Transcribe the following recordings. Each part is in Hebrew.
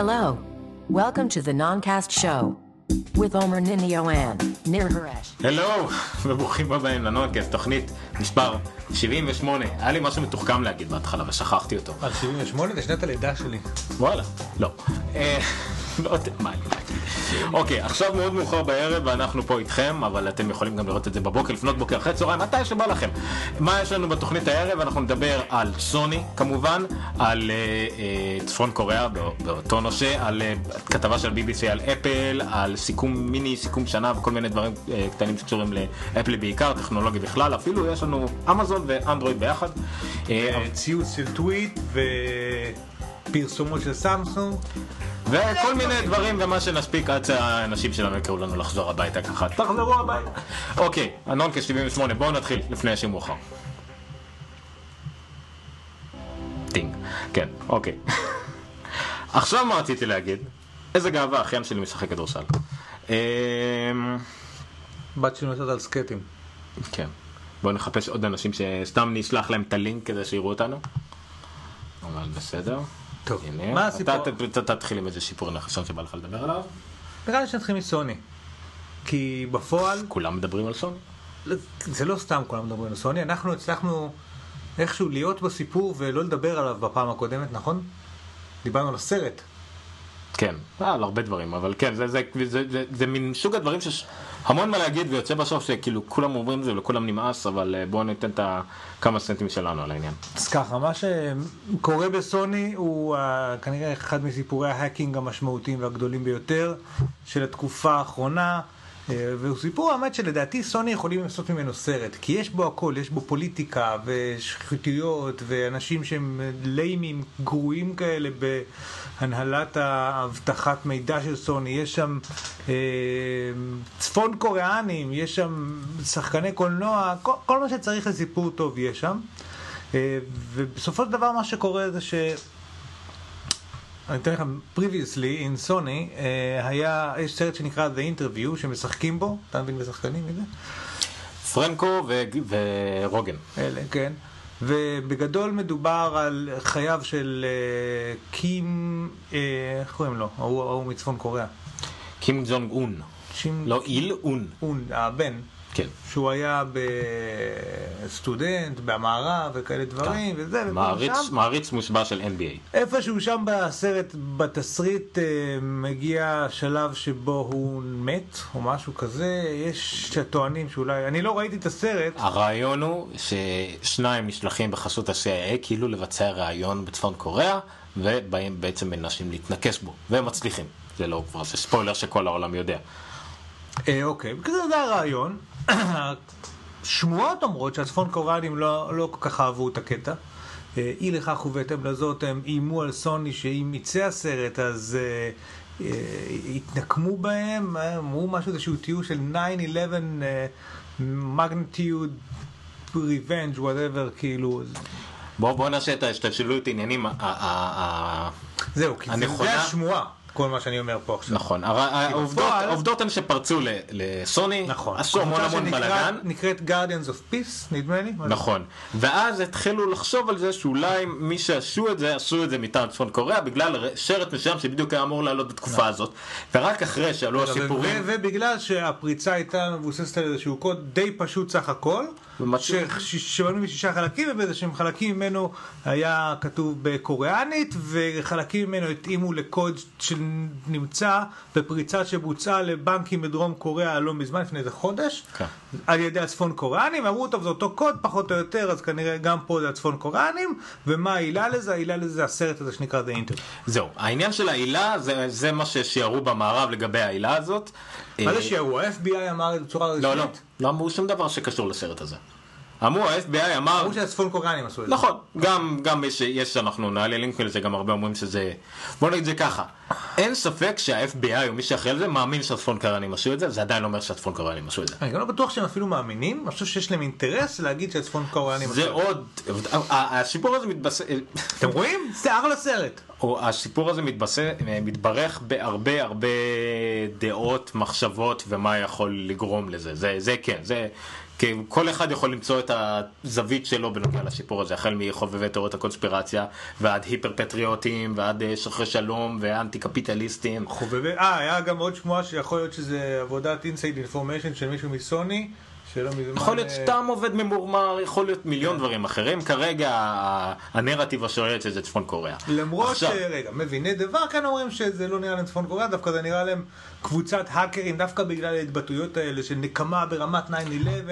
Hello. Welcome to the Noncast Show with Omer Ninioan, Nir Haresh. הלו, וברוכים הבאים לנונקאסט, תוכנית מספר 78. היה לי משהו מתוחכם להגיד בהתחלה ושכחתי אותו. על 78 זה שנת הלידה שלי. וואלה, לא. לא להגיד. אוקיי, עכשיו מאוד מאוחר בערב ואנחנו פה איתכם, אבל אתם יכולים גם לראות את זה בבוקר, לפנות בוקר, אחרי צהריים, מתי שבא לכם. מה יש לנו בתוכנית הערב? אנחנו נדבר על סוני, כמובן, על אה, צפון קוריאה בא- באותו נושא, על אה, כתבה של BBC על אפל, על סיכום, מיני סיכום שנה וכל מיני דברים אה, קטנים שקשורים לאפל בעיקר, טכנולוגיה בכלל, אפילו יש לנו אמזון ואנדרואיד ביחד. ציוץ של טוויט ופרסומות של סמסונג. וכל מיני דברים ומה שנספיק עד שהאנשים שלנו יקראו לנו לחזור הביתה ככה. תחזרו הביתה. אוקיי, הנונקה 78, בואו נתחיל לפני שמאוחר. טינג. כן, אוקיי. עכשיו מה רציתי להגיד? איזה גאווה, אחיין שלי משחק כדורסל. אמ, בת שלי נוסעת על סקטים. כן. בואו נחפש עוד אנשים שסתם נשלח להם את הלינק כדי שיראו אותנו. אבל בסדר. טוב, מה הסיפור? אתה- תתחיל עם איזה שיפור נחשון שבא לך לדבר עליו. נראה לי שנתחיל מסוני. כי בפועל, כולם מדברים על סוני? זה לא סתם כולם מדברים על סוני, אנחנו הצלחנו איכשהו להיות בסיפור ולא לדבר עליו בפעם הקודמת, נכון? דיברנו על הסרט. כן, אה, על הרבה דברים, אבל כן, זה, זה, זה, זה, זה, זה מין סוג הדברים שיש המון מה להגיד ויוצא בסוף שכאילו כולם אומרים זה ולכולם נמאס, אבל אה, בואו ניתן את הכמה סנטים שלנו על העניין. אז ככה, מה שקורה בסוני הוא uh, כנראה אחד מסיפורי ההאקינג המשמעותיים והגדולים ביותר של התקופה האחרונה. Uh, והוא סיפור האמת שלדעתי סוני יכולים לעשות ממנו סרט, כי יש בו הכל, יש בו פוליטיקה ושחיתויות ואנשים שהם ליימים גרועים כאלה בהנהלת האבטחת מידע של סוני, יש שם אה, צפון קוריאנים, יש שם שחקני קולנוע, כל, כל מה שצריך לסיפור טוב יש שם. אה, ובסופו של דבר מה שקורה זה ש... אני אתן לכם, previously in Sony אה, היה, יש סרט שנקרא The Interview שמשחקים בו, אתה מבין בשחקנים מי זה? פרנקו ו- ורוגן. אלה, כן. ובגדול מדובר על חייו של אה, קים, אה, איך קוראים לו? ההוא מצפון קוריאה. קים ג'ונג און. לא איל און. און, הבן. כן. שהוא היה בסטודנט, במערב וכאלה דברים, וזה, ופה כן. מעריץ, ושם. מעריץ מושבע של NBA. איפשהו שם בסרט, בתסריט, אה, מגיע שלב שבו הוא מת, או משהו כזה, יש שטוענים שאולי, אני לא ראיתי את הסרט, הרעיון הוא ששניים נשלחים בחסות ה-CIA כאילו לבצע ראיון בצפון קוריאה ובהם בעצם מנסים להתנקש בו והם מצליחים. זה לא כבר, זה ספוילר שכל העולם יודע. אה, אוקיי, זה הרעיון. שמועות אומרות שהצפון קוריאנים לא, לא כל כך אהבו את הקטע. אה, אי לכך ובהתאם לזאת הם איימו על סוני שאם יצא הסרט אז אה, אה, יתנקמו בהם, אה, אמרו משהו איזשהו תיאור של 9-11 אה, magnitude revenge whatever כאילו בואו בוא נעשה את ההשתלשלות עניינים. זהו כי זה השמועה כל מה שאני אומר פה עכשיו. נכון, העובדות הן שפרצו לסוני, נכון. עשו המון המון בלאגן. נקראת Guardians of Peace נדמה לי. נכון, ואז התחילו לחשוב על זה שאולי מי שעשו את זה, עשו את זה מטעם צפון קוריאה בגלל שרט מסוים שבדיוק היה אמור לעלות בתקופה הזאת ורק אחרי שעלו הסיפורים, ו- ובגלל שהפריצה הייתה מבוססת על איזשהו קוד די פשוט סך הכל, שבנו משישה חלקים, ובאיזה שהם חלקים ממנו היה כתוב בקוריאנית, וחלקים ממנו התאימו לקוד שנמצא בפריצה שבוצעה לבנקים בדרום קוריאה לא מזמן, לפני איזה חודש, כן. על ידי הצפון קוריאנים, אמרו טוב זה אותו קוד פחות או יותר, אז כנראה גם פה זה הצפון קוריאנים, ומה העילה לזה? העילה לזה זה הסרט הזה שנקרא The Interview. זהו, העניין של העילה זה, זה מה ששיערו במערב לגבי העילה הזאת. מה אה, זה שיערו? ה-FBI אמר את זה בצורה רשמית? לא, לא, לא אמרו שום דבר שקשור לסרט הזה. אמרו, ה-FBI אמר, אמרו שהצפון קוריאנים עשו את זה. נכון, גם, גם יש, יש, אנחנו נעלה לינק לזה, גם הרבה אומרים שזה, בוא נגיד זה ככה, אין ספק שה-FBI או מי שאחראי על זה מאמין שהצפון קוריאנים עשו את זה, זה עדיין לא אומר שהצפון קוריאנים עשו את זה. אני גם לא בטוח שהם אפילו מאמינים, אני חושב שיש להם אינטרס להגיד שהצפון קוריאנים זה עשו את עוד, ה- הסיפור הזה מתבסס, אתם רואים? שיער לסרט. הסיפור הזה מתבסס, מתברך בהרבה הרבה דעות, מחשבות ומה יכול לגרום לזה, זה, זה כן, זה כי כל אחד יכול למצוא את הזווית שלו בנוגע לסיפור הזה, החל מחובבי תיאוריות הקונספירציה, ועד היפר פטריוטים, ועד אה, שוחרי שלום, ואנטי קפיטליסטים. חובבי, אה, היה גם עוד שמועה שיכול להיות שזה עבודת inside information של מישהו מסוני. יכול להיות אה, סתם עובד ממורמר, יכול להיות מיליון דברים אחרים. כרגע ה- הנרטיב השולט שזה צפון קוריאה. למרות ש... רגע, מביני דבר כאן אומרים שזה לא נראה להם צפון קוריאה, דווקא זה נראה להם קבוצת האקרים, דווקא בגלל ההתבטאויות האלה של נקמה ברמת 9-11.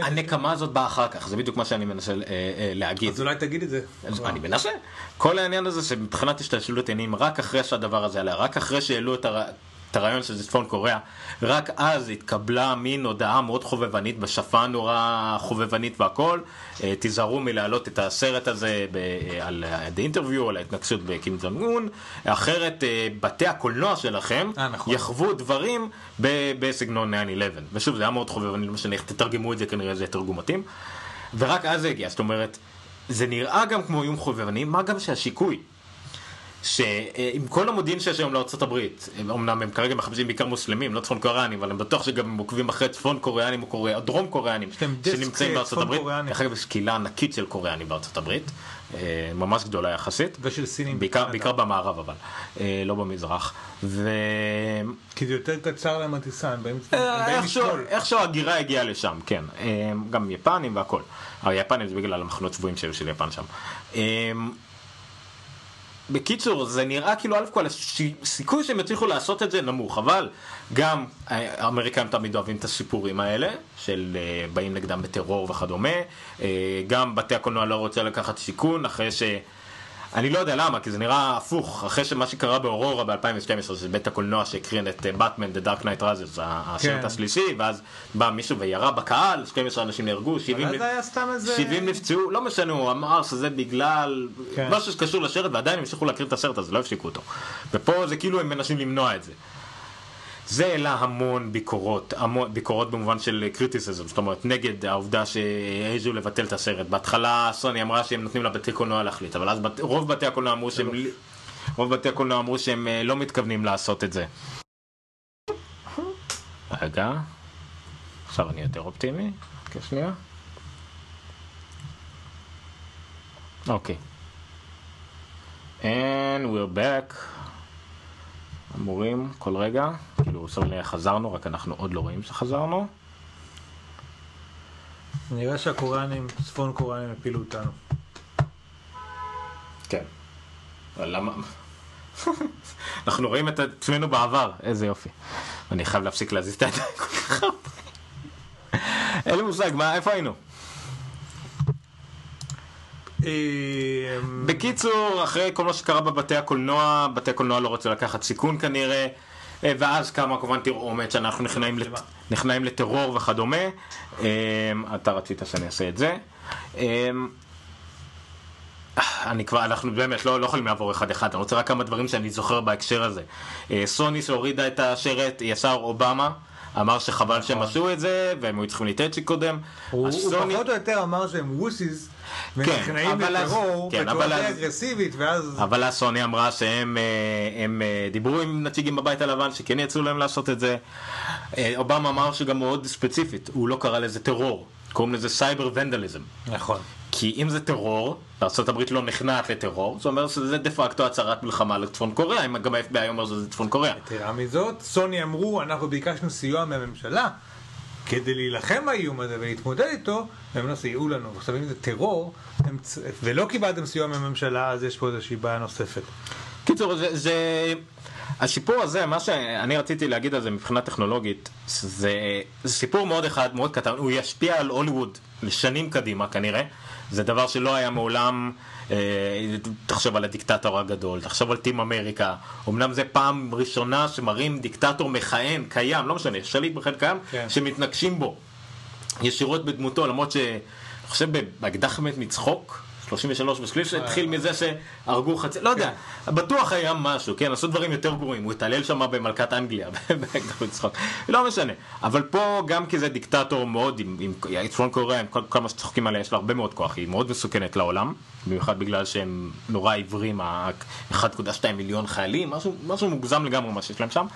הנקמה הזאת באה אחר כך, זה בדיוק מה שאני מנסה אה, אה, להגיד. אז אולי תגיד את זה. אני מנסה. כל העניין הזה שמבחינת השתלשלות עניינים, רק אחרי שהדבר הזה עלה, רק אחרי שהעלו את, הר... את הרעיון שזה צפון קוריאה, רק אז התקבלה מין הודעה מאוד חובבנית, בשפה נורא חובבנית והכל. אה, תיזהרו מלהעלות את הסרט הזה ב... אה, על The Interview, על ההתנגשות בקים ג'ונג און, אחרת אה, בתי הקולנוע שלכם אה, נכון. יחוו דברים ב... בסגנון 9-11. ושוב, זה היה מאוד חובבני, לא משנה איך תתרגמו את זה, כנראה זה תרגום מתאים. ורק אז זה הגיע, זאת אומרת, זה נראה גם כמו איום חובבני, מה גם שהשיקוי, שעם כל המודיעין שיש היום לארצות הברית, אמנם הם כרגע מחפשים בעיקר מוסלמים, לא צפון קוריאנים, אבל אני בטוח שגם הם עוקבים אחרי צפון קוריאנים או קוריאה, דרום קוריאנים, שנמצאים. קוריאנים. דרך אגב, יש קהילה ענקית של קוריאנים הברית, אה, ממש גדולה יחסית. ושל סינים. בעיקר. בעיקר במערב אבל, אה, לא במזרח. ו... כי זה יותר קצר להם הטיסה, הם באים הם אה, לשקול. איכשהו הגירה הגיעה לשם, כן. גם יפנים והכל. היפנים זה בגלל המחנות שבויים שהיו של יפן שם. בקיצור, זה נראה כאילו א' כל הסיכוי שהם יצליחו לעשות את זה נמוך, אבל גם אה, האמריקאים תמיד אוהבים את הסיפורים האלה, של אה, באים נגדם בטרור וכדומה, אה, גם בתי הקולנוע לא רוצה לקחת סיכון, אחרי ש... אני לא יודע למה, כי זה נראה הפוך, אחרי שמה שקרה באורורה ב-2012, זה בית הקולנוע שהקרין את באטמן, The Dark Knight Rises, הסרט כן. השלישי, ואז בא מישהו וירה בקהל, 12 אנשים נהרגו, 70 אבל אז היה סתם איזה... 70 נפצעו, לא משנה, הוא אמר שזה בגלל כן. משהו שקשור לשרת, ועדיין המשיכו להקרין את הסרט הזה, לא הפסיקו אותו. ופה זה כאילו הם מנסים למנוע את זה. זה העלה המון ביקורות, המון, ביקורות במובן של קריטיסיזם, זאת אומרת נגד העובדה שהעזו לבטל את הסרט. בהתחלה סוני אמרה שהם נותנים לבתי קולנוע להחליט, אבל אז בת, רוב בתי הקולנוע אמרו שהם, רוב בתי הקולנוע אמרו שהם אה, לא מתכוונים לעשות את זה. רגע, עכשיו אני יותר אופטימי, חכה שנייה. אוקיי. And we're back. אמורים כל רגע, כאילו סבלני חזרנו, רק אנחנו עוד לא רואים שחזרנו. נראה שהקוריאנים, צפון קוריאנים הפילו אותנו. כן. אבל למה? אנחנו רואים את עצמנו בעבר, איזה יופי. אני חייב להפסיק להזיז את הידיים כל כך הרבה. אין לי מושג, מה, איפה היינו? אה, בקיצור, אחרי כל מה שקרה בבתי הקולנוע, בתי הקולנוע לא רצו לקחת סיכון כנראה, אה, ואז קמה כמובן תרעומת שאנחנו נכנעים, לט... נכנעים לטרור וכדומה. אה, אתה רצית שאני אעשה את זה. אה, אני כבר, אנחנו באמת לא, לא יכולים לעבור אחד אחד, אני רוצה רק כמה דברים שאני זוכר בהקשר הזה. אה, סוני שהורידה את השרט, ישר אובמה, אמר שחבל שהם עשו את זה, והם היו צריכים להתאצ'י קודם. הוא פחות או יותר אמר שהם ווסיס ונכנעים אבל אז- לטרור כן, בצורה אגרסיבית ואז אבל אז סוני אמרה שהם אה, הם, אה, דיברו עם נציגים בבית הלבן שכן יצאו להם לעשות את זה. אה, אובמה אמר שגם מאוד ספציפית, הוא לא קרא לזה טרור, קוראים לזה cyber vandalism. נכון כי אם זה טרור, ארה"ב לא נכנעת לטרור, זה אומר שזה דה פקטו הצהרת מלחמה לצפון קוריאה, אם גם ה-FBI אומר שזה צפון קוריאה. יתרה מזאת סוני אמרו אנחנו ביקשנו סיוע מהממשלה כדי להילחם באיום הזה ולהתמודד איתו והם לא סייעו לנו. עכשיו אם זה טרור הם ולא קיבלתם סיוע מהממשלה אז יש פה איזושהי בעיה נוספת. קיצור, זה, זה... הסיפור הזה, מה שאני רציתי להגיד על זה מבחינה טכנולוגית, זה, זה סיפור מאוד אחד, מאוד קטן, הוא ישפיע על הוליווד לשנים קדימה כנראה, זה דבר שלא היה מעולם, אה, תחשוב על הדיקטטור הגדול, תחשוב על טים אמריקה, אמנם זה פעם ראשונה שמראים דיקטטור מכהן, קיים, לא משנה, שליט מכהן קיים, כן. שמתנגשים בו ישירות בדמותו, למרות ש... אני חושב באקדח מת מצחוק, 33 ושליש התחיל מזה שהרגו חצי, לא יודע, בטוח היה משהו, כן, עשו דברים יותר גרועים, הוא התעלל שם במלכת אנגליה, לא משנה, אבל פה גם כי זה דיקטטור מאוד, עם, צפון קוריאה, עם כל, מה שצוחקים עליה, יש לה הרבה מאוד כוח, היא מאוד מסוכנת לעולם, במיוחד בגלל שהם נורא עיוורים, ה-1.2 מיליון חיילים, משהו, משהו מוגזם לגמרי מה שיש להם שם,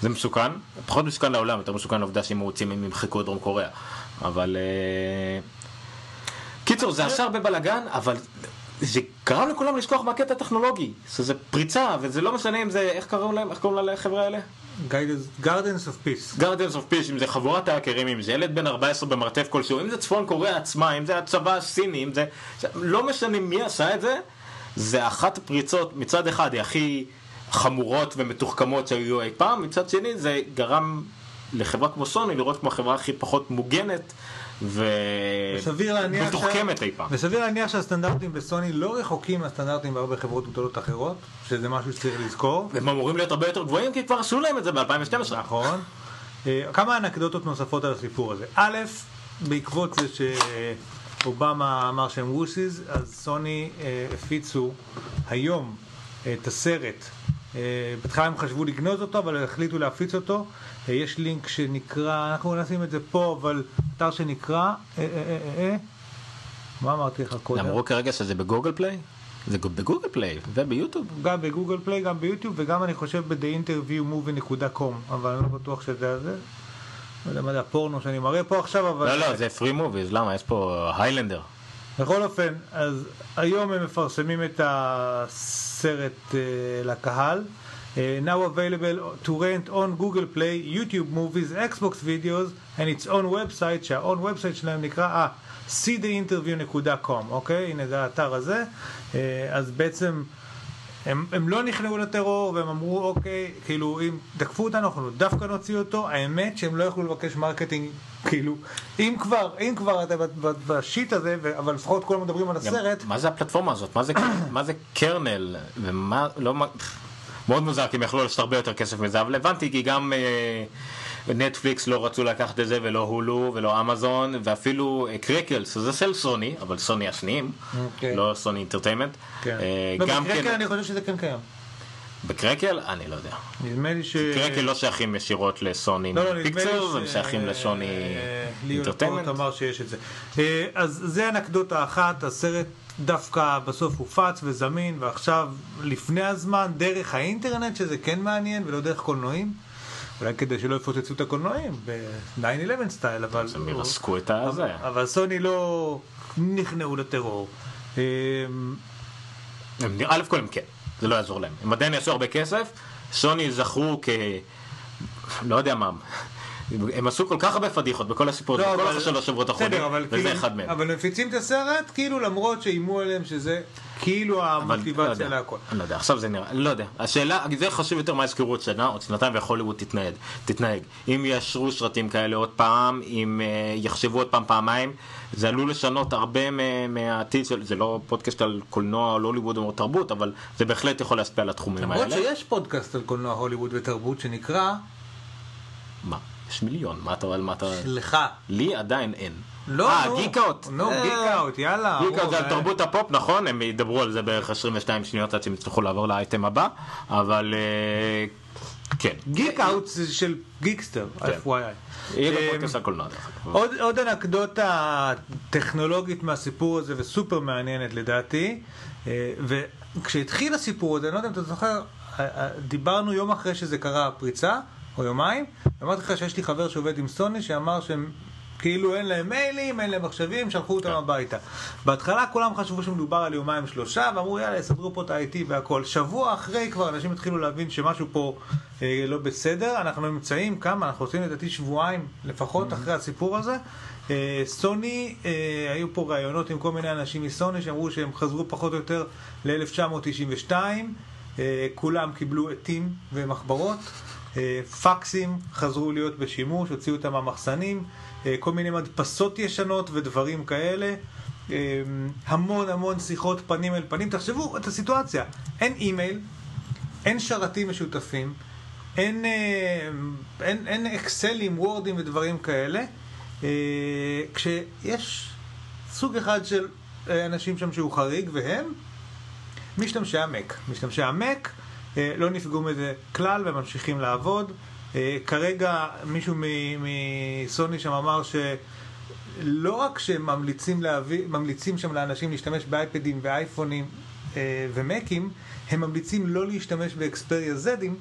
זה מסוכן, פחות מסוכן לעולם, יותר מסוכן לעובדה שהם רוצים הם ימחקו את דרום קוריאה, אבל... Uh... קיצור, זה עשה הרבה בלאגן, אבל זה גרם לכולם לשכוח מהקטע הטכנולוגי. זה פריצה, וזה לא משנה אם זה, איך קראו להם, איך קוראים לחבר'ה האלה? Guardians of Peace. Guardians of Peace, אם זה חבורת האקרים, אם זה ילד בן 14 במרתף כלשהו, אם זה צפון קוריאה עצמה, אם זה הצבא הסיני, אם זה... לא משנה מי עשה את זה, זה אחת הפריצות, מצד אחד היא הכי חמורות ומתוחכמות שהיו אי פעם, מצד שני זה גרם לחברה כמו סוני לראות כמו החברה הכי פחות מוגנת. ומתוחכמת אי פעם. וסביר להניח שהסטנדרטים בסוני לא רחוקים מהסטנדרטים בהרבה חברות גדולות אחרות, שזה משהו שצריך לזכור. והם אמורים להיות הרבה יותר גבוהים כי כבר עשו להם את זה ב-2012. נכון. אה, כמה אנקדוטות נוספות על הסיפור הזה. א', בעקבות זה שאובמה אמר שהם ווסיז, אז סוני אה, הפיצו היום את הסרט. אה, בהתחלה הם חשבו לגנוז אותו, אבל החליטו להפיץ אותו. יש לינק שנקרא, אנחנו נשים את זה פה, אבל אתר שנקרא, אה, אה, אה, מה אמרתי לך קודם? אמרו כרגע שזה בגוגל פליי? זה בגוגל פליי וביוטיוב. גם בגוגל פליי, גם ביוטיוב, וגם אני חושב ב-theinterviewmovie.com, אבל אני לא בטוח שזה זה. לא יודע מה זה הפורנו שאני מראה פה עכשיו, אבל... לא, לא, זה פרי מוביז, למה? יש פה היילנדר. בכל אופן, אז היום הם מפרסמים את הסרט לקהל. Uh, now available to rent on Google Play, YouTube Movies, Xbox Videos and its own website שה own website שלהם נקרא אה, seetheinterview.com, אוקיי? הנה זה האתר הזה. אה, אז בעצם הם, הם לא נכנעו לטרור והם אמרו אוקיי, כאילו אם תקפו אותנו אנחנו דווקא נוציא אותו, האמת שהם לא יכלו לבקש marketing, כאילו אם כבר, אם כבר אתה ב shit הזה, אבל לפחות כולם מדברים על הסרט. מה זה הפלטפורמה הזאת? מה זה, מה זה Kernel? ומה, לא... מאוד מוזר, כי הם יכלו לעשות הרבה יותר כסף מזה, אבל הבנתי כי גם אה, נטפליקס לא רצו לקחת את זה, ולא הולו, ולא אמזון, ואפילו אה, Crackle, זה של סוני, אבל סוני השניים, okay. אוקיי. לא Sony Entertainment. כן. אה, לא, כן... אני חושב שזה כן קיים. ב Crackle? אני לא יודע. נדמה לי ש... Crackle לא שייכים ישירות לסוני לא, לא, הם שייכים ל Sony Entertainment. ליאון אמר שיש את זה. אה, אז זה אנקדוטה אחת, הסרט דווקא בסוף הופץ וזמין, ועכשיו לפני הזמן, דרך האינטרנט, שזה כן מעניין, ולא דרך קולנועים. אולי כדי שלא יפוצצו את הקולנועים, ב-9-11 סטייל, אבל... הם ירסקו את הזה. אבל סוני לא נכנעו לטרור. אמ, א' כל הם כן, זה לא יעזור להם. הם עדיין יעשו הרבה כסף, סוני זכרו כ... לא יודע מה, הם עשו כל כך הרבה פדיחות בכל הסיפור הזה, בכל השלוש שבועות האחרונים, וזה כאילו, אחד מהם. אבל מפיצים את הסרט כאילו למרות שאיימו עליהם שזה כאילו המוטיבציה לא להכל. אני לא יודע, עכשיו זה נראה, לא יודע. השאלה, זה חשוב יותר מה יזכרו עוד שנה, עוד שנתיים והוליווד תתנהג, תתנהג. אם יאשרו סרטים כאלה עוד פעם, אם אה, יחשבו עוד פעם פעמיים, זה עלול לשנות הרבה מהעתיד של, זה לא פודקאסט על קולנוע או הוליווד או תרבות, אבל זה בהחלט יכול להשפיע על התחומים האלה. למרות שיש פודקאסט על קולנוע הוליווד ותרבות שנקרא... מה? יש מיליון, מה אתה, מה אתה... לך. לי עדיין אין. לא, אה, נו. גיקאוט. נו, גיקאוט, יאללה. גיקאוט זה על תרבות הפופ, נכון? הם ידברו על זה בערך 22 שניות עד שהם יצטרכו לעבור לאייטם הבא, אבל כן. גיקאוט זה של גיקסטר, FYI. יהיה גם פודקאסט על קולנוע. עוד אנקדוטה טכנולוגית מהסיפור הזה וסופר מעניינת לדעתי, וכשהתחיל הסיפור הזה, אני לא יודע אם אתה זוכר, דיברנו יום אחרי שזה קרה הפריצה. או יומיים, אמרתי לך שיש לי חבר שעובד עם סוני שאמר שהם כאילו אין להם מיילים, אין להם מחשבים, שלחו אותם כן. הביתה. בהתחלה כולם חשבו שמדובר על יומיים שלושה, ואמרו יאללה, יסדרו פה את ה-IT והכל. שבוע אחרי כבר אנשים התחילו להבין שמשהו פה אה, לא בסדר. אנחנו נמצאים כמה, אנחנו עושים לדעתי שבועיים לפחות mm-hmm. אחרי הסיפור הזה. אה, סוני, אה, היו פה ראיונות עם כל מיני אנשים מסוני שאמרו שהם חזרו פחות או יותר ל-1992. אה, כולם קיבלו עטים ומחברות. אה, פקסים חזרו להיות בשימוש, הוציאו אותם מהמחסנים, אה, כל מיני מדפסות ישנות ודברים כאלה. אה, המון המון שיחות פנים אל פנים. תחשבו את הסיטואציה, אין אימייל, אין שרתים משותפים, אין, אין, אין אקסלים, וורדים ודברים כאלה, כשיש סוג אחד של אנשים שם שהוא חריג, והם משתמשי המק. משתמשי המק לא נפגעו מזה כלל וממשיכים לעבוד. אה, כרגע מישהו מסוני שם אמר שלא רק שהם ממליצים, להביא, ממליצים שם לאנשים להשתמש באייפדים ואייפונים אה, ומקים, הם ממליצים לא להשתמש באקספריה זדים.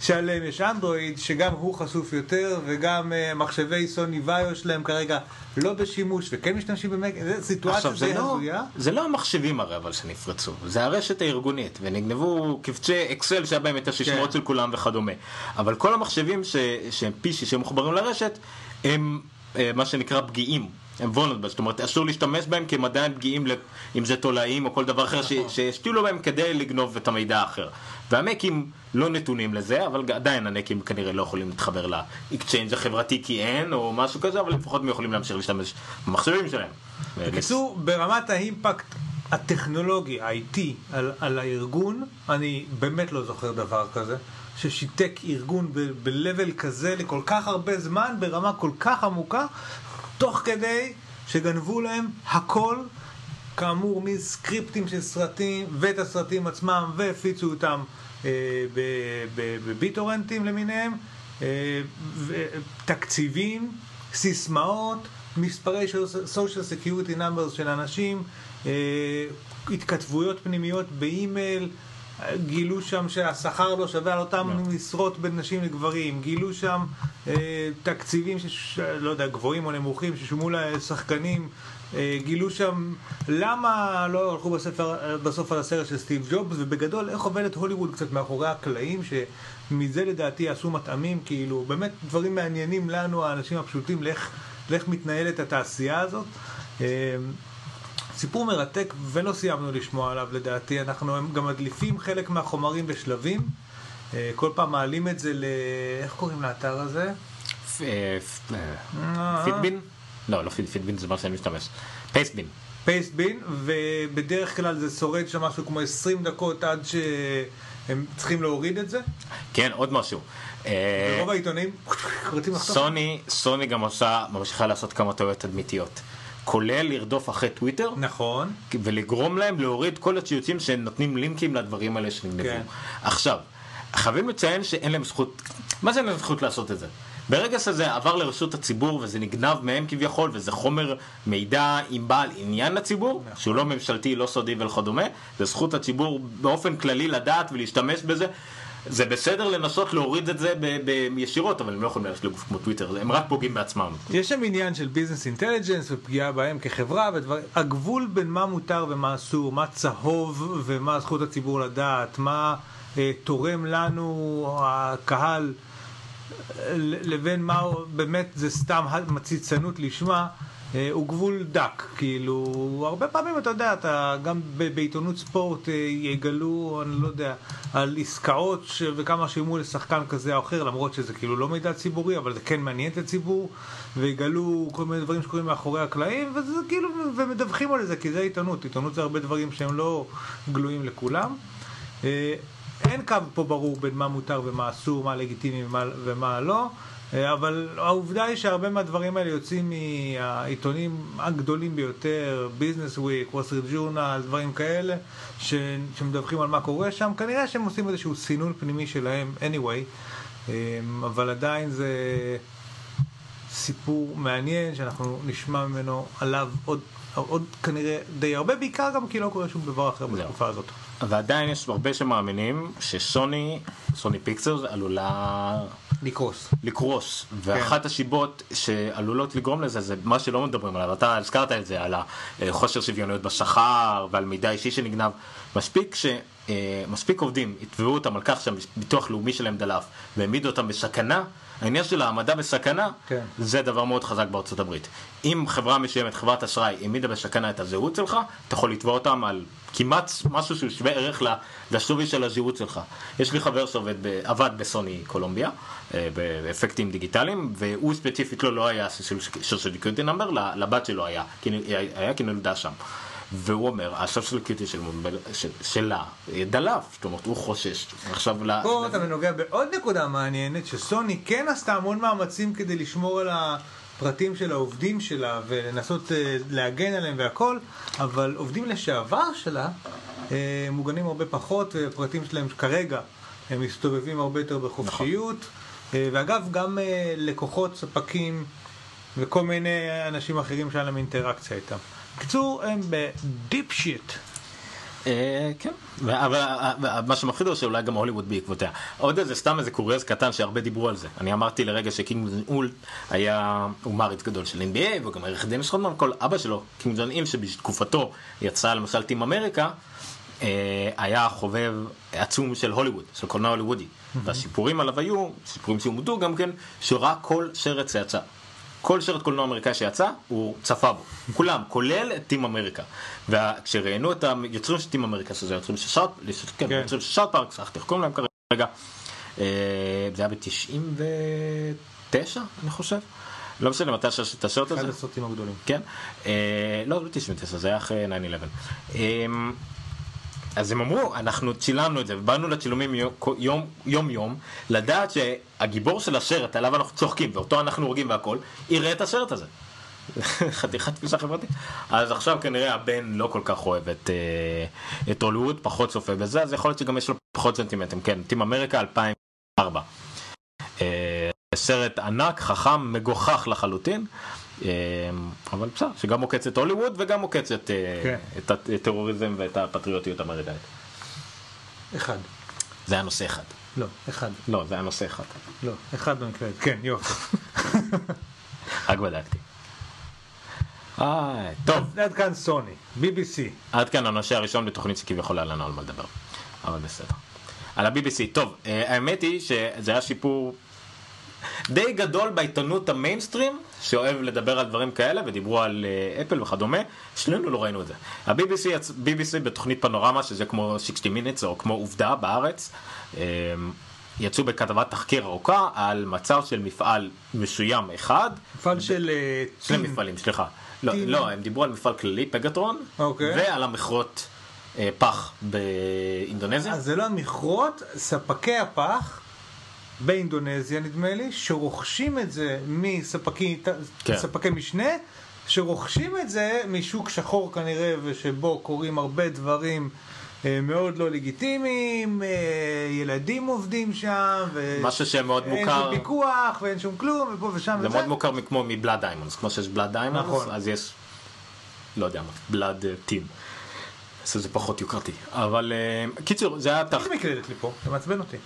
שעליהם יש אנדרואיד, שגם הוא חשוף יותר, וגם uh, מחשבי סוני ואיו שלהם כרגע לא בשימוש, וכן משתמשים במק, זו סיטואציה די לא, הזויה. זה לא המחשבים הרי אבל שנפרצו, זה הרשת הארגונית, ונגנבו קבצי אקסל שהיה בהם את הסיסמאות כן. של כולם וכדומה. אבל כל המחשבים ש, שהם PC שמחוברים לרשת, הם אה, מה שנקרא פגיעים. הם וולנדבל, זאת אומרת אסור להשתמש בהם כי הם עדיין פגיעים, אם זה תולעים או כל דבר אחר נכון. שהשתילו בהם כדי לגנוב את המידע האחר. והמקים לא נתונים לזה, אבל עדיין הנקים כנראה לא יכולים להתחבר לאקצ'יינג' החברתי כי אין, או משהו כזה, אבל לפחות הם יכולים להמשיך להשתמש במחשבים שלהם. בקיצור, ברמת האימפקט הטכנולוגי, ה-IT, על, על הארגון, אני באמת לא זוכר דבר כזה, ששיתק ארגון ב-level כזה לכל כך הרבה זמן, ברמה כל כך עמוקה, תוך כדי שגנבו להם הכל, כאמור, מסקריפטים של סרטים, ואת הסרטים עצמם, והפיצו אותם אה, בביטורנטים למיניהם, אה, תקציבים, סיסמאות, מספרי social security numbers של אנשים, אה, התכתבויות פנימיות באימייל, גילו שם שהשכר לא שווה על אותם לא. משרות בין נשים לגברים, גילו שם אה, תקציבים, שש, לא יודע, גבוהים או נמוכים ששולמו לשחקנים, אה, גילו שם למה לא הלכו בספר, בסוף על הסרט של סטיב ג'ובס, ובגדול איך עובדת הוליווד קצת מאחורי הקלעים, שמזה לדעתי עשו מטעמים, כאילו, באמת דברים מעניינים לנו, האנשים הפשוטים, לאיך, לאיך מתנהלת התעשייה הזאת. אה, סיפור מרתק ולא סיימנו לשמוע עליו לדעתי, אנחנו גם מדליפים חלק מהחומרים בשלבים, אה, כל פעם מעלים את זה ל... איך קוראים לאתר הזה? פ- אה, אה? לא, לא פיטבין זה מה שאני משתמש. פייסטבין. פייסטבין, ובדרך כלל זה שורד שם משהו כמו 20 דקות עד שהם צריכים להוריד את זה. כן, עוד משהו. ורוב העיתונים רוצים לחתוך. סוני, סוני גם עושה, ממשיכה לעשות כמה טעויות תדמיתיות. כולל לרדוף אחרי טוויטר, נכון. ולגרום להם להוריד כל הציוצים שנותנים לינקים לדברים האלה שנגנבו. כן. עכשיו, חייבים לציין שאין להם זכות, מה זה אין להם זכות לעשות את זה? ברגע שזה עבר לרשות הציבור וזה נגנב מהם כביכול וזה חומר מידע עם בעל עניין לציבור, נכון. שהוא לא ממשלתי, לא סודי וכדומה, זה זכות הציבור באופן כללי לדעת ולהשתמש בזה. זה בסדר לנסות להוריד את זה ישירות, אבל הם לא יכולים ללכת לגוף כמו טוויטר, הם רק פוגעים בעצמם. יש שם עניין של business intelligence ופגיעה בהם כחברה ודברים, הגבול בין מה מותר ומה אסור, מה צהוב ומה זכות הציבור לדעת, מה אה, תורם לנו הקהל אה, לבין מה באמת זה סתם מציצנות לשמה, הוא גבול דק, כאילו, הרבה פעמים אתה יודע, אתה גם בעיתונות ספורט אה, יגלו, אני לא יודע, על עסקאות ש... וכמה שילמו לשחקן כזה או אחר, למרות שזה כאילו לא מידע ציבורי, אבל זה כן מעניין את הציבור, ויגלו כל מיני דברים שקורים מאחורי הקלעים, וזה כאילו, ומדווחים על זה, כי זה עיתונות, עיתונות זה הרבה דברים שהם לא גלויים לכולם. אה, אין קו פה ברור בין מה מותר ומה אסור, מה לגיטימי ומה, ומה לא, אה, אבל העובדה היא שהרבה מהדברים האלה יוצאים מהעיתונים הגדולים ביותר, Business Week, Wall Street Journal, דברים כאלה, ש, שמדווחים על מה קורה שם, כנראה שהם עושים איזשהו סינון פנימי שלהם anyway, אה, אבל עדיין זה סיפור מעניין שאנחנו נשמע ממנו עליו עוד, עוד כנראה די הרבה, בעיקר גם כי לא קורה שום דבר אחר זהו. בתקופה הזאת. ועדיין יש הרבה שמאמינים שסוני, סוני פיקסלס עלולה לקרוס. לקרוס, ואחת השיבות שעלולות לגרום לזה זה מה שלא מדברים עליו, אתה הזכרת את זה, על החוסר שוויוניות בשכר ועל מידע אישי שנגנב, מספיק ש... אה, מספיק עובדים יתבעו אותם על כך שהביטוח לאומי שלהם דלף והעמידו אותם בסכנה, העניין של העמדה בסכנה כן. זה דבר מאוד חזק בארצות הברית. אם חברה מסוימת, חברת אשראי, העמידה בסכנה את הזהות שלך, אתה יכול לתבוע אותם על כמעט משהו שהוא שווה ערך לשווי של הזהות שלך. יש לי חבר שעובד, ב- עבד בסוני קולומביה, באפקטים דיגיטליים, והוא ספציפית לו לא היה של סקוריטי נאמבר, לבת שלו היה, היה כי נולדה שם. והוא אומר, הסושיאל קיוטי של, של, שלה אה, דלף, זאת אומרת, הוא חושש. עכשיו, ל- פה אתה נוגע בעוד נקודה מעניינת, שסוני כן עשתה המון מאמצים כדי לשמור על הפרטים של העובדים שלה ולנסות אה, להגן עליהם והכל, אבל עובדים לשעבר שלה אה, מוגנים הרבה פחות, והפרטים שלהם כרגע הם מסתובבים הרבה יותר בחופשיות. אה, ואגב, גם אה, לקוחות, ספקים וכל מיני אנשים אחרים שהיה להם אינטראקציה איתם. בקיצור, הם בדיפ שיט. אה, כן, אבל אה, מה שמפחיד הוא שאולי גם הוליווד בעקבותיה. עוד איזה סתם איזה קוריוז קטן שהרבה דיברו על זה. אני אמרתי לרגע שקינג ג'ון אול היה, הוא מעריץ גדול של NBA, והוא גם ערך דין משכון כל אבא שלו, קים ג'ונג איל, שבתקופתו יצא למשל Team America, אה, היה חובב עצום של הוליווד, של קולנוע הוליוודי. והסיפורים עליו היו, סיפורים שאומתו גם כן, שהוא ראה כל סרט שיצא. כל סרט קולנוע אמריקאי שיצא, הוא צפה בו. כולם, כולל את Team America. וכשראיינו את היוצרים של Team America, שזה היוצרים של South, כן, כן. היוצרים של South Park, שכחתי איך קוראים להם כרגע. אה, זה היה ב-99, אני חושב. לא משנה מתי שעשו את אחד הזה. הסרטים הגדולים. כן. אה, לא, לא 99, זה היה אחרי 9-11. אז הם אמרו, אנחנו צילמנו את זה, ובאנו לצילומים יום יום, יום, יום לדעת שהגיבור של הסרט, עליו אנחנו צוחקים, ואותו אנחנו הורגים והכל, יראה את הסרט הזה. חתיכת תפיסה חברתית. אז עכשיו כנראה הבן לא כל כך אוהב את, אה, את הוליווד, פחות צופה בזה, אז יכול להיות שגם יש לו פחות סנטימנטים. כן, טים אמריקה 2004. אה, סרט ענק, חכם, מגוחך לחלוטין. אה, אבל בסדר, שגם עוקץ את הוליווד וגם עוקץ את, אה, כן. את הטרוריזם ואת הפטריוטיות האמריקאית. אחד. זה היה נושא אחד. לא, אחד. לא, זה היה נושא אחד. לא, אחד במקרה. כן, יופי. רק בדקתי. אה, טוב, עד כאן סוני, BBC. עד כאן הנושא הראשון בתוכנית שכביכול היה לנו על מה לדבר. אבל בסדר. על ה-BBC. טוב, אה, האמת היא שזה היה שיפור די גדול בעיתונות המיינסטרים, שאוהב לדבר על דברים כאלה, ודיברו על אה, אפל וכדומה, שנינו לא ראינו את זה. ה-BBC. BBC בתוכנית פנורמה, שזה כמו 60 Minutes או כמו עובדה בארץ, אה, יצאו בכתבת תחקיר ארוכה על מצב של מפעל מסוים אחד, מפעל של אה, שני. מפעלים, סליחה. לא. לא, הם דיברו על מפעל כללי, פגטרון, אוקיי. ועל המכרות פח באינדונזיה. אז זה לא המכרות, ספקי הפח באינדונזיה נדמה לי, שרוכשים את זה מספקי כן. ספקי משנה, שרוכשים את זה משוק שחור כנראה, ושבו קורים הרבה דברים אה, מאוד לא לגיטימיים, אה, ילדים עובדים שם, ו... משהו שמאוד אין מוכר. שום פיקוח ואין שום כלום, ופה ושם זה וזה. מאוד מוכר כמו מ blood diamonds, כמו שיש blood diamonds, נכון. אז יש, לא יודע מה, בלאד טים. אז זה פחות יוקרתי. אבל אה, קיצור, זה היה תח... יש מקלדת לי פה, זה מעצבן אותי.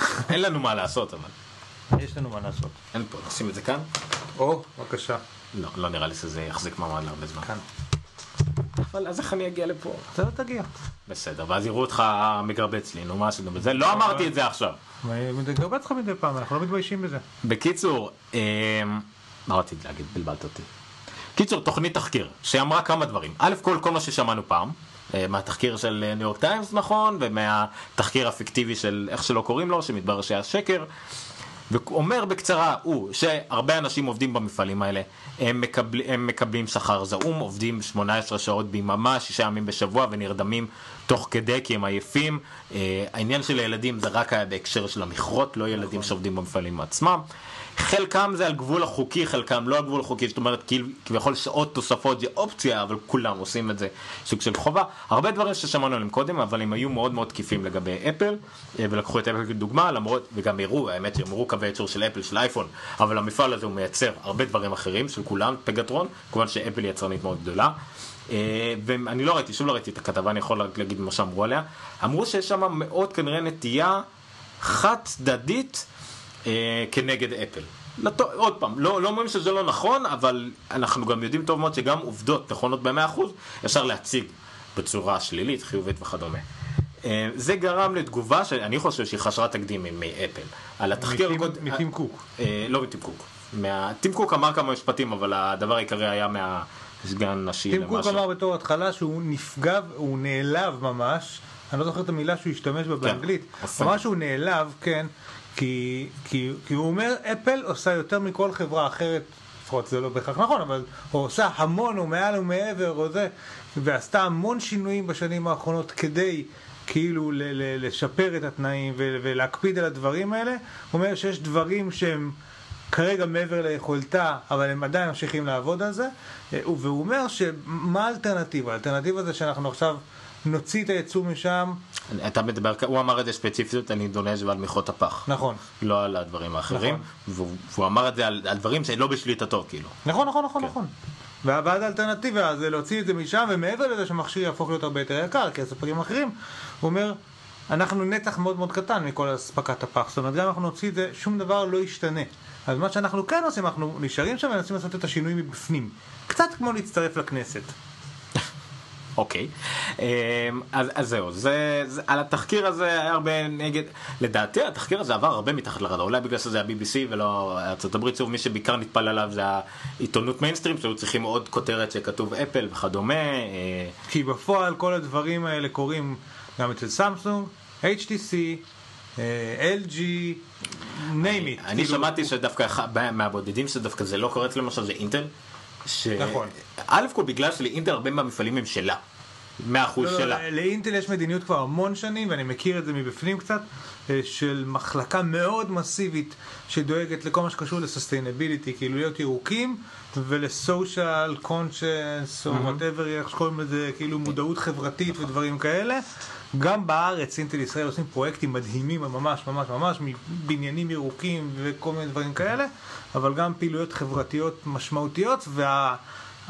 אין לנו מה לעשות, אבל. יש לנו מה לעשות. אין פה, נשים את זה כאן? או, בבקשה, לא, לא נראה לי שזה יחזיק מעמד להרבה זמן. כאן. אבל אז איך אני אגיע לפה? אתה לא תגיע. בסדר, ואז יראו אותך מגרבץ לי, נו מה עשינו בזה? לא אמרתי את זה עכשיו. מתגרבץ לך מדי פעם, אנחנו לא מתביישים בזה. בקיצור, אה, מה רציתי להגיד? בלבלת אותי. קיצור, תוכנית תחקיר, שאמרה כמה דברים. א' כל, כל מה ששמענו פעם, אה, מהתחקיר של אה, ניו יורק טיימס נכון, ומהתחקיר הפיקטיבי של איך שלא קוראים לו, שמתברר שהיה שקר. ואומר בקצרה הוא שהרבה אנשים עובדים במפעלים האלה, הם, מקבל, הם מקבלים שכר זעום, עובדים 18 שעות ביממה, שישה ימים בשבוע ונרדמים תוך כדי כי הם עייפים. אה, העניין של הילדים זה רק היה בהקשר של המכרות, לא ילדים שעובדים במפעלים עצמם. חלקם זה על גבול החוקי, חלקם לא על גבול החוקי, זאת אומרת כאילו, כביכול שעות תוספות זה אופציה, אבל כולם עושים את זה סוג של חובה. הרבה דברים ששמענו עליהם קודם, אבל הם היו מאוד מאוד תקיפים לגבי אפל, אה, ולקחו את אפל כדוגמה, למרות, וגם הראו, האמת שהם הראו קווי ייצור של אפל, של אייפון, אבל המפעל הזה הוא מייצר הרבה דברים אחרים, של כולם, פגטרון, כמובן שאפל יצרנית מאוד גדולה. אה, ואני לא ראיתי, שוב לא ראיתי את הכתבה, אני יכול להגיד מה שאמרו עליה. אמרו שיש שם מאוד כנראה נטייה חד צדדית כנגד אפל. לת... עוד פעם, לא, לא אומרים שזה לא נכון, אבל אנחנו גם יודעים טוב מאוד שגם עובדות נכונות ב-100% אפשר להציג בצורה שלילית, חיובית וכדומה. אה, זה גרם לתגובה שאני חושב שהיא חסרת תקדים מאפל. על התחקיר... מטים- קוק. אה, לא מטים קוק. טים קוק אמר כמה משפטים, אבל הדבר העיקרי היה מהסגן נשי טים קוק אמר בתור התחלה שהוא נפגע, הוא נעלב ממש, אני לא זוכר את המילה שהוא השתמש בה באנגלית, יפה. הוא אמר שהוא נעלב, כן, כי, כי, כי הוא אומר אפל עושה יותר מכל חברה אחרת, לפחות זה לא בהכרח נכון, אבל הוא עושה המון ומעל ומעבר או זה, ועשתה המון שינויים בשנים האחרונות כדי כאילו ל- ל- לשפר את התנאים ו- ולהקפיד על הדברים האלה, הוא אומר שיש דברים שהם כרגע מעבר ליכולתה, אבל הם עדיין ממשיכים לעבוד על זה, והוא אומר שמה האלטרנטיבה? האלטרנטיבה זה שאנחנו עכשיו נוציא את הייצוא משם. אתה מדבר, הוא אמר את זה ספציפית על אינדונזיה ועל מכרות הפח. נכון. לא על הדברים האחרים. נכון. והוא, והוא אמר את זה על, על דברים שלא בשליטתו, כאילו. נכון, נכון, נכון, כן. נכון. ואז האלטרנטיבה זה להוציא את זה משם, ומעבר לזה שהמכשיר יהפוך להיות הרבה יותר יקר, כי הספקים האחרים, הוא אומר, אנחנו נתח מאוד מאוד קטן מכל אספקת הפח, זאת אומרת, גם אם אנחנו נוציא את זה, שום דבר לא ישתנה. אז מה שאנחנו כן עושים, אנחנו נשארים שם ומנסים לעשות את השינוי מבפנים. קצת כמו להצטרף לכנסת. אוקיי. אמ, אז, אז זהו, זה, זה, על התחקיר הזה היה הרבה נגד, לדעתי התחקיר הזה עבר הרבה מתחת לרדאר, אולי בגלל שזה ה-BBC ולא ארצות הברית, שוב מי שבעיקר נטפל עליו זה העיתונות מיינסטרים, שהיו צריכים עוד כותרת שכתוב אפל וכדומה. אה, כי בפועל כל הדברים האלה קורים גם אצל סמסונג, HTC, אה, LG, name it. אני כאילו, שמעתי שדווקא מהבודדים שדווקא זה לא קורה אצלם למשל זה אינטל. ש... נכון. א' כל בגלל שלאינטל הרבה מהמפעלים הם שלה. 100% לא, שלה. לא, לאינטל יש מדיניות כבר המון שנים, ואני מכיר את זה מבפנים קצת, אה, של מחלקה מאוד מסיבית שדואגת לכל מה שקשור ל sustainability, כאילו להיות ירוקים ול social conscience או whatever, איך שקוראים לזה, כאילו מודעות חברתית ודברים כאלה. גם בארץ אינטל ישראל עושים פרויקטים מדהימים ממש ממש ממש מבניינים ירוקים וכל מיני דברים כאלה, אבל גם פעילויות חברתיות משמעותיות וה...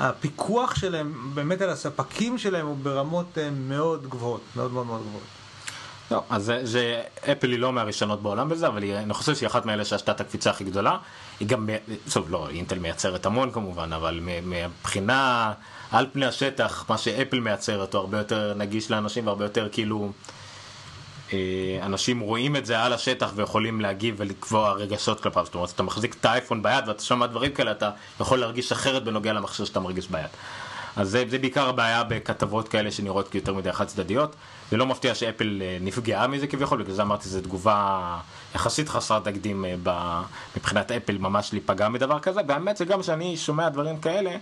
הפיקוח שלהם באמת על הספקים שלהם הוא ברמות אה, מאוד גבוהות, מאוד מאוד מאוד גבוהות. לא, אז זה, זה, אפל היא לא מהראשונות בעולם בזה, אבל היא, אני חושב שהיא אחת מאלה שעשתה את הקפיצה הכי גדולה. היא גם, טוב, לא, אינטל מייצרת המון כמובן, אבל מבחינה, על פני השטח, מה שאפל מייצרת הוא הרבה יותר נגיש לאנשים והרבה יותר כאילו, אנשים רואים את זה על השטח ויכולים להגיב ולקבוע רגשות כלפיו. זאת אומרת, אתה מחזיק את האייפון ביד ואתה שומע דברים כאלה, אתה יכול להרגיש אחרת בנוגע למכשיר שאתה מרגיש ביד. אז זה, זה בעיקר הבעיה בכתבות כאלה שנראות יותר מדי חד צדדיות. זה לא מפתיע שאפל אה, נפגעה מזה כביכול, בגלל זה אמרתי שזו תגובה יחסית חסרת תקדים אה, מבחינת אפל ממש להיפגע מדבר כזה, והאמת זה גם שאני שומע דברים כאלה,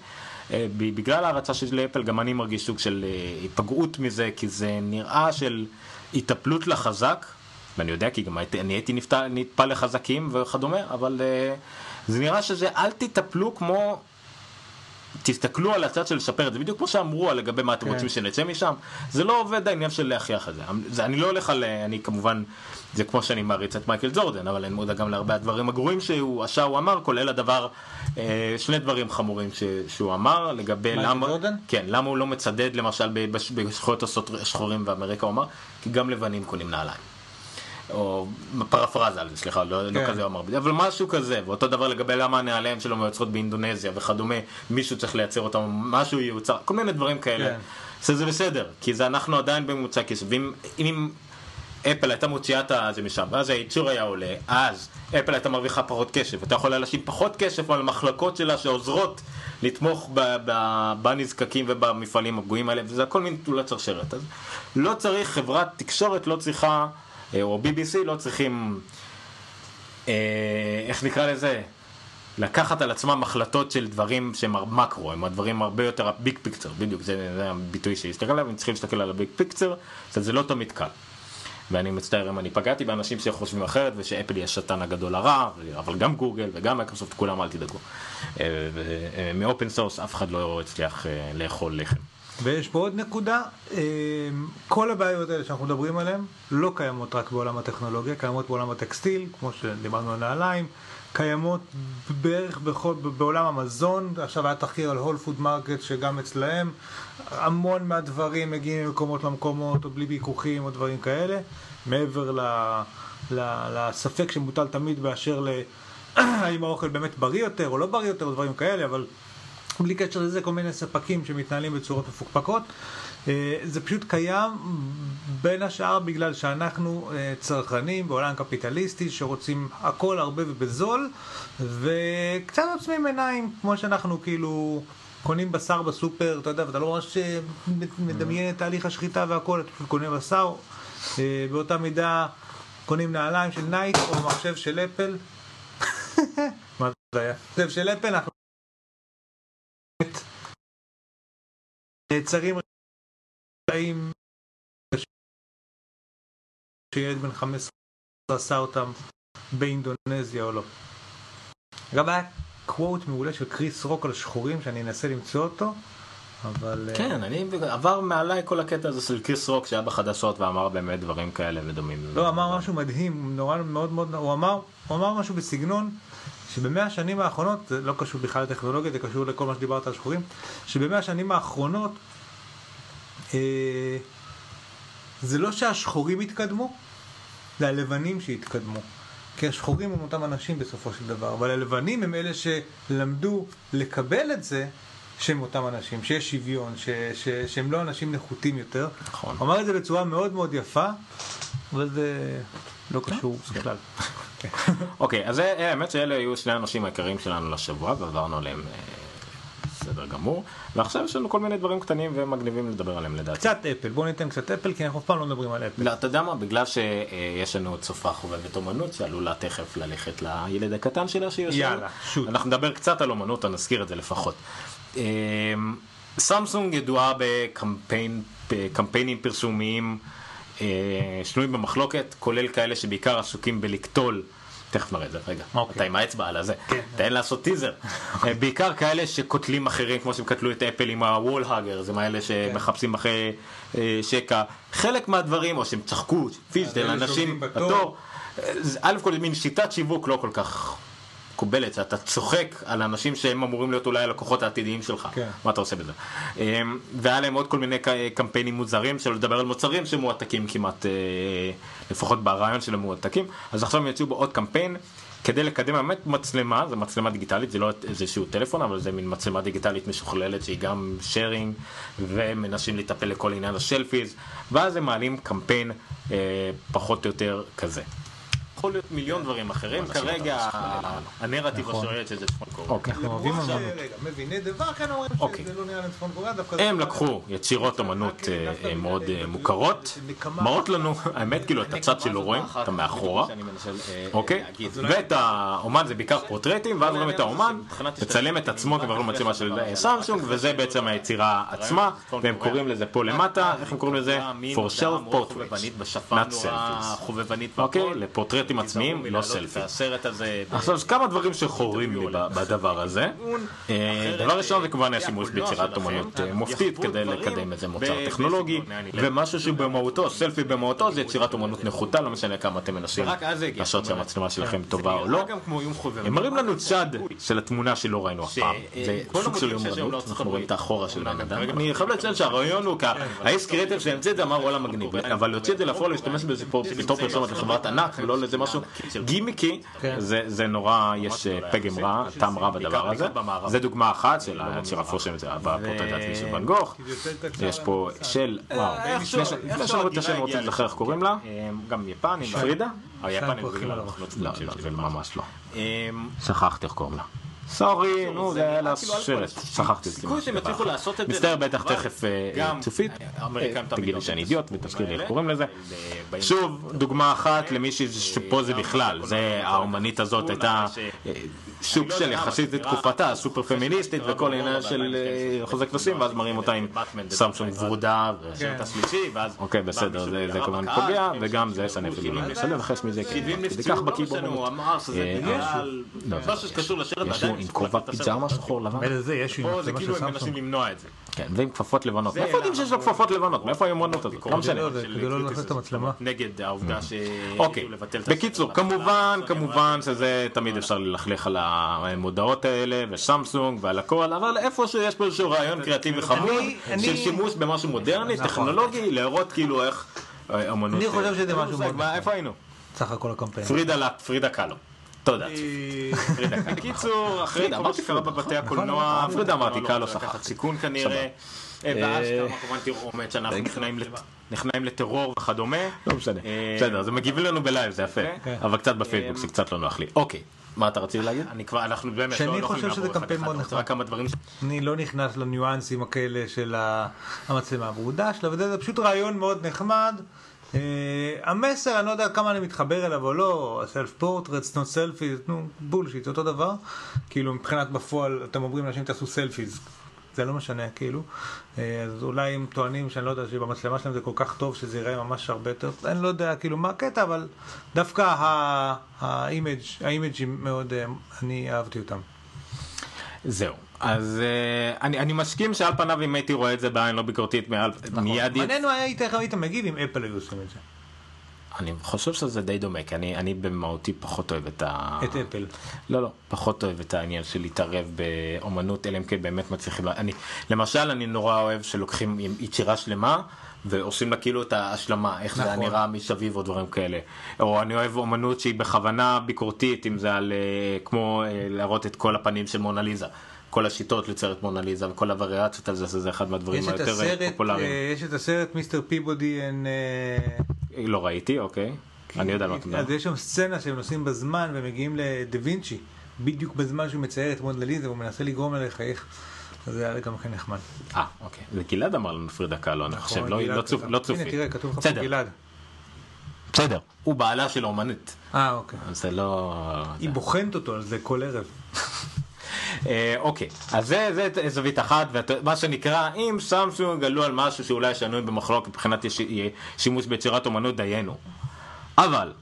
אה, בגלל ההרצה שלי לאפל גם אני מרגיש סוג של אה, היפגעות מזה, כי זה נראה של היטפלות לחזק, ואני יודע כי גם הייתי, אני הייתי נפתע, נטפל לחזקים וכדומה, אבל אה, זה נראה שזה אל תיטפלו כמו תסתכלו על הצד של לשפר את זה, בדיוק כמו שאמרו לגבי מה אתם כן. רוצים שנצא משם, זה לא עובד העניין של להכריח את זה. זה. אני לא הולך על, אני כמובן, זה כמו שאני מעריץ את מייקל ג'ורדן, אבל אני מודע גם להרבה הדברים הגרועים שהוא עשה, הוא אמר, כולל הדבר, אה, שני דברים חמורים ש, שהוא אמר, לגבי למה, ג'ורדן? כן, למה הוא לא מצדד למשל בזכויות השחורים באמריקה, הוא אמר, גם לבנים קונים נעליים. או פרפרזה על זה, סליחה, לא, לא כן. כזה הוא אמר, אבל משהו כזה, ואותו דבר לגבי למה הנעליים שלו מיוצרות באינדונזיה וכדומה, מישהו צריך לייצר אותם, משהו ייוצר, כל מיני דברים כאלה, כן. שזה בסדר, כי זה אנחנו עדיין בממוצע כסף, ואם אם אפל הייתה מוציאה את זה משם, ואז הייצור היה עולה, אז אפל הייתה מרוויחה פחות כסף, אתה יכול להשאיר פחות כסף על המחלקות שלה שעוזרות לתמוך בנזקקים ובמפעלים הפגועים האלה, וזה הכל מין תעולת שרשרת, אז לא צריך, חברת תקשורת לא צריכה, אה, או BBC לא צריכים, אה, איך נקרא לזה? לקחת על עצמם החלטות של דברים שהם מקרו, הם הדברים הרבה יותר, הביג פיקצר, בדיוק, זה, זה הביטוי שהסתכל עליו, הם צריכים להסתכל על הביג פיקצר, זה לא תמיד קל. ואני מצטער אם אני פגעתי באנשים שחושבים אחרת ושאפל היא השטן הגדול הרע, אבל גם גוגל וגם מייקרוסופט, כולם אל תדאגו. אה, מ open source אף אחד לא הצליח לאכול לחם. ויש פה עוד נקודה, אה, כל הבעיות האלה שאנחנו מדברים עליהן לא קיימות רק בעולם הטכנולוגיה, קיימות בעולם הטקסטיל, כמו שדיברנו על נעליים, קיימות בערך בכל, בעולם המזון, עכשיו היה תחקיר על Whole Food Market שגם אצלהם, המון מהדברים מגיעים ממקומות למקומות או בלי ויכוחים או דברים כאלה, מעבר ל, ל, לספק שמוטל תמיד באשר ל... האם האוכל באמת בריא יותר או לא בריא יותר או דברים כאלה, אבל בלי קשר לזה כל מיני ספקים שמתנהלים בצורות מפוקפקות. אה, זה פשוט קיים בין השאר בגלל שאנחנו אה, צרכנים בעולם קפיטליסטי שרוצים הכל הרבה ובזול וקצת עוצמים עיניים כמו שאנחנו כאילו קונים בשר בסופר, אתה יודע, ואתה לא ממש אה, מדמיין את תהליך השחיטה והכל, אתה פשוט קונה בשר. באותה מידה קונים נעליים של נייק או מחשב של אפל. מה זה היה? מחשב של אפל, אנחנו נעצרים רעים שילד בן 15 עשה אותם באינדונזיה או לא. אגב, היה קוואט מעולה של קריס רוק על שחורים, שאני אנסה למצוא אותו, אבל... אה, כן, אני עבר מעליי כל הקטע הזה של קריס רוק שהיה בחדשות ואמר באמת דברים כאלה ודומים. לא, אמר משהו מדהים, נורא מאוד מאוד, הוא אמר, הוא אמר משהו בסגנון שבמאה השנים האחרונות, זה לא קשור בכלל לטכנולוגיה, זה קשור לכל מה שדיברת על שחורים, שבמאה השנים האחרונות, אה, זה לא שהשחורים התקדמו, זה הלבנים שהתקדמו. כי השחורים הם אותם אנשים בסופו של דבר, אבל הלבנים הם אלה שלמדו לקבל את זה שהם אותם אנשים, שיש שוויון, ש, ש, שהם לא אנשים נחותים יותר. נכון. הוא אמר את זה בצורה מאוד מאוד יפה, אבל זה לא קשור בכלל. אוקיי, אז האמת שאלה היו שני האנשים העיקריים שלנו לשבוע ועברנו עליהם אה, בסדר גמור. ועכשיו יש לנו כל מיני דברים קטנים ומגניבים לדבר עליהם לדעתי. קצת אפל, בואו ניתן קצת אפל, כי אנחנו אף פעם לא מדברים על אפל. לא, אתה יודע מה? בגלל שיש לנו צופה חובבת אומנות שעלולה תכף ללכת לילד הקטן שלה שיושב. יאללה, שוט. אנחנו נדבר קצת על אומנות, אז נזכיר את זה לפחות. אמ, סמסונג ידועה בקמפיינים פרסומיים אה, שנויים במחלוקת, כולל כאלה שבעיקר עסוקים בלקטול. תכף נראה את זה, רגע, אוקיי. אתה עם האצבע על הזה, תן לעשות טיזר. אה, בעיקר כאלה שקוטלים אחרים, כמו שהם קטלו את אפל עם ה wall hugger, זה מאלה שמחפשים אחרי אה, שקע. חלק מהדברים, או שהם צחקו, פיז'דל, אנשים בתור. א' כל מין שיטת שיווק לא כל כך מקובלת, שאתה צוחק על אנשים שהם אמורים להיות אולי הלקוחות העתידיים שלך. כן. מה אתה עושה בזה? אמ, והיה להם עוד כל מיני קמפיינים מוזרים שלא לדבר על מוצרים שמועתקים כמעט, אה, לפחות ברעיון של המועתקים. אז עכשיו הם יצאו בעוד קמפיין. כדי לקדם באמת מצלמה, זו מצלמה דיגיטלית, זה לא איזשהו טלפון, אבל זה מין מצלמה דיגיטלית משוכללת שהיא גם שיירינג, ומנסים לטפל לכל עניין השלפיז, ואז הם מעלים קמפיין אה, פחות או יותר כזה. יכול להיות מיליון דברים אחרים, כרגע הנרטיב נכון. השואל שזה צפון קוריאה. אנחנו אוהבים אמנות. רגע, מביני דבר, כן אומרים אוקיי. שזה לא נראה להם צפון קוריאה, דווקא... זה- הם לקחו יצירות אומנות אה, אה, מאוד אה, מוכרות, מראות לנו, האמת כאילו את הצד שלא רואים, אתה מאחורה, אוקיי? ואת האומן זה בעיקר פורטרטים, ואז רואים את האומן, מצלם את עצמו כבר לא מצלמה של סמסונג, וזה בעצם היצירה עצמה, והם קוראים לזה פה למטה, איך הם קוראים לזה? for self portraits, not selfies. חובבנית אוקיי? לפורטרטים עצמיים, לא סלפי. הסרט הזה. עכשיו, יש כמה דברים שחורים לי בדבר הזה. אה, דבר ראשון זה כמובן השימוש ביצירת אומנות אה, מופתית כדי לקדם איזה מוצר טכנולוגי, ומשהו שהוא במהותו, סלפי במהותו זה יצירת אומנות נחותה, לא משנה כמה אתם מנסים. לעשות שהמצלמה שלכם טובה או לא. הם מראים לנו צד של התמונה שלא ראינו אף פעם, זה סוג של אומנות, אנחנו רואים את. האחורה של בן אדם. אני חייב לציין שהרעיון הוא, כ- האיס קריאטר שהמציא את זה אמר וואלה מגניב, אבל להוציא את זה לפועל ולהשתמש בזה פה בתור פרסומת לחברת ענק ולא לאיזה משהו גימיקי, זה- זה נורא, יש אה, פגם רע, טעם רע בדבר הזה. זה דוגמה אחת של היצירה פורשם, זה בפורטרט העצמי של ואן גוך. יש פה של, וואו, לפני שאני רואה את השם רוצה להיזכר איך קוראים לה, אה, גם יפנים, פרידה? היפנים. לא, לא, זה ממש לא. שכחתי איך קוראים לה. סורי, נו, זה היה לה כאילו, שרץ. שכחתי. סיכוי שהם יצליחו לעשות את זה. מצטער בטח תכף אה, צופית, אה, תגיד לי עושים שאני את אידיוט ותזכיר לי איך. קוראים לזה. באים- שוב, דוגמה אחת למישהי שפה זה בכלל, זה האומנית הזאת הייתה אה, שוק של יחסית לתקופתה, סופר פמיניסטית וכל עניין של אה, חוזה כבשים, ואז מראים אותה עם סמסונג ורודה. ו- הסרט השלישי, ואז... אוקיי, בסדר, זה זה כמובן פוגע, וגם זה סנף לי לא לסלם אחרי מזה, כי 70 כדי נפצעו, כך לא. אמר שזה אה, לא, זה- משהו שקשור לשרת, יש לו עם כובע פיג'מה שחור לבן. זה, זה כאילו הם מנסים. למנוע את זה. כן, ועם כפפות לבנות. מאיפה יודעים שיש לו כפפות לבנות? מאיפה היומרנות הזאת? לא משנה. לא, כדי לא ללכת את המצלמה. נגד העובדה ש... אוקיי, בקיצור, כמובן, כמובן שזה תמיד אפשר ללכלך על המודעות האלה, וסמסונג ועל הכל, אבל איפה שיש פה איזשהו רעיון קריאטיבי חמוד, של שימוש במשהו מודרני, נכון. טכנולוגי, להראות כאילו איך אה, אמנות... אני חושב שזה אה, משהו מושג, מאוד מה. איפה היינו? סך הכל הקמפיין. פרידה קלו. תודה. בקיצור, אחרי כל מה שקרה בבתי נכון? הקולנוע, נכון, פרידה אמרתי, לא קל לא לקחת שכחתי. סיכון כנראה. ואז אה, כמה כמובן תרעומת שאנחנו נכנעים לט- נכנעים לטרור וכדומה. לא משנה. אה, בסדר, זה מגיבים לנו בלייב, זה יפה. כן. אבל קצת בפייסבוק זה קצת לא נוח לי. אוקיי, מה אתה רצית להגיד? אני כבר, אנחנו באמת שאני לא לא יכולים חושב שזה לעבור אחד קמפיין אחד. רק כמה דברים אני לא נכנס לניואנסים הכאלה של המצלמה הוורודה שלה, וזה זה פשוט רעיון מאוד נחמד. אה, המסר, אני לא יודע כמה אני מתחבר אליו או לא, self portraits, not selfies, נו, bullshit, אותו דבר. כאילו מבחינת בפועל, אתם אומרים לאנשים תעשו selfies. זה לא משנה כאילו. אה, אז אולי הם טוענים שאני לא יודע שבמצלמה שלהם זה כל כך טוב שזה ייראה ממש הרבה יותר, אני לא יודע כאילו מה הקטע, אבל דווקא ה image, האימג'ים מאוד, אה, אני אהבתי אותם. זהו. אז אה, אני, אני מסכים שעל פניו אם הייתי רואה את זה בעין לא ביקורתית מעל, מיד... מעניין הוא היה איתה איך היית מגיב אם אפל היו עושים את זה. אני חושב שזה די דומה, כי אני, אני במהותי פחות אוהב את ה... את אפל. לא, לא, פחות אוהב את העניין של להתערב באומנות, אלא אם כן באמת מצליחים... אני, למשל, אני נורא אוהב שלוקחים יצירה שלמה ועושים לה כאילו את ההשלמה, איך זה נכון. נראה מסביב או דברים כאלה. או אני אוהב אומנות שהיא בכוונה ביקורתית, אם זה על אה, כמו אה, להראות את כל הפנים של מונליזה. כל השיטות לצייר את מונליזה וכל הווריאציות על זה, שזה אחד מהדברים היותר אה, הסרט, פופולריים. יש את הסרט מיסטר פיבודי אין... לא ראיתי, אוקיי. אני יודע מה אתה מדבר. אז יש שם סצנה שהם נוסעים בזמן ומגיעים לדה וינצ'י, בדיוק בזמן שהוא מצייר את מונדליזה והוא מנסה לגרום לה לחייך. זה היה גם כן נחמד. אה, אוקיי. זה גלעד אמר לנו פרידה קאלו, אני חושב, לא- לא. לא צופי. הנה תראה, כתוב לך פה גלעד. בסדר. הוא בעלה של האומנית. אה, אוקיי. אז זה לא... היא בוחנת אותו על זה כל ערב. אה, אוקיי, אז זה, זה זווית אחת, ומה שנקרא, אם סמסונג גלו על משהו שאולי שנוי במחלוקת מבחינת שימוש ביצירת אומנות, דיינו. אבל,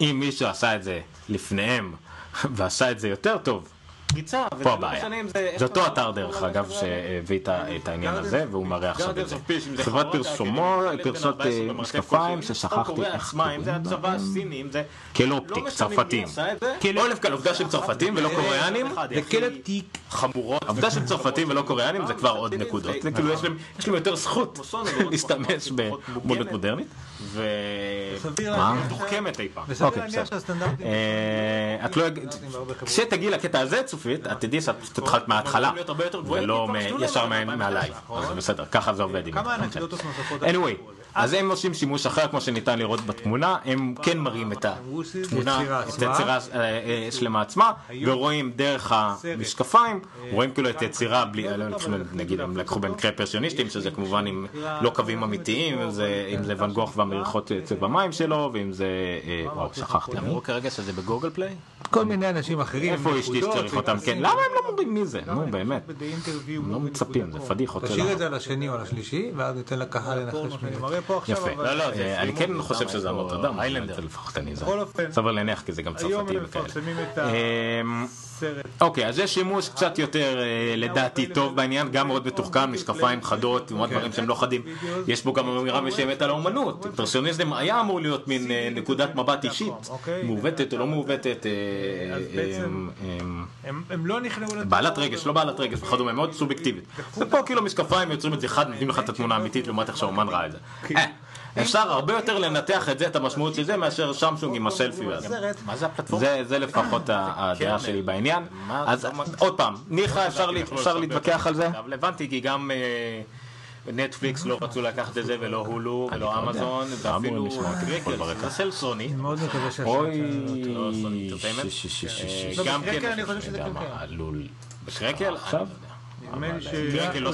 אם מישהו עשה את זה לפניהם, ועשה את זה יותר טוב, פריצה, פה הבעיה. זה אותו אתר דרך אגב שהביא את העניין הזה והוא מראה עכשיו את זה. חברת פרסומות, פרסות אה, משקפיים ששכחתי איך זה קוראים הצבא להם. הסיני, אם זה... קלאופטיק, לא משנה מי צרפתים. עשה את זה. א' כל עובדה שהם צרפתים ולא קוריאנים, וקלפטיק. חמורות. העובדה שהם צרפתים ולא קוריאנים זה כבר עוד נקודות. זה כאילו יש להם- יותר זכות להשתמש במודות מודרנית. ו... מה? להניח- מתוחכמת אי פעם. וסביר אוקיי, להניח בסדר. שהסטנדרטים... אה, את לא... כשתגיעי לקטע הזה צופית, את תדעי שאת התחלת מההתחלה, ולא ישר מעליי. אז בסדר, ככה זה עובד. כמה. אנקדוטות נוספות. anyway, אז הם עושים שימוש אחר כמו שניתן לראות בתמונה, הם כן מראים את התמונה, את. היצירה אה, אה, שלמה עצמה, ורואים דרך המשקפיים, רואים כאילו את היצירה בלי, לא לקחו, נגיד הם לקחו במקרה פרסיוניסטים, שזה כמובן עם לא קווים אמיתיים, אם זה- ואן גוך והמריחות צבע מים שלו, ואם זה, אה, וואו, שכחתי. אמרו כרגע שזה בגוגל פליי? כל מיני אנשים אחרים. איפה אשתי שצריך אותם? כן. למה הם לא אומרים מי זה? נו באמת. הם לא מצפים, זה פדיחות תשאיר שלה. את זה על השני או על השלישי, ואז ניתן לקהל לנחש מי פה עכשיו, יפה. אבל... לא, לא, זה אני כן חושב שזה למה? הנוטרדם, איילנדר. לפחות אני זה. בכל אופן, סביר להניח כי זה גם היום צרפתי הם וכאלה. מפרסמים את אמ, הסרט. אוקיי, אז יש שימוש קצת יותר אה, לדעתי טוב בעניין, גם מאוד מתוחכם, משקפיים חדות, לעומת דברים שהם לא חדים. יש בו גם אמירה מסוימת על האומנות. פרסיוניזם היה אמור להיות מין אה, נקודת מבט אישית, אוקיי. מעוותת או לא מעוותת, אה, הם לא נכנעו. בעלת רגש, לא בעלת רגש וכדומה, מאוד סובייקטיבית. ופה כאילו משקפיים יוצרים את זה אחד, נותנים לך את התמונה האמיתית לעומת איך שהאומן ראה את זה. אפשר הרבה יותר לנתח את זה, את המשמעות של זה, מאשר שמשונג עם הסלפי הזה. מה זה הפלטפורמה? זה, זה לפחות ה- הדעה שלי בעניין. אז עוד פעם, ניחא אפשר לה- אפשר להתווכח על זה. הבנתי כי גם אה, נטפליקס לא רצו לקחת את זה ולא הולו ולא לא. אמזון ואפילו ברקע. זה של סוני. אני מאוד מקווה שהשם אוי, גם בקרקל כן, אני חושב שזה כן מה, כן. בקרקל? עכשיו? לא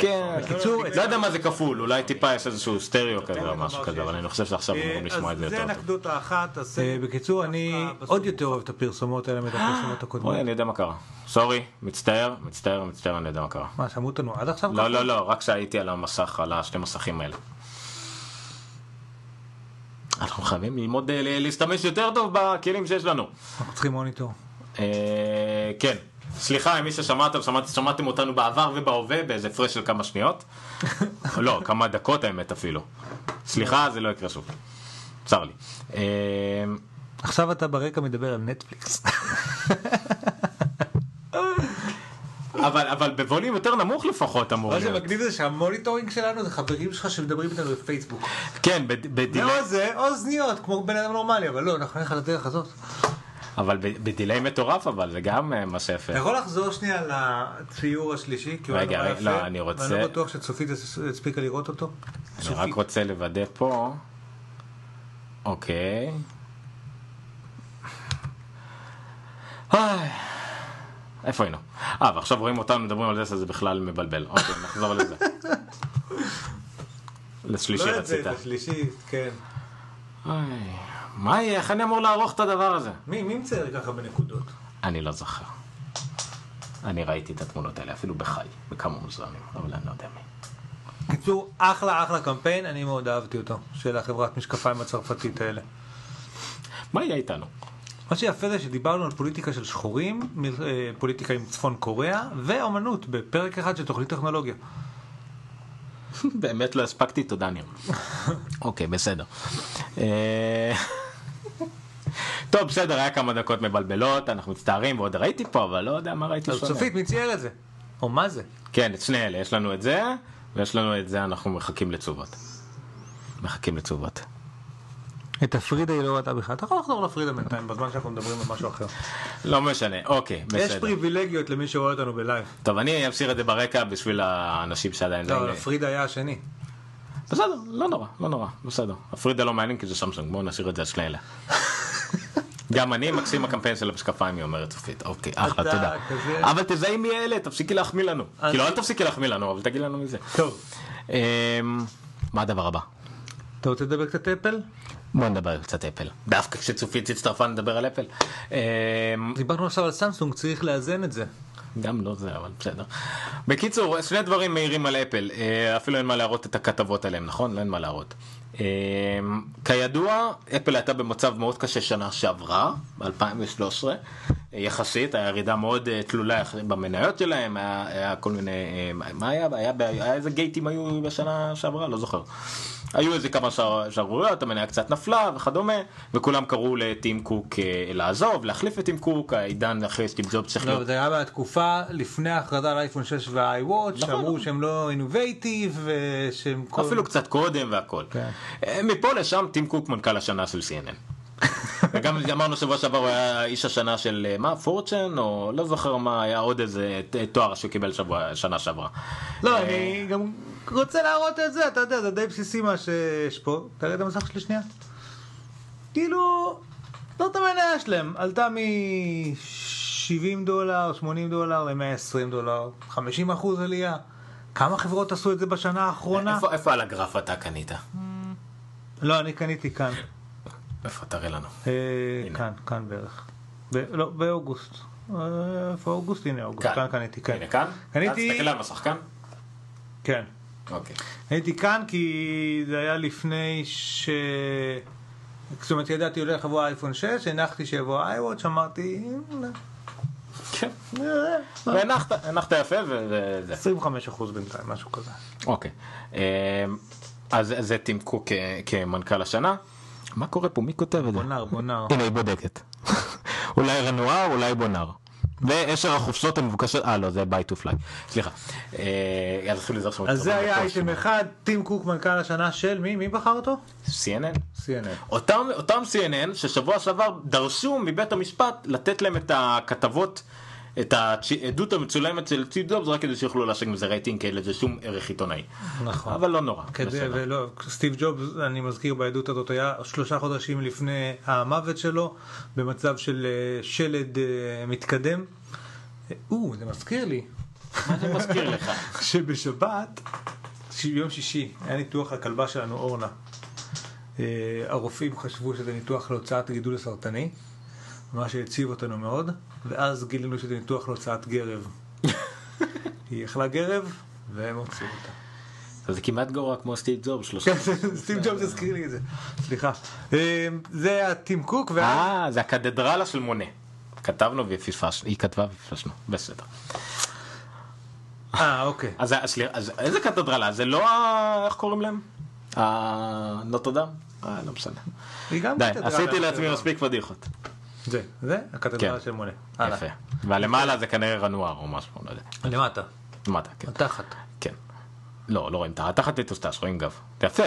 כן, בקיצור, לא יודע מה זה כפול, אולי טיפה יש איזשהו סטריאו כזה או משהו כזה, אבל אני חושב שעכשיו אמורים לשמוע את זה אז יותר זה טוב. אנקדוטה אחת. אז, אה, בקיצור, אני עוד יותר אוהב את הפרסומות האלה מאת הפרסומות הקודמות. אוי, אני יודע מה קרה. סורי, מצטער, מצטער, מצטער, אני יודע מה קרה. מה, שמעו אותנו עד עכשיו? לא, לא, לא, רק כשהייתי על המסך, על השני מסכים האלה. אנחנו חייבים ללמוד אה, להשתמש יותר טוב בכלים שיש לנו. אנחנו צריכים מוניטור. אה, כן, סליחה אם מי ששמעתם, שמעת, שמעתם אותנו בעבר ובהווה באיזה הפרש של כמה שניות. לא, כמה דקות האמת אפילו. סליחה, זה לא יקרה שוב. צר לי. אה, עכשיו אתה ברקע מדבר על נטפליקס. אבל, אבל בווליום יותר נמוך לפחות אמור מה להיות. שמגניב זה שה monitoring שלנו זה חברים שלך שמדברים איתנו בפייסבוק. כן, בד- בדיליי, או זה, או אוזניות, כמו בן אדם נורמלי, אבל לא, אנחנו נלך על הדרך הזאת. אבל בדיליי מטורף אבל, זה גם אה, מה שיפה. אתה יכול לחזור שנייה לציור השלישי? כי הוא היה רגע, נורא רגע, יפה, לא, אני רוצה- ואני לא בטוח שצופית הספיקה לראות אותו. אני רק רוצה לוודא פה. אוקיי. איפה היינו? אה, ועכשיו רואים אותנו מדברים על זה, זה בכלל מבלבל. אוקיי, נחזור לזה. לשלישי לא את זה, רצית. השלישי, כן. איי, מה יהיה? איך אני אמור לערוך את הדבר הזה? מי מי מצייר ככה בנקודות? אני לא זוכר. אני ראיתי את התמונות האלה, אפילו בחי, בכמה מוזיאונים, אבל אני לא יודע מי. קיצור, אחלה אחלה קמפיין, אני מאוד אהבתי אותו, של החברת משקפיים הצרפתית האלה. מה יהיה איתנו? מה שיפה זה שדיברנו על פוליטיקה של שחורים, אה, פוליטיקה עם צפון קוריאה, ואומנות בפרק אחד של תוכנית טכנולוגיה. באמת לא הספקתי, תודה ניר. אוקיי, בסדר. טוב, בסדר, היה כמה דקות מבלבלות, אנחנו מצטערים, ועוד ראיתי פה, אבל לא יודע מה ראיתי אז שונה. צופית, מי צייר את זה? או מה זה? כן, את שני אלה, יש לנו את זה, ויש לנו את זה, אנחנו מחכים לתשובות. מחכים לתשובות. את הפרידה היא לא ראתה בכלל. אתה יכול לחזור לפרידה בינתיים, בזמן שאנחנו מדברים על משהו אחר. לא משנה, אוקיי, יש בסדר. פריבילגיות למי שרואה אותנו בלייב. טוב, אני אשאיר את זה ברקע בשביל האנשים שעדיין... לא, זה- הפרידה היה השני. בסדר, לא נורא, לא נורא, בסדר. הפרידה לא מעניין כי זה סמסונג, בואו נשאיר את זה על שני אלה. גם אני מקסים הקמפיין של המשקפיים, היא אומרת צופית. אוקיי, אחלה, תודה. אבל תזהי מי אלה, תפסיקי להחמיא לנו. כאילו, אל תפסיקי להחמיא לנו, אבל תגיד לנו מי זה. טוב. אמ, מה הדבר הבא? אתה רוצה לדבר קצת אפל? בוא נדבר קצת אפל. דווקא כשצופית הצטרפה נדבר על אפל. אמ, דיברנו עכשיו על סמסונג, צריך לאזן את זה. גם לא זה, אבל בסדר. בקיצור, שני דברים מהירים על אפל, אה, אפילו אין מה להראות את הכתבות עליהם, נכון? אין מה להראות. אה, כידוע, אפל הייתה במצב מאוד קשה שנה שעברה, ב-2013, יחסית, היה ירידה מאוד אה, תלולה במניות שלהם, היה, היה כל מיני, אה, מה היה? היה, היה איזה גייטים היו בשנה שעברה? לא זוכר. היו איזה כמה שער- שערוריות, המניה קצת נפלה וכדומה, וכולם קראו לטים קוק אה, לעזוב, להחליף את טים קוק, העידן אחרי סטיב ג'ובס צריך להיות לא, זה היה בתקופה לפני ההכרזה על אייפון 6 וה-iWatch, נכון, שאמרו. שהם לא אינובייטיב, ושהם כל... אפילו קצת קודם והכל. כן. אה, מפה לשם טים קוק מנכ"ל השנה של CNN. וגם אמרנו שבוע שעבר הוא היה איש השנה של אה, מה פורצ'ן או לא זוכר מה היה עוד איזה תואר שהוא קיבל שבוע שנה שעברה. לא, אה, אני גם רוצה להראות את זה, אתה יודע, זה די בסיסי מה שיש פה. תראה את המסך שלי שנייה. כאילו, זאת המניה שלהם, עלתה מ-70 דולר, 80 דולר ל-120 דולר, 50 אחוז עלייה. כמה חברות עשו את זה בשנה האחרונה? איפה- איפה על הגרף אתה קנית? לא, אני קניתי כאן. איפה תראה לנו. אה. כאן, כאן בערך. ב- לא, באוגוסט. אה, איפה אוגוסט? הנה אוגוסט, כאן קניתי, כן. הנה כאן? קניתי- תסתכל על המסך כאן. כן. אוקיי. הייתי כאן כי זה היה לפני ש... זאת אומרת, ידעתי הולך לבוא אייפון 6, הנחתי שיבוא iWatch, אמרתי, "אה, כן. אה, והנחת, הנחת יפה וזה. 25 אחוז בינתיים, משהו כזה. אוקיי. אמ, אז זה טים קוק כמנכ"ל השנה. מה קורה פה? מי כותב את זה? בונר, בונר. הנה היא בודקת. אולי רנואר, אולי בונר. ועשר החופשות המבוקשות, אה לא זה pay to play, סליחה. אה, אז זה היה אייטם. אחד, טים קוק מנכ"ל השנה של מי? מי בחר אותו? CNN? CNN. אותם CNN ששבוע שעבר דרשו מבית המשפט לתת להם את הכתבות, את העדות המצולמת של סטיב ג'ובס רק כדי שיוכלו להשיג מזה רייטינג כי אין לזה שום ערך עיתונאי. נכון. אבל לא נורא. כדי. ולא, סטיב ג'ובס, אני מזכיר בעדות הזאת, היה שלושה חודשים לפני המוות שלו, במצב של אה, שלד אה, מתקדם. אה, או, זה מזכיר לי, מה זה מזכיר לך? שבשבת, ביום שישי, היה ניתוח לכלבה שלנו, אורנה. הרופאים חשבו שזה ניתוח להוצאת גידול סרטני, מה שהציב אותנו מאוד, ואז גילינו שזה ניתוח להוצאת גרב. היא אכלה גרב, והם הוציאו אותה. זה כמעט גרוע כמו סטיב ג'ובס. שלושה. כן, סטיב ג'ובס הזכיר לי את זה, סליחה. אה, זה היה טים קוק. אה, זה הקתדרלה של מונה. כתבנו ופספסנו, היא כתבה ופספסנו, בסדר. אה, אוקיי. אז, אז, סליחה, אז איזה קתדרלה? זה לא ה... איך קוראים להם? הנוטרדם? אה, לא משנה. די, עשיתי לעצמי מספיק פדיחות. זה, זה, הקתדרלה כן. של מונה. יפה. והלמעלה זה כנראה רנואר או משהו, לא יודע. למטה, למטה, כן. התחת. כן. לא, לא רואים תחת, תחת לטוסטש, רואים גב. יפה,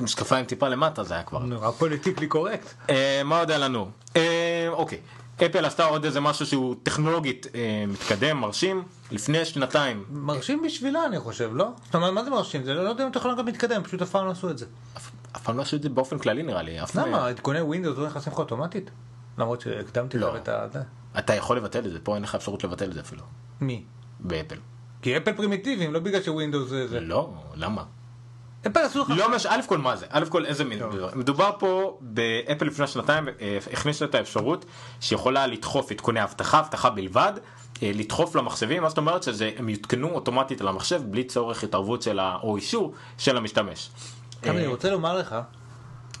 משקפיים טיפה למטה זה היה כבר. נו, הפוליטיקלי קורקט. אה, מה עוד היה לנו? אה, אוקיי, אפל עשתה עוד איזה משהו שהוא טכנולוגית אה, מתקדם, מרשים, לפני שנתיים. מרשים בשבילה אני חושב, לא? זאת אומרת, מה זה מרשים? זה לא יודע אם טכנולוגיה מתקדם, פשוט אף פעם לא עשו את זה. אף- פעם לא עשו את זה באופן כללי נראה לי. למה? עדכוני ווינדוס לא נכנסים לך אוטומטית? למרות שהקדמתי לא. את ה... זה. אתה יכול לבטל את זה, פה אין לך אפשרות לבטל את זה אפילו. מי? באפל. כי אפל פרימיטיביים, לא בגלל שווינדוס זה זה. לא, למה? אפל עשו לך... לא מש... א' כל מה זה? א' כל איזה מין... מדובר פה באפל לפני שנתיים אה, הכניסו את האפשרות שיכולה לדחוף עדכוני אבטחה, אבטחה בלבד, אה, לדחוף למחשבים, מה זאת אומרת שהם יותקנו אוטומטית על המחשב בלי צורך התערבות של ה... או אישור של המשתמש. עכשיו אני אה, רוצה לומר לך,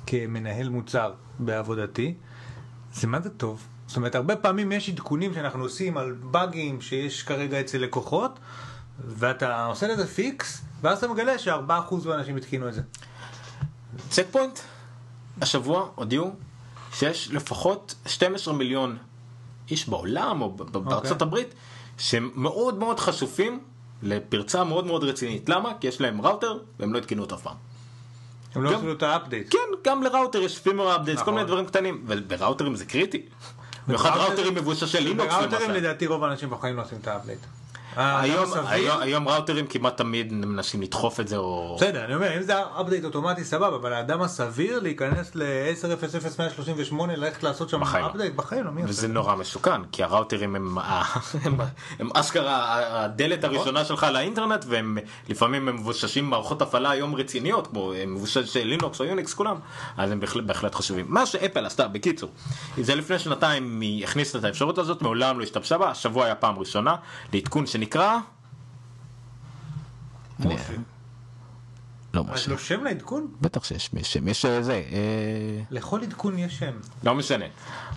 כמנהל מוצר בעבודתי, זה מה זה טוב. זאת אומרת, הרבה פעמים יש עדכונים שאנחנו עושים על באגים שיש כרגע אצל לקוחות, ואתה עושה לזה fix, ואז אתה מגלה ש-4% מהאנשים התקינו את זה. צ'ק פוינט, השבוע הודיעו שיש לפחות 12 מיליון איש בעולם או ב- בארצות הברית שהם מאוד מאוד חשופים לפרצה מאוד מאוד רצינית. למה? כי יש להם ראוטר והם לא התקינו אותו אף פעם. הם לא גם- עשו את ה update. כן, גם לראוטר יש firmware updates, כל נכון. מיני דברים קטנים, ובראוטרים זה קריטי. במיוחד ראוטרים מבוססי לינוקס בראוטרים. לדעתי רוב האנשים בחיים לא עושים את ה update. היום- סביר? היום- היום ראוטרים כמעט תמיד מנסים לדחוף את זה או... בסדר, אני אומר, אם זה update אוטומטי סבבה, אבל האדם הסביר להיכנס ל-10.0.0.138, ללכת לעשות שם בחיים לא. update, בחיים לא, מי עושה? וזה נורא מסוכן, כי הראוטרים הם, אשכרה הדלת הראשונה שלך לאינטרנט, והם לפעמים הם מבוססים מערכות הפעלה היום רציניות, כמו הם מבוסס לינוקס או יוניקס כולם, אז הם בהחלט, בהחלט חשובים. מה שאפל עשתה, בקיצור, זה לפני שנתיים היא הכניסה את האפשרות הזאת, מעולם לא השתמשה בה, השבוע היה פעם ראשונה, לעדכון שנקרא... משה. לא אז לא שם לעדכון? בטח שיש שם, יש אה, זה, אה, לכל עדכון יש שם. לא משנה,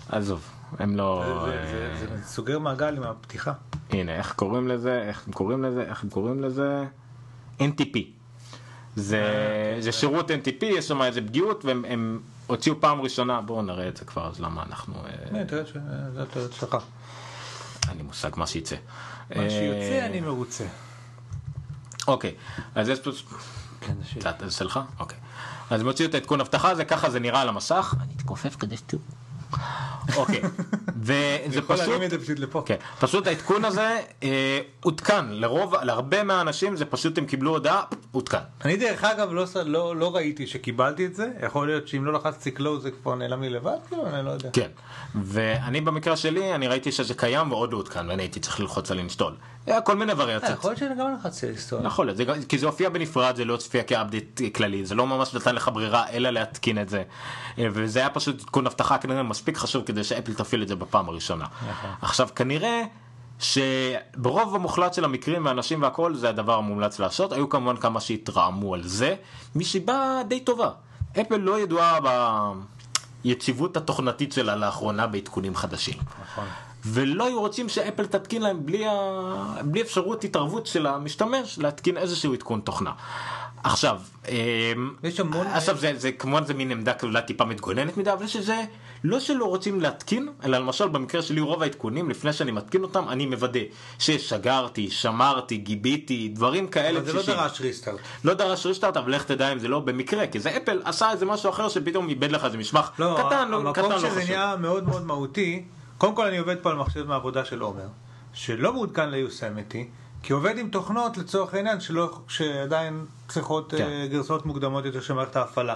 עזוב, הם לא... זה- אה, זה- זה סוגר מעגל עם הפתיחה. הנה, איך קוראים לזה, איך הם קוראים לזה, איך הם קוראים לזה? NTP. זה, זה שירות NTP, יש שם איזה פגיעות, והם הם הוציאו פעם ראשונה, בואו נראה את זה כבר, אז למה אנחנו... תראה התיאוריות שלך. אין לי מושג מה שיצא. מה שיוצא אה, אני מרוצה. אוקיי, אז יש פה... כן, זה שלי. קצת, זה שלך? אוקיי. אז הם הוציאו את העדכון אבטחה הזה, ככה זה נראה על המסך. אני אתכופף כדי שתראו. אוקיי, וזה יכול פשוט... להרים את זה פשוט לפה. כן, פשוט העדכון הזה אה, עודכן, לרוב, להרבה מהאנשים זה פשוט הם קיבלו הודעה, עודכן. אני דרך אגב לא, לא, לא ראיתי שקיבלתי את זה, יכול להיות שאם לא לחצתי קלוז זה כבר נעלם לי לבד, כאילו, אני לא יודע. כן, ואני במקרה שלי, אני ראיתי שזה קיים ועוד לא עודכן, ואני הייתי צריך ללחוץ על אינסטול. היה כל מיני אה, וריאציות. יכול להיות שאני גם לחצתי. יכול להיות, זה גם- כי זה הופיע בנפרד, זה לא הופיע כאפדייט כללי, זה לא ממש נתן לך ברירה אלא להתקין את זה. אה, וזה היה פשוט עדכון אבטחה כנראה מספיק חשוב כדי שאפל תפעיל את זה בפעם הראשונה. עכשיו כנראה שברוב המוחלט של המקרים והאנשים והכל זה הדבר המומלץ לעשות, היו כמובן כמה שהתרעמו על זה, מסיבה די טובה. אפל לא ידועה ביציבות התוכנתית שלה לאחרונה בעדכונים חדשים. נכון. ולא היו רוצים שאפל תתקין להם בלי, ה... בלי אפשרות התערבות של המשתמש להתקין איזשהו עדכון תוכנה. עכשיו, אמ, יש המון- עכשיו זה, זה כמובן זה מין עמדה אולי טיפה מתגוננת מדי, אבל שזה לא שלא רוצים להתקין, אלא למשל במקרה שלי רוב העדכונים לפני שאני מתקין אותם אני מוודא ששגרתי, שמרתי, גיביתי, דברים כאלה אבל זה לא בסיסיים. דרש ריסטארט. לא דרש ריסטארט, אבל לך תדע אם זה לא במקרה, כי זה אפל עשה איזה משהו אחר שפתאום איבד לך איזה מסמך לא, קטן, לא- קטן המקום לא שזה חשוב. נהיה מאוד מאוד מהותי, קודם כל אני עובד פה על מחשב מעבודה של עומר, שלא מעודכן ליוסמיטי, כי עובד עם תוכנות לצורך העניין שלא, שעדיין צריכות כן. אה, גרסאות מוקדמות יותר של מערכת ההפעלה.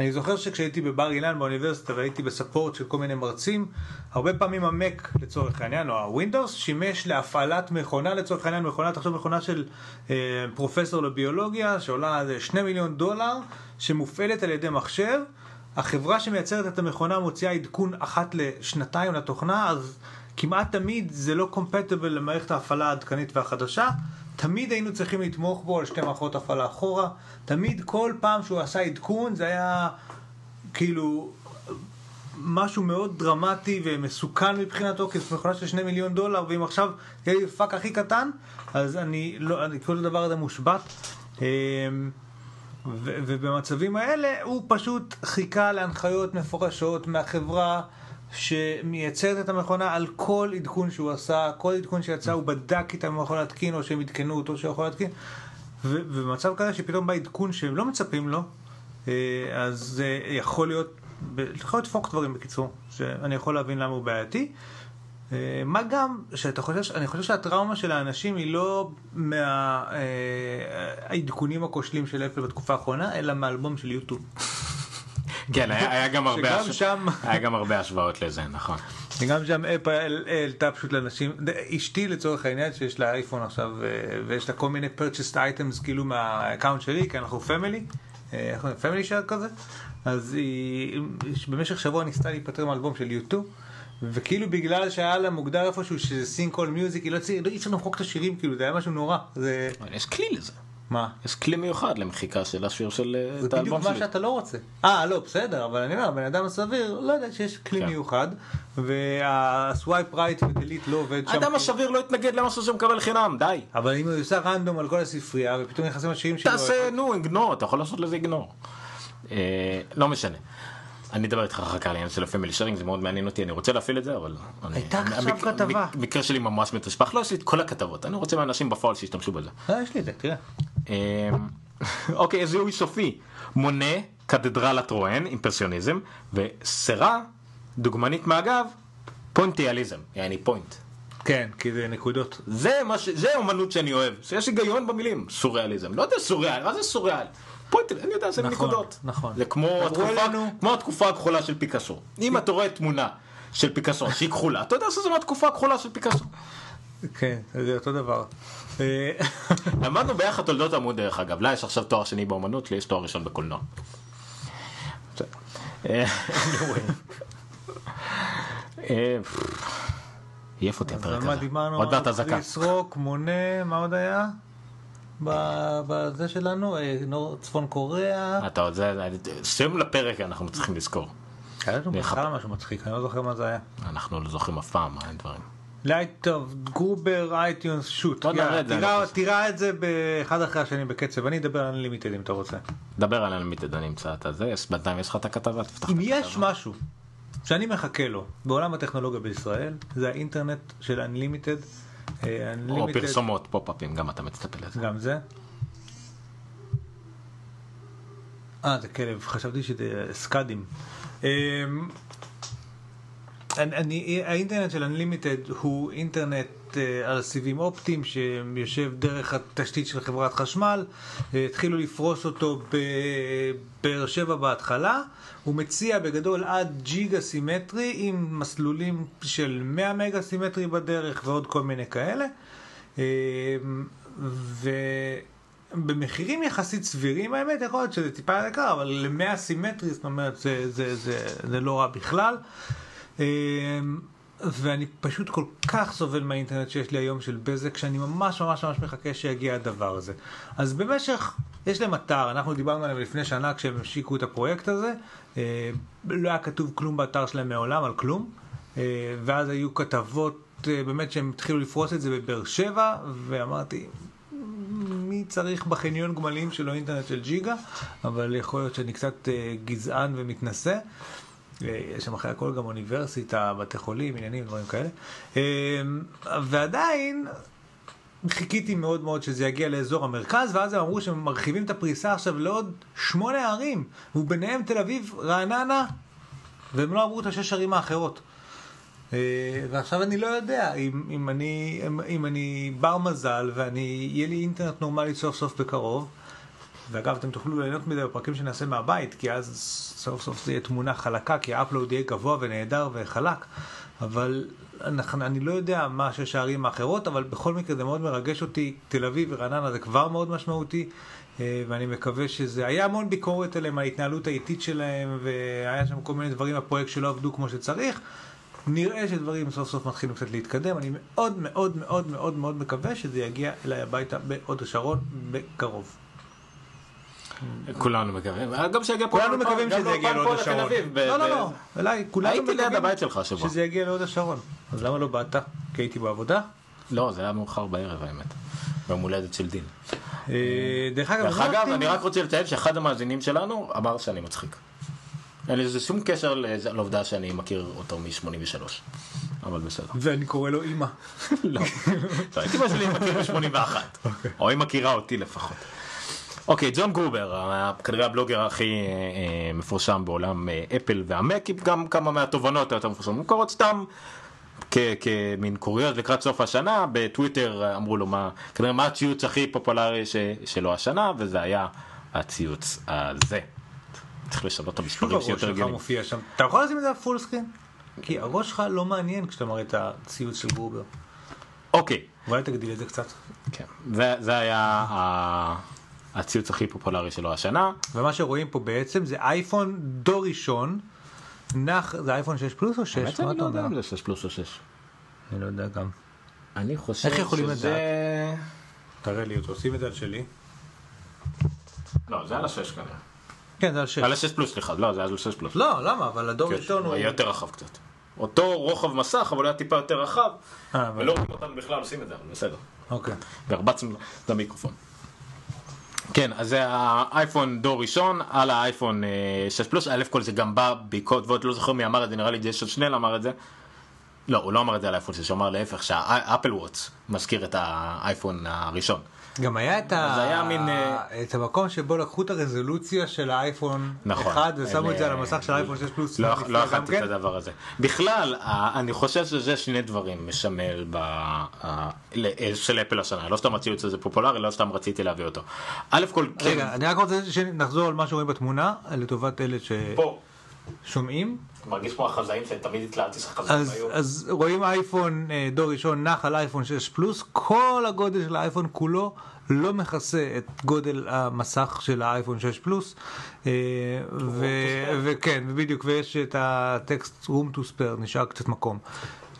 אני זוכר שכשהייתי בבר אילן באוניברסיטה והייתי בספורט של כל מיני מרצים, הרבה פעמים המק לצורך העניין, או הווינדוס, שימש להפעלת מכונה לצורך העניין, מכונה, תחשוב מכונה של אה, פרופסור לביולוגיה, שעולה איזה שני מיליון דולר, שמופעלת על ידי מחשב. החברה שמייצרת את המכונה מוציאה עדכון אחת לשנתיים לתוכנה, אז כמעט תמיד זה לא compatible למערכת ההפעלה העדכנית והחדשה. תמיד היינו צריכים לתמוך בו על שתי מערכות הפעלה אחורה. תמיד כל פעם שהוא עשה עדכון זה היה כאילו משהו מאוד דרמטי ומסוכן מבחינתו, כי זו מכונה של שני מיליון דולר, ואם עכשיו יהיה לי פאק הכי קטן, אז אני לא, אני, כל הדבר הזה מושבת. אמ, ובמצבים האלה הוא פשוט חיכה להנחיות מפורשות מהחברה שמייצרת את המכונה על כל עדכון שהוא עשה, כל עדכון שיצא הוא בדק איתם אם הוא יכול להתקין או שהם עדכנו אותו שהוא יכול להתקין ובמצב כזה שפתאום בא עדכון שהם לא מצפים לו אה, אז זה יכול להיות, יכול להיות פוק דברים בקיצור, שאני יכול להבין למה הוא בעייתי אה, מה גם שאתה חושב, אני חושב שהטראומה של האנשים היא לא מהעדכונים הכושלים של אפל בתקופה האחרונה, אלא מהאלבום של U2. כן, היה, היה גם הרבה, שגם הש... שם- היה גם הרבה השוואות לזה, נכון. וגם שם אפל העלתה פשוט לאנשים, אשתי לצורך העניין שיש לה אייפון עכשיו אה, ויש לה כל מיני purchased items כאילו מה account שלי, כי אנחנו family, family share כזה, אז היא במשך שבוע ניסתה להיפטר מהאלבום של U2. וכאילו בגלל שהיה לה מוגדר איפשהו שזה sync all music, היא לא הצליחה, אי אפשר למחוק את השירים, כאילו זה היה משהו נורא. זה... אבל יש כלי לזה. מה? יש כלי מיוחד למחיקה של השיר של אה, זה את האלבום בדיוק מה שלי. שאתה לא רוצה. אה, לא, בסדר, אבל אני אומר, בן אדם הסביר לא יודע שיש כלי כן. מיוחד, והסווייפ רייט ודליט לא עובד שם. האדם. הסביר לא יתנגד למשהו שמקבל חינם, די. אבל אם הוא עושה רנדום על כל הספרייה, ופתאום נכנסים לשירים שלו... תעשה, נו, איגנור, אתה יכול לעשות לזה איגנור. אה, לא משנה. אני אדבר איתך אחר כך על העניין של הפמילי שרינג, זה מאוד מעניין אותי, אני רוצה להפעיל את זה, אבל... אני- הייתה עכשיו המק- כתבה. המק- המקרה שלי ממש מתשפח, לא, יש לי את כל הכתבות, אני רוצה מאנשים בפועל שישתמשו בזה. אה, יש לי את זה, תראה. אה, אוקיי, זיהוי סופי. מונה, קתדרלת רואן, אימפרסיוניזם, וסרה, דוגמנית מהגב, פוינטיליזם, יעני point. כן, כי זה נקודות. זה מה ש... זה אומנות שאני אוהב, שיש היגיון במילים, סוריאליזם. לא יודע סוריאל, מה זה סוריאל? point, אני יודע, זה נכון, נקודות. נכון. זה כמו התקופה, אלינו. כמו התקופה הכחולה של פיקאסו. אם אתה רואה תמונה של פיקאסו שהיא כחולה, אתה יודע שזה מהתקופה הכחולה של פיקאסו. כן, זה אותו דבר. אה, למדנו ביחד תולדות עמוד דרך אגב, לה יש עכשיו תואר שני באומנות, לי יש תואר ראשון בקולנוע. בסדר. אה. אה, עייף אותי אז הפרק הזה. דיברנו? עוד מעט אזעקה. קריס רוק, מונה, מה עוד היה? בזה שלנו, אה, צפון קוריאה. אתה עוד זה, שים לפרק אנחנו צריכים לזכור. היה לנו בהתחלה משהו מצחיק, אני לא זוכר מה זה היה. אנחנו לא זוכרים אף פעם מה הדברים. לייט טוב, גרובר, אייטיונס, שוט. את זה, תראה- את זה באחד אחרי השני בקצב, אני אדבר על אנלימיטד אם אתה רוצה. דבר על הלמיטד, אני אמצא את יש- בינתיים יש לך את הכתבה, תפתח את אם הכתבה. יש משהו שאני מחכה לו בעולם הטכנולוגיה בישראל, זה האינטרנט של אנלימיטד. או פרסומות, פופ-אפים, גם אתה מצטפה לזה. גם זה. אה, זה כלב, חשבתי שזה סקאדים. אמ, אני, האינטרנט של Unlimited הוא אינטרנט אה, על סיבים אופטיים שיושב דרך התשתית של חברת חשמל. אה, התחילו לפרוס אותו בבאר שבע בהתחלה. הוא מציע בגדול עד ג'יגה סימטרי עם מסלולים של 100 מגה סימטרי בדרך ועוד כל מיני כאלה. אה, ובמחירים יחסית סבירים האמת, יכול להיות שזה טיפה יקר, אבל ל-100 סימטרי, זאת אומרת, זה, זה, זה, זה לא רע בכלל. ואני פשוט כל כך סובל מהאינטרנט שיש לי היום של בזק, שאני ממש ממש ממש מחכה שיגיע הדבר הזה. אז במשך, יש להם אתר, אנחנו דיברנו עליהם לפני שנה כשהם השיקו את הפרויקט הזה, אה, לא היה כתוב כלום באתר שלהם מעולם על כלום, אה, ואז היו כתבות אה, באמת שהם התחילו לפרוס את זה בבאר שבע, ואמרתי, מי צריך בחניון גמלים שלו אינטרנט של ג'יגה, אבל יכול להיות שאני קצת גזען ומתנשא. יש שם אחרי הכל גם אוניברסיטה, בתי חולים, עניינים, דברים כאלה. אה, ועדיין, חיכיתי מאוד מאוד שזה יגיע לאזור המרכז, ואז הם אמרו שהם מרחיבים את הפריסה עכשיו לעוד שמונה ערים, וביניהם תל אביב, רעננה, והם לא אמרו את השש ערים האחרות. אה, ועכשיו אני לא יודע אם, אם, אני, אם, אם אני בר מזל ואני, יהיה לי אינטרנט נורמלי סוף סוף בקרוב. ואגב, אתם תוכלו ליהנות מזה בפרקים שנעשה מהבית, כי אז סוף סוף זה יהיה תמונה חלקה, כי ה upload יהיה גבוה ונהדר וחלק. אבל אנחנו, אני לא יודע מה שש הערים האחרות, אבל בכל מקרה זה מאוד מרגש אותי. תל אביב ורעננה זה כבר מאוד משמעותי, אה, ואני מקווה שזה... היה המון ביקורת עליהם, ההתנהלות האיטית שלהם, והיה שם כל מיני דברים בפרויקט שלא עבדו כמו שצריך. נראה שדברים סוף סוף מתחילים קצת להתקדם, אני מאוד מאוד מאוד מאוד מאוד מקווה שזה יגיע אליי הביתה בהוד השרון בקרוב. כולנו מקווים, גם שיגיע פה כולנו מקווים שזה יגיע להוד השרון. לא, לא, לא, אליי, כולנו הייתי ליד מקווים הבית שלך השבוע. שזה יגיע להוד השרון. אז למה לא באת? כי הייתי בעבודה? לא, זה היה מאוחר בערב האמת. ביום הולדת של דין. אה, דרך אגב, דרך לא אני רק רוצה לציין שאחד המאזינים שלנו אמר שאני מצחיק. אין לזה שום קשר לעובדה שאני מכיר אותו מ-83. אבל בסדר. ואני קורא לו אימא. לא. לא, הייתי משהו מכיר ב-81. או היא מכירה אותי לפחות. אוקיי, ג'ון גרובר, כנראה הבלוגר הכי אה, אה, מפורסם בעולם אה, אפל והמק, עם גם כמה מהתובנות היותר מפורסמות. מוכרות סתם כמין קוריוז לקראת סוף השנה, בטוויטר אמרו לו מה, כנראה מה הציוץ הכי פופולרי ש- שלו השנה, וזה היה הציוץ הזה. צריך לשנות את המספרים שיותר שם. אתה יכול לשים את זה ב full screen? כי הראש שלך לא מעניין כשאתה מראה את הציוץ של גרובר. אוקיי, אולי תגדיל את זה קצת. כן. זה, זה היה ה- הציוץ הכי פופולרי שלו השנה. ומה שרואים פה בעצם זה אייפון דור ראשון, נח, זה אייפון 6 פלוס או 6? האמת מה שאני אתה לא יודע? אם זה 6 פלוס או 6. אני לא יודע גם. אני חושב איך יכולים שזה... תראה לי אותו, שים את זה על שלי. לא, זה על ה-6 כנראה. כן, זה על 6. על ה-6 פלוס, סליחה. לא, זה על ה-6 פלוס. לא, למה? אבל הדור כן, הראשון הוא. היה יותר רחב קצת. אותו רוחב מסך, אבל היה טיפה יותר רחב. אה, ולא רואים אותנו בכלל עושים את זה, אבל בסדר. אוקיי. והרבצנו את המיקרופון. כן, אז זה האייפון דור ראשון על האייפון אה, 6 פלוס, א' כל זה גם בא בעקבות, ועוד לא זוכר מי אמר את זה, נראה לי ג'ייסון שנל אמר את זה. לא, הוא לא אמר את זה על האייפון 6, הוא אמר להפך, שהאפל וואטס מזכיר את האייפון הראשון. גם היה את, ה... זה היה מין, אה, את המקום שבו לקחו את הרזולוציה של האייפון נכון. 1 ושמו את זה על אלה- המסך של האייפון 6 פלוס. לא, לא אכלתי כן. את הדבר הזה. בכלל, ה- אני חושב שזה שני דברים משמל ב... של אפל השנה. לא סתם הציוץ הזה פופולרי, לא סתם רציתי להביא אותו. א' כל, כן, רגע, אני רק רוצה שנחזור על מה שרואים בתמונה, לטובת אלה ששומעים. מרגיש כמו החזאים שתמיד התלהבתי שהחזאים אז, היו. אז רואים אייפון אה, דור ראשון נח על אייפון 6 פלוס, כל הגודל של האייפון כולו לא מכסה את גודל המסך של האייפון 6 פלוס. אה, ו- וכן, בדיוק, ויש את הטקסט room to spare, נשאר קצת מקום.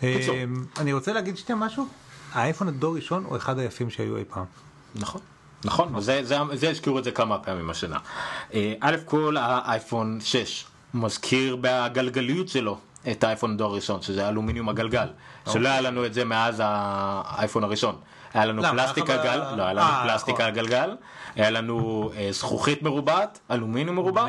אה. אני רוצה להגיד שנייה משהו, האייפון הדור ראשון הוא אחד היפים שהיו אי פעם. נכון. נכון, וזה זה, זה הזכירו את זה כמה פעמים השנה. א' כל האייפון 6 מזכיר בגלגליות שלו את האייפון הדור הראשון, שזה אלומיניום הגלגל, שלא היה לנו את זה מאז האייפון הראשון. היה לנו למה? פלסטיק הגל, ב- לא, היה לנו אה, פלסטיק נכון. על גלגל, היה לנו אה, זכוכית מרובעת, אלומיניום מרובע.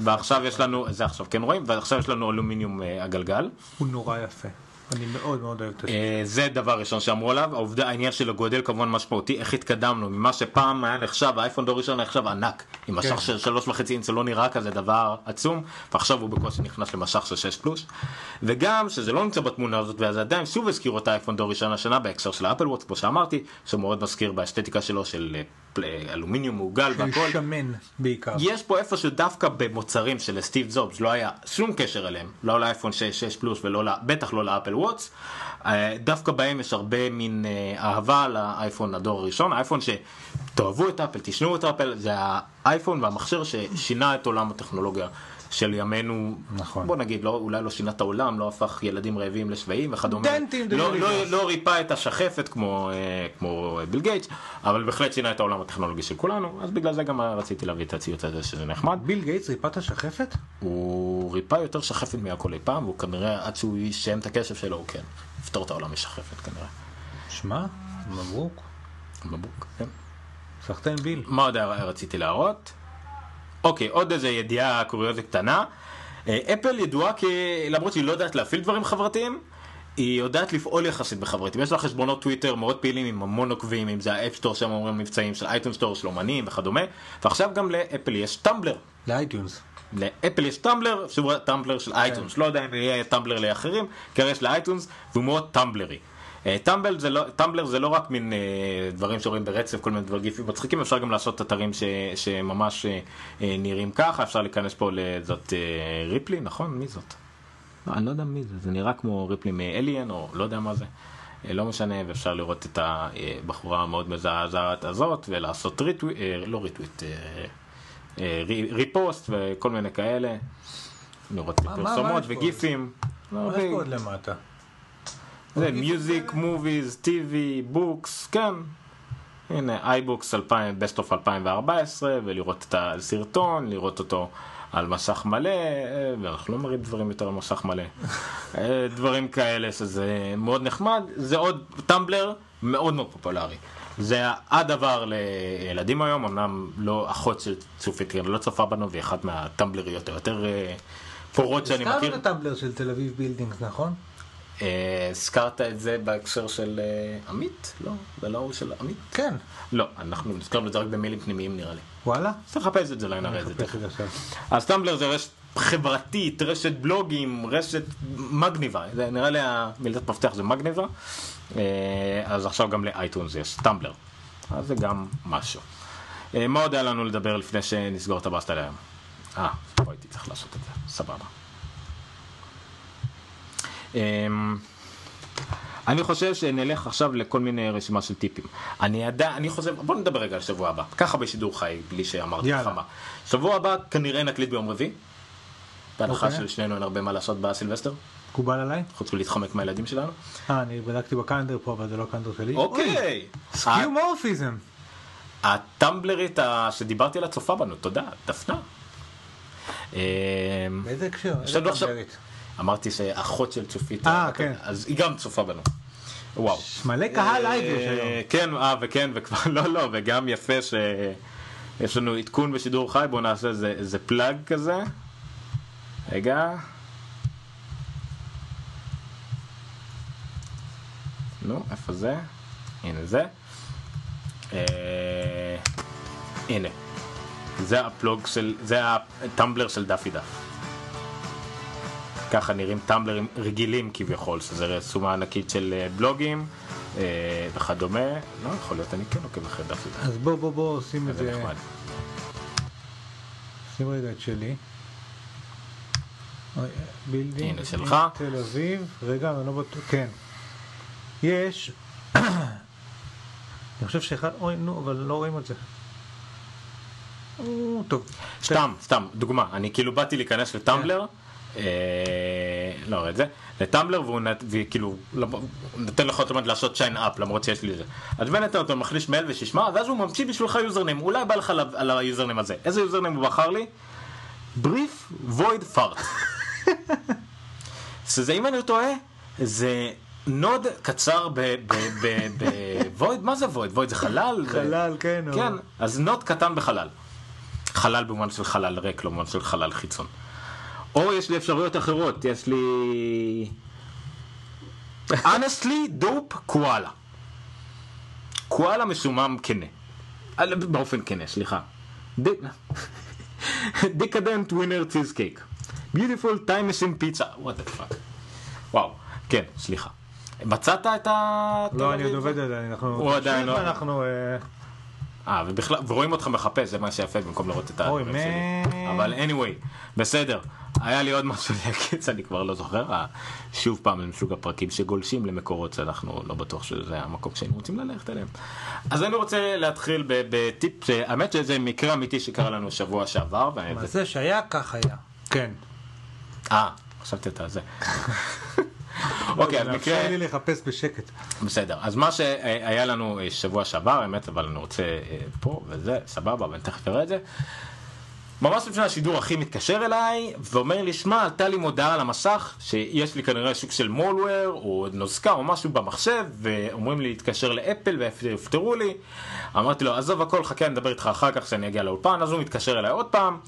ועכשיו יש לנו, זה עכשיו כן רואים, ועכשיו יש לנו אלומיניום אה, הגלגל. הוא נורא יפה. אני מאוד מאוד אוהב את. אה, זה דבר ראשון שאמרו עליו, העובדה, העניין של הגודל כמובן משמעותי, איך התקדמנו ממה שפעם היה נחשב, האייפון דור ראשון נחשב ענק, עם כן. משך של שלוש וחצי אינץ זה לא נראה כזה דבר עצום, ועכשיו הוא בקושי נכנס למשך של 6 פלוס, וגם שזה לא נמצא בתמונה הזאת, ואז עדיין שוב הזכירו את האייפון דור ראשון השנה בהקשר של האפל וואטס, כמו שאמרתי, שהוא מאוד מזכיר באסתטיקה שלו של אה, אה, אלומיניום מעוגל והכל. שמן בעיקר. יש פה איפשהו דווקא במוצרים של סטיב זובס לא היה שום קשר אליהם, לא לאייפון 6, 6 פלוס ולא, ל- בטח לא לאפל וואטס, דווקא בהם יש הרבה מין אה, אהבה לאייפון הדור הראשון, האייפון שתאהבו את אפל, תשנאו את אפל, זה האייפון והמכשיר ששינה את עולם הטכנולוגיה. של ימינו, נכון. בוא נגיד, לא, אולי לא שינה את העולם, לא הפך ילדים רעבים לשבעים וכדומה, לא, לא, כאלה. לא ריפא את השחפת כמו, אה, כמו ביל גייטס, אבל בהחלט שינה את העולם הטכנולוגי של כולנו, אז בגלל זה גם רציתי להביא את הציוץ הזה שזה נחמד. ביל גייטס ריפא את השחפת? הוא ריפא יותר שחפת מהכל אי פעם, והוא כנראה עד שהוא יסיים את ה cash שלו, הוא כן, יפטור את העולם משחפת כנראה. שמע, מברוק. מבוק, כן. סחטיין ביל. מה עוד רציתי להראות? אוקיי, עוד איזה ידיעה קוריוזית קטנה. אה, אפל ידועה כי למרות שהיא לא יודעת להפעיל דברים חברתיים, היא יודעת לפעול יחסית בחברתיים. יש לה חשבונות טוויטר מאוד פעילים עם המון עוקבים, אם זה ה App Store שהם אומרים מבצעים של iTunes Store של אומנים וכדומה, ועכשיו גם לאפל יש Tumblr. ל iTunes. לאפל יש Tumblr, שהוא Tumblr של iTunes, לא יודע אם יהיה Tumblr לאחרים, כי יש ל iTunes והוא מאוד טמבלרי. אה, טמבל זה לא, Tumblr זה לא רק מין אה, דברים שרואים ברצף, כל מיני דברים גיפים מצחיקים, אפשר גם לעשות אתרים ש, שממש אה, נראים ככה, אפשר להיכנס פה לזאת אה, ריפלי, נכון? מי זאת? לא, אני לא יודע מי זה, זה נראה כמו ריפלי מ Alien, או לא יודע מה זה. לא משנה, ואפשר לראות את הבחורה המאוד מזעזעת הזאת, ולעשות retweet, לא retweet, רי- repost וכל מיני כאלה. לראות פרסומות? וגיפים. לא, מה יש ו- פה עוד למטה? זה Music, Movies, TV, Books, כן. הנה, iBooks 2000, Best of 2014, ולראות את הסרטון, לראות אותו על מסך מלא, אה, ואנחנו לא מראים דברים יותר על מסך מלא. אה, דברים כאלה שזה מאוד נחמד, זה עוד Tumblr מאוד מאוד פופולרי. זה הדבר לילדים היום, אמנם לא אחות של צופית, לא צופה בנו, והיא אחת מהטמבלריות היותר אה, פורות שאני מכיר. הזכרנו את ה Tumblr של תל אביב Buildings, נכון? אה, הזכרת את זה בהקשר של אה, עמית? לא, זה לא הוא של עמית? כן. לא, אנחנו הזכרנו את זה רק במיילים פנימיים נראה לי. וואלה? צריך לחפש את זה, אולי נראה את זה תכף. אז Tumblr זה רשת חברתית, רשת בלוגים, רשת מגניבה. נראה לי המילת מפתח זה מגניבה. אה, אז עכשיו גם ל iTunes יש Tumblr. אז זה גם משהו. אה, מה עוד היה לנו לדבר לפני שנסגור את הבאסטה להיום? אה, פה הייתי צריך לעשות את זה, סבבה. אמ, אני חושב שנלך עכשיו לכל מיני רשימה של טיפים. אני עדיין, אני חושב, בוא נדבר רגע על שבוע הבא. ככה בשידור חי, בלי שאמרתי לך. מה. שבוע הבא כנראה נקליט ביום רביעי. בהנחה אוקיי. שלשנינו אין הרבה מה לעשות בסילבסטר, מקובל עליי? חוץ מלהתחמק מהילדים שלנו. אה, אני בדקתי ב calendar פה, אבל זה לא calendar שלי. אוקיי. skeuomorphism. הטמבלרית שדיברתי עליה צופה בנו, תודה, דפנה. אמ, באיזה הקשר? יש איזה טמבלרית? אמרתי שאחות של צופית, אה, כן. אז היא גם צופה בנו. וואו. מלא קהל live יש אה, היום. כן, אה, וכן, וכבר, לא, לא, וגם יפה שיש לנו עדכון בשידור חי, בואו נעשה איזה plug כזה. רגע. נו, איפה זה? הנה זה. אה, הנה. זה הפלוג של, זה הטמבלר של דף. ככה נראים טמבלרים רגילים כביכול, שזה רשומה ענקית של אה, בלוגים אה, וכדומה. לא יכול להיות, אני כן עוקב אחרי דף זה. אז בוא בוא בוא שים את זה זה, נחמד. שים רגע את שלי. אוי, Building. הנה, שלך. תל אביב, רגע, אני לא בטוח, כן. יש, אני חושב שאחד, אוי נו, אבל לא רואים את זה. טוב. סתם, סתם, דוגמה, אני כאילו באתי להיכנס ל Tumblr, אה, לא רואה את זה, ל Tumblr והוא הוא נותן לך אוטומט לעשות sign up למרות שיש לי זה. אז בנט אתה מכניס מייל וסיסמה, ואז הוא ממציא בשבילך username, אולי בא לך על ה- על ה username הזה. איזה username הוא בחר לי? Brief void fart. שזה אם אני לא טועה, זה נוד קצר ב void, מה זה void? void זה חלל? חלל, כן. כן, אז נוד קטן בחלל. חלל במובן של חלל ריק, לא במובן של חלל חיצון. או יש לי אפשרויות אחרות, יש לי... honestly dope koala. קואלה מסומם כנה. אה, באופן כנה, סליחה. Decadent winner cheesecake. Beautiful time machine pizza. What the fuck. וואו, כן, סליחה. מצאת את ה... לא, אני עוד עובד על זה, אנחנו... הוא עדיין לא- אנחנו... אה, אה, ובכלל, ורואים אותך מחפש, זה מה שיפה במקום לראות את אוי, הדברים שלי. Man. אבל anyway, בסדר. היה לי עוד משהו להגיד, שאני כבר לא זוכר. אה, שוב פעם, זה מסוג הפרקים שגולשים למקורות שאנחנו לא בטוח שזה המקום שהיינו רוצים ללכת אליהם. אז אני רוצה להתחיל בטיפ, האמת שזה מקרה אמיתי שקרה לנו שבוע שעבר. מה זה שהיה, כך היה. כן. אה, חשבתי את זה. אוקיי, אז מקרה... מאפשר לי לחפש בשקט. בסדר, אז מה שהיה לנו אה, שבוע שעבר, האמת, אבל אני רוצה אה, פה וזה, סבבה, ואני תכף אראה את זה. ממש לפני השידור אחי מתקשר אליי ואומר לי, שמע, עלתה לי מודעה על המסך שיש לי כנראה שוק של מולוור או נוזקה או משהו במחשב ואומרים לי להתקשר לאפל ויפתרו לי. אמרתי לו, עזוב הכל, חכה, אני אדבר איתך אחר כך כשאני אגיע לאולפן, אז הוא מתקשר אליי עוד פעם,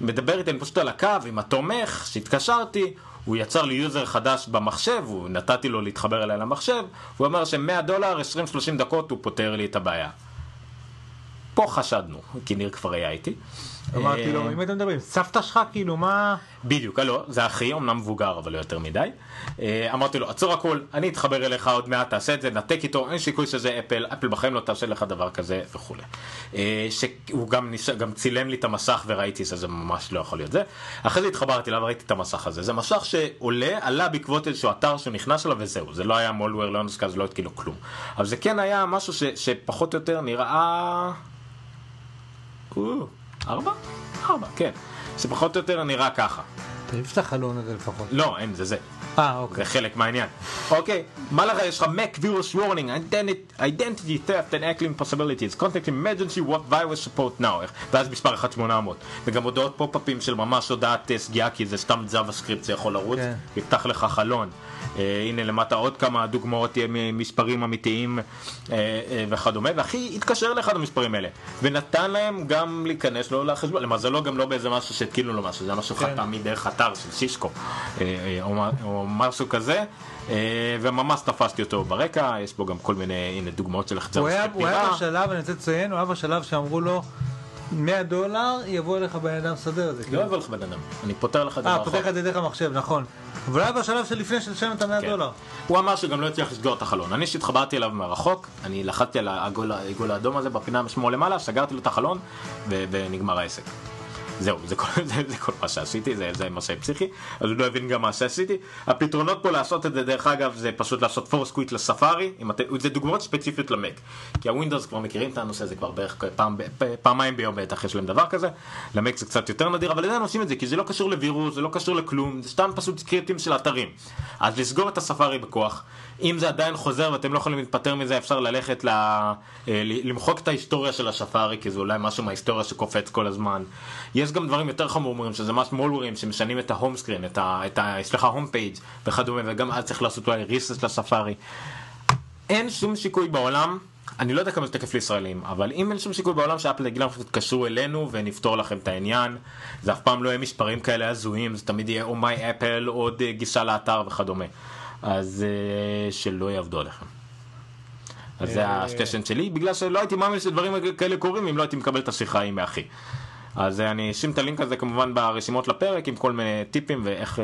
מדבר איתי, אני פשוט על הקו עם התומך שהתקשרתי, הוא יצר לי user חדש במחשב, הוא נתתי לו להתחבר אליי למחשב, הוא אומר ש-100 דולר, 20-30 דקות הוא פותר לי את הבעיה. פה חשדנו, כי ניר כבר היה איתי. אמרתי לו, אה, אם אתם מדברים, סבתא שלך, כאילו, מה... בדיוק, לא, זה אחי, אמנם מבוגר, אבל לא יותר מדי. אה, אמרתי לו, עצור הכל, אני אתחבר אליך עוד מעט, תעשה את זה, נתק איתו, אין סיכוי שזה Apple, Apple בחיים לא תעשה לך דבר כזה וכולי. אה, שהוא גם, צילם לי את המסך וראיתי שזה ממש לא יכול להיות זה. אחרי זה התחברתי אליו וראיתי את המסך הזה. זה מסך שעולה, עלה בעקבות איזשהו אתר שהוא נכנס אליו וזהו. זה לא היה מולוור, לא נוסקה, זה לא התקילו כלום. אבל זה כן היה משהו ש... שפחות או יותר נראה... ארבע? ארבע, כן. שפחות או יותר נראה ככה. תעיף את החלון הזה לפחות. לא, אין, זה זה. אה, אוקיי. זה חלק מהעניין. אוקיי, מה לך יש לך Mac virus warning, identity, theft and acting possibilities, contact emergency what virus support now, ואז מספר 1800. וגם הודעות פופ-אפים של ממש הודעת אה, סגיאה, כי זה סתם ג'אווה סקריפט, זה יכול לרוץ, כן. יפתח לך חלון. אה, הנה למטה עוד כמה דוגמאות ממספרים אמיתיים אה, אה, וכדומה, ואחי התקשר לאחד המספרים האלה, ונתן להם גם להיכנס לו לחשבון, למזלו גם לא באיזה משהו שהתקילו לו משהו, זה היה משהו כן. חד פעמי דרך אתר של אה, או משהו כזה, וממש תפסתי אותו ברקע, יש בו גם כל מיני, הנה דוגמאות של החצר הוא היה. בשלב, אני רוצה לציין, הוא היה בשלב שאמרו לו, 100 דולר, יבוא אליך בן אדם סדר את זה. לא יבוא לך בן אדם, אני פותר לך דבר אה, אחר. פותח את זה דרך המחשב, נכון. אבל היה בשלב שלפני שתשלם את ה-100 כן. דולר. הוא אמר שגם לא הצליח לסגור את החלון. אני שהתחברתי אליו מרחוק, אני לחצתי על העגול האדום הזה בפינה משמאל למעלה, סגרתי לו את החלון ונגמר העסק. זהו, זה כל, זה, זה כל מה שעשיתי, זה, זה מה שפסיכי, אז הוא לא הבין גם מה שעשיתי. הפתרונות פה לעשות את זה, דרך אגב, זה פשוט לעשות force quit ל Safari, את, זה דוגמאות ספציפיות ל Mac. כי ה Windows כבר מכירים את הנושא הזה כבר בערך פעם, פעמיים ביום בטח יש להם דבר כזה, ל Mac זה קצת יותר נדיר, אבל עדיין עושים את זה, כי זה לא קשור לווירוס, זה לא קשור לכלום, זה סתם פשוט סקריפטים של אתרים. אז לסגור את הספארי בכוח, אם זה עדיין חוזר ואתם לא יכולים להתפטר מזה, אפשר ללכת ל... אה, למחוק את ההיסטוריה של הספארי, כי זה אולי משהו מההיסטוריה שקופץ כל הזמן. יש גם דברים יותר חמורים, שזה ממש מולוורים שמשנים את ה home screen, את ה... את ה... סליחה, home page וכדומה, וגם אז צריך לעשות אולי reset ל Safari. אין שום סיכוי בעולם אני לא יודע כמה זה תקף לישראלים, אבל אם אין שום סיכוי בעולם ש Apple יגיד לכם שתתקשרו אלינו ונפתור לכם את העניין, זה אף פעם לא יהיה מספרים כאלה הזויים, זה תמיד יהיה או My Apple, עוד אה, גישה לאתר וכדומה. אז uh, שלא יעבדו עליכם. אז זה אה, השטשן שלי, בגלל שלא הייתי מאמין שדברים כאלה קורים אם לא הייתי מקבל את השיחה עם אחי. אז אני אשים את הלינק הזה כמובן ברשימות לפרק עם כל מיני טיפים ואיך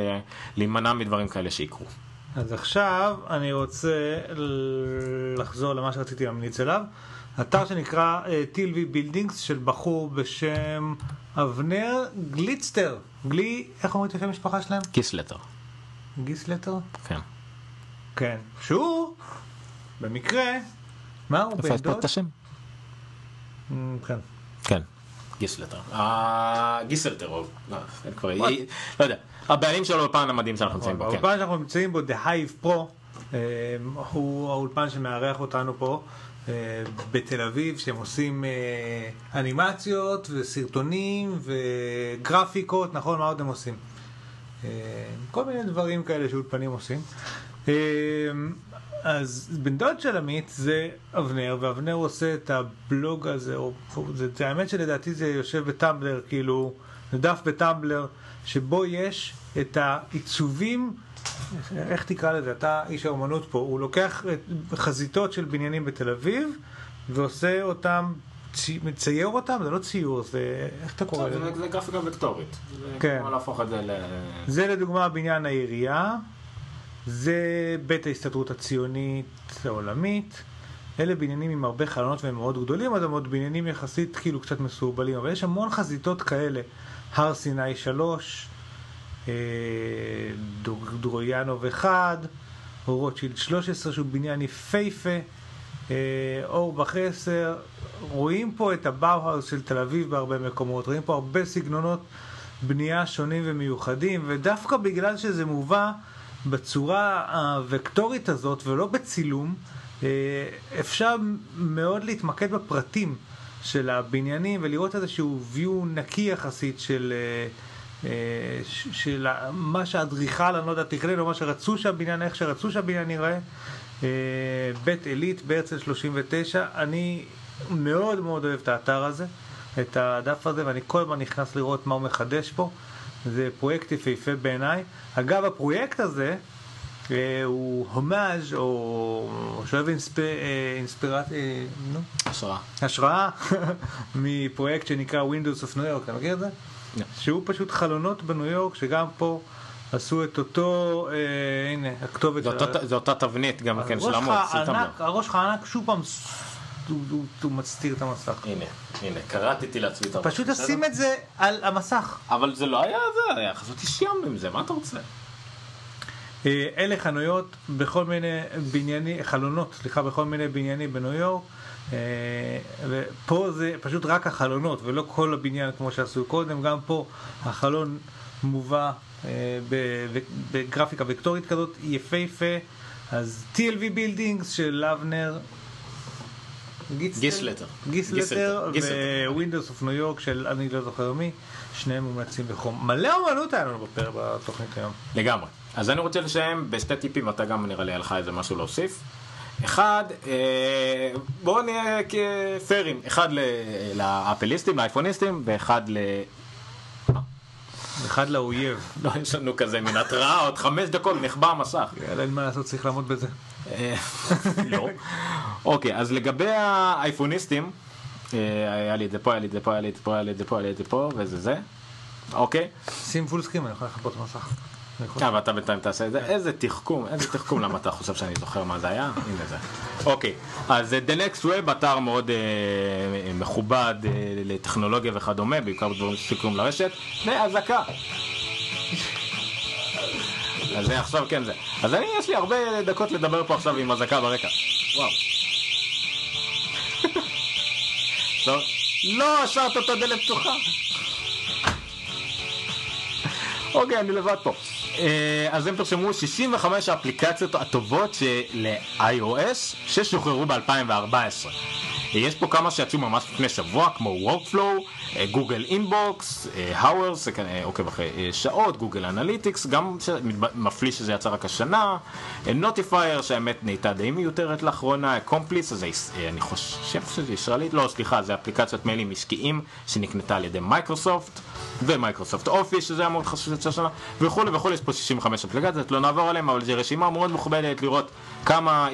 להימנע מדברים כאלה שיקרו. אז עכשיו אני רוצה לחזור למה שרציתי להמליץ עליו. אתר שנקרא TLV Buildings של בחור בשם אבנר גליצטר. גלי, איך אומרים את השם המשפחה שלהם? גיסלטר. גיסלטר? כן. כן. שהוא, במקרה, מה הוא בן דוד? Mm, כן. כן. גיסלטר. אה, גיסלטר, או... לא, לא יודע. הבעלים של האולפן המדהים שאנחנו נמצאים בו, כן. האולפן שאנחנו נמצאים בו, The Hive Pro, אה, הוא האולפן שמארח אותנו פה. אה, בתל אביב, שהם עושים אה, אנימציות וסרטונים וגרפיקות, נכון? מה עוד הם עושים? כל מיני דברים כאלה שאולפנים עושים. אז בן דוד של עמית זה אבנר, ואבנר עושה את הבלוג הזה, או, זה, זה האמת שלדעתי זה יושב בטמבלר, כאילו, זה דף בטמבלר, שבו יש את העיצובים, איך תקרא לזה, אתה איש האומנות פה, הוא לוקח חזיתות של בניינים בתל אביב ועושה אותם, מצייר אותם, זה לא ציור, זה, איך אתה קורא לזה? זה גרפיקה וקטורית, כן. זה כמו להפוך את זה ל... זה לדוגמה בניין העירייה, זה בית ההסתדרות הציונית העולמית. אלה בניינים עם הרבה חלונות והם מאוד גדולים, אז הם עוד בניינים יחסית כאילו קצת מסורבלים, אבל יש המון חזיתות כאלה. הר סיני 3, אה, דרויאנוב 1, רוטשילד 13 שהוא בניין יפהפה, אה, אורבך 10, רואים פה את הבאוהאוס של תל אביב בהרבה מקומות, רואים פה הרבה סגנונות בנייה שונים ומיוחדים, ודווקא בגלל שזה מובא בצורה הוקטורית הזאת ולא בצילום, אה, אפשר מאוד להתמקד בפרטים של הבניינים ולראות איזשהו view נקי יחסית של... אה, של מה שהאדריכל, אני לא יודע, תכנן או מה שרצו שהבניין, איך שרצו שהבניין יראה. אה, בית עילית בהרצל 39, אני מאוד מאוד אוהב את האתר הזה, את הדף הזה, ואני כל הזמן נכנס לראות מה הוא מחדש פה. זה פרויקט יפהפה בעיניי. אגב, הפרויקט הזה אה, הוא הומאז' או שואב אינספירט... נו? השראה. השראה מפרויקט שנקרא Windows of New York, אתה מכיר את זה? שהוא פשוט חלונות בניו יורק, שגם פה עשו את אותו, אה, הנה, הכתובת של... זו אותה תבנית גם כן של עמוד, הראש שלך ענק, שוב פעם, הוא מסתיר את המסך. הנה, הנה, קראתי לעצמי את המסך. פשוט לשים את זה על המסך. אבל זה לא היה זה, היה חשבתי סיימנו עם זה, מה אתה רוצה? אה, אלה חנויות בכל מיני בניינים, חלונות, סליחה, בכל מיני בניינים בניו יורק. אה, ופה זה פשוט רק החלונות ולא כל הבניין כמו שעשו קודם, גם פה החלון מובא אה, בגרפיקה וקטורית כזאת יפהפה, אז TLV Buildings של אבנר גיצלטר, גיצלטר Windows of New York של אני לא זוכר מי, שניהם מומלצים בחום. מלא אומנות היה לנו בתוכנית היום. לגמרי. אז אני רוצה לסיים בשתי טיפים, ואתה גם נראה לי היה לך איזה משהו להוסיף. אחד, אה, בואו נהיה כפיירים, אחד לאפליסטים, לאייפוניסטים, ואחד ל... אחד לאויב. לא, יש לנו כזה מין התראה, עוד חמש דקות נחבא המסך. יאללה, אין מה לעשות, צריך לעמוד בזה. לא. אוקיי, אז לגבי האייפוניסטים, אה, היה לי את זה פה, היה לי את זה פה, היה לי את זה פה, היה לי את זה פה, היה לי את זה פה, וזה זה. אוקיי. שים פול סקרים, אני יכול לחפות מסך. אה, ואתה בינתיים תעשה את זה. איזה תחכום, איזה תחכום, למה אתה חושב שאני זוכר מה זה היה? הנה זה. אוקיי, אז אה, The Next Web, אתר מאוד אה, מכובד אה, לטכנולוגיה וכדומה, בעיקר בדברים שקשורים לרשת, ואזעקה. אז זה עכשיו כן זה. אז אני, יש לי הרבה דקות לדבר פה עכשיו עם אזעקה ברקע. וואו. לא, לא השארת את הדלת פתוחה. אוקיי, אני לבד פה. אה, אז הם פרשמו 65 האפליקציות הטובות ל-iOS ששוחררו ב-2014. יש פה כמה שיצאו ממש לפני שבוע, כמו Workflow, Google Inbox, Hours, עוקב אחרי אה, שעות, Google Analytics, גם מפליא שזה יצא רק השנה, אה, שהאמת נהייתה די מיותרת לאחרונה, Acompli, אז אה, אני חושב שזה ישראלית, לא, סליחה, זה אפליקציית מיילים עסקיים שנקנתה על ידי Microsoft. ו Microsoft Office, שזה היה מאוד חשוב לצאת שנה, וכולי וכולי, יש פה 65 אפליקציות, לא נעבור עליהם, אבל זו רשימה מאוד מכובדת לראות כמה